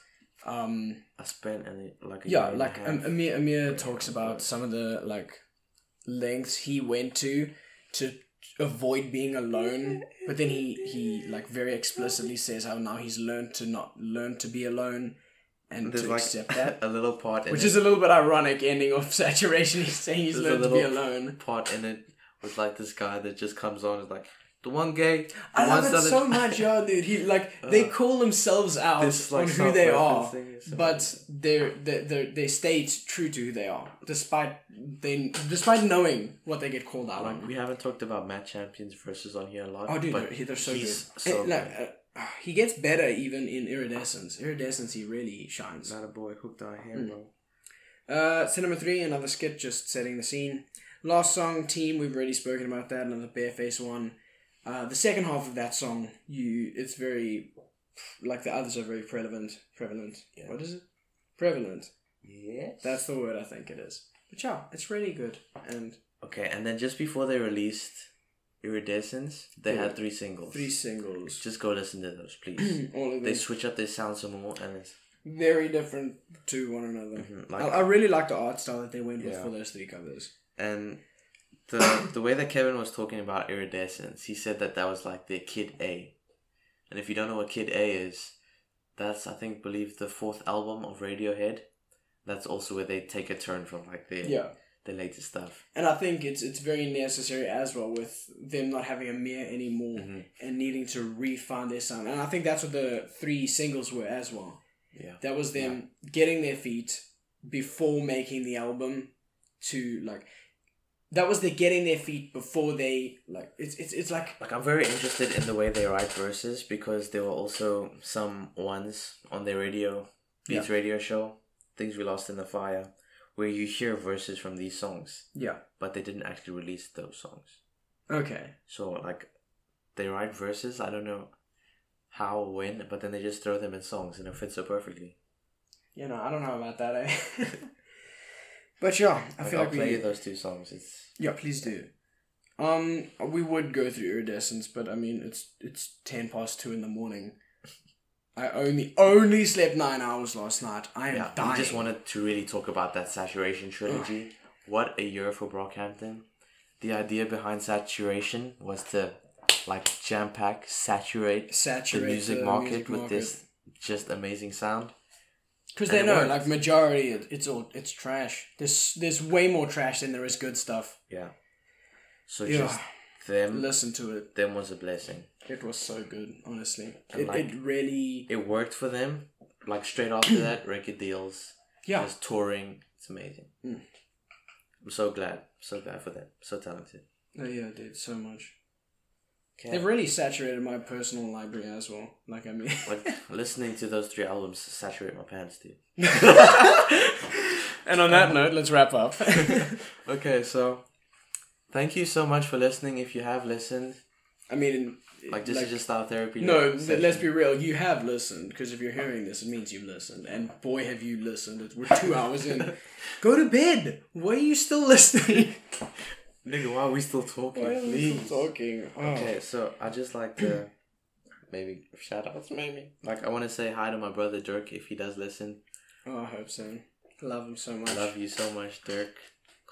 um I spent any like a yeah year and a like half. um, Ameer Ameer talks about some of the like lengths he went to to avoid being alone, but then he he like very explicitly says how now he's learned to not learn to be alone and There's to like accept that. a little part Which it, is a little bit ironic ending of saturation. He's saying he's There's a learned to be alone. part in it with like this guy that just comes on and is like the one gay. I love it so much, yo, dude. He like they Uh, call themselves out this, like, on who they are, self-referencing is so but they're they they they stay true to who they are, despite they despite knowing what they get called out Like on. we haven't talked about Matt Champion's versus on here a lot. Oh, dude, but they're, he- they're so good. so And, like, uh, he gets better even in Iridescence. Iridescence, he really shines. Not a boy hooked on him, bro. Uh, Cinema 3, another skit just setting the scene. Last song, Team, we've already spoken about that, another Bearface one. Uh, the second half of that song, you it's very, like the others are very prevalent. Prevalent. Yeah. What is it? Prevalent. Yes. That's the word I think it is. But yeah, it's really good. And okay. And then just before they released Iridescence, they Yeah. had three singles. three singles. Just go listen to those, please. All of they them switch up their sound some more, and it's very different to one another. mhm, I, like I really like the art style that they went with for those three covers. and the the way that Kevin was talking about Iridescence, he said that that was like their Kid A, and if you don't know what Kid A is, that's I think believe the fourth album of Radiohead. That's also where they take a turn from like their Yeah. the latest stuff. And I think it's it's very necessary as well with them not having Ameer anymore Mhm. and needing to refine their sound. And I think that's what the three singles were as well. Yeah. That was them getting their feet before making the album to like that was the getting their feet before they like it's it's it's like Like I'm very interested in the way they write verses because there were also some ones on their radio Beats radio show, Things We Lost in the Fire, where you hear verses from these songs, yeah. but they didn't actually release those songs. Okay. So like they write verses, I don't know how or when, but then they just throw them in songs and it fits so perfectly. You know, I don't know about that, eh? but yeah, I Like, feel I'll like play we those two songs. It's Yeah, please do. Um, we would go through iridescence, but I mean, it's it's ten past two in the morning. I only only slept nine hours last night. I am yeah. dying. We just wanted to really talk about that saturation trilogy. what a year for Brockhampton. The idea behind saturation was to like jam pack, saturate saturate the music the market music with market. this just amazing sound. Because they know worked. like majority it's all it's trash. There's there's way more trash than there is good stuff. Yeah. So Yeah. just them Listen to it. them was a blessing. It was so good, honestly. And It, like- it really It worked for them. Like straight after that, record deals, yeah. just touring. It's amazing. Mm. I'm so glad. So glad for them. So talented. Oh, yeah, dude, so much. Okay. They've really saturated my personal library as well. Like I mean, like listening to those three albums saturate my pants, dude. and on that note, let's wrap up. Okay, so thank you so much for listening. If you have listened, I mean, like this is just our therapy. no. session. Let's be real. You have listened because if you're hearing this, it means you've listened. And boy, have you listened! We're two hours in. Go to bed. Why are you still listening? Nigga, why are we still talking? Why are we Please. still talking? Oh. Okay, so I just like to maybe shout outs, maybe. Like I want to say hi to my brother Dirk if he does listen. Oh, I hope so. Love him so much. I love you so much, Dirk.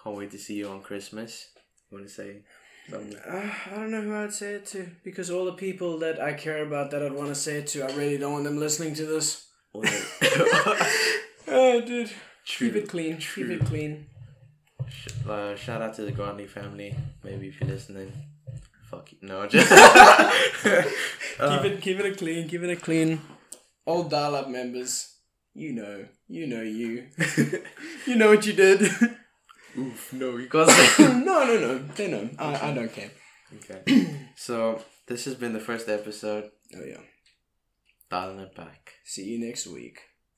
Can't wait to see you on Christmas. Want to say something? Uh, I don't know who I'd say it to because all the people that I care about that I'd want to say it to, I really don't want them listening to this. Oh, dude. True. Keep it clean. True. Keep it clean. Sh- uh, shout out to the Grandi family. Maybe if you're listening. Fuck you. No, just. keep it, keep it a clean. Keep it a clean. Old dial-up members, you know, you know you, you know what you did. Oof, no, you can't say. no, no, no, they know. I, I don't care. Okay. So, this has been the first episode. Oh yeah. Dialing it back. See you next week.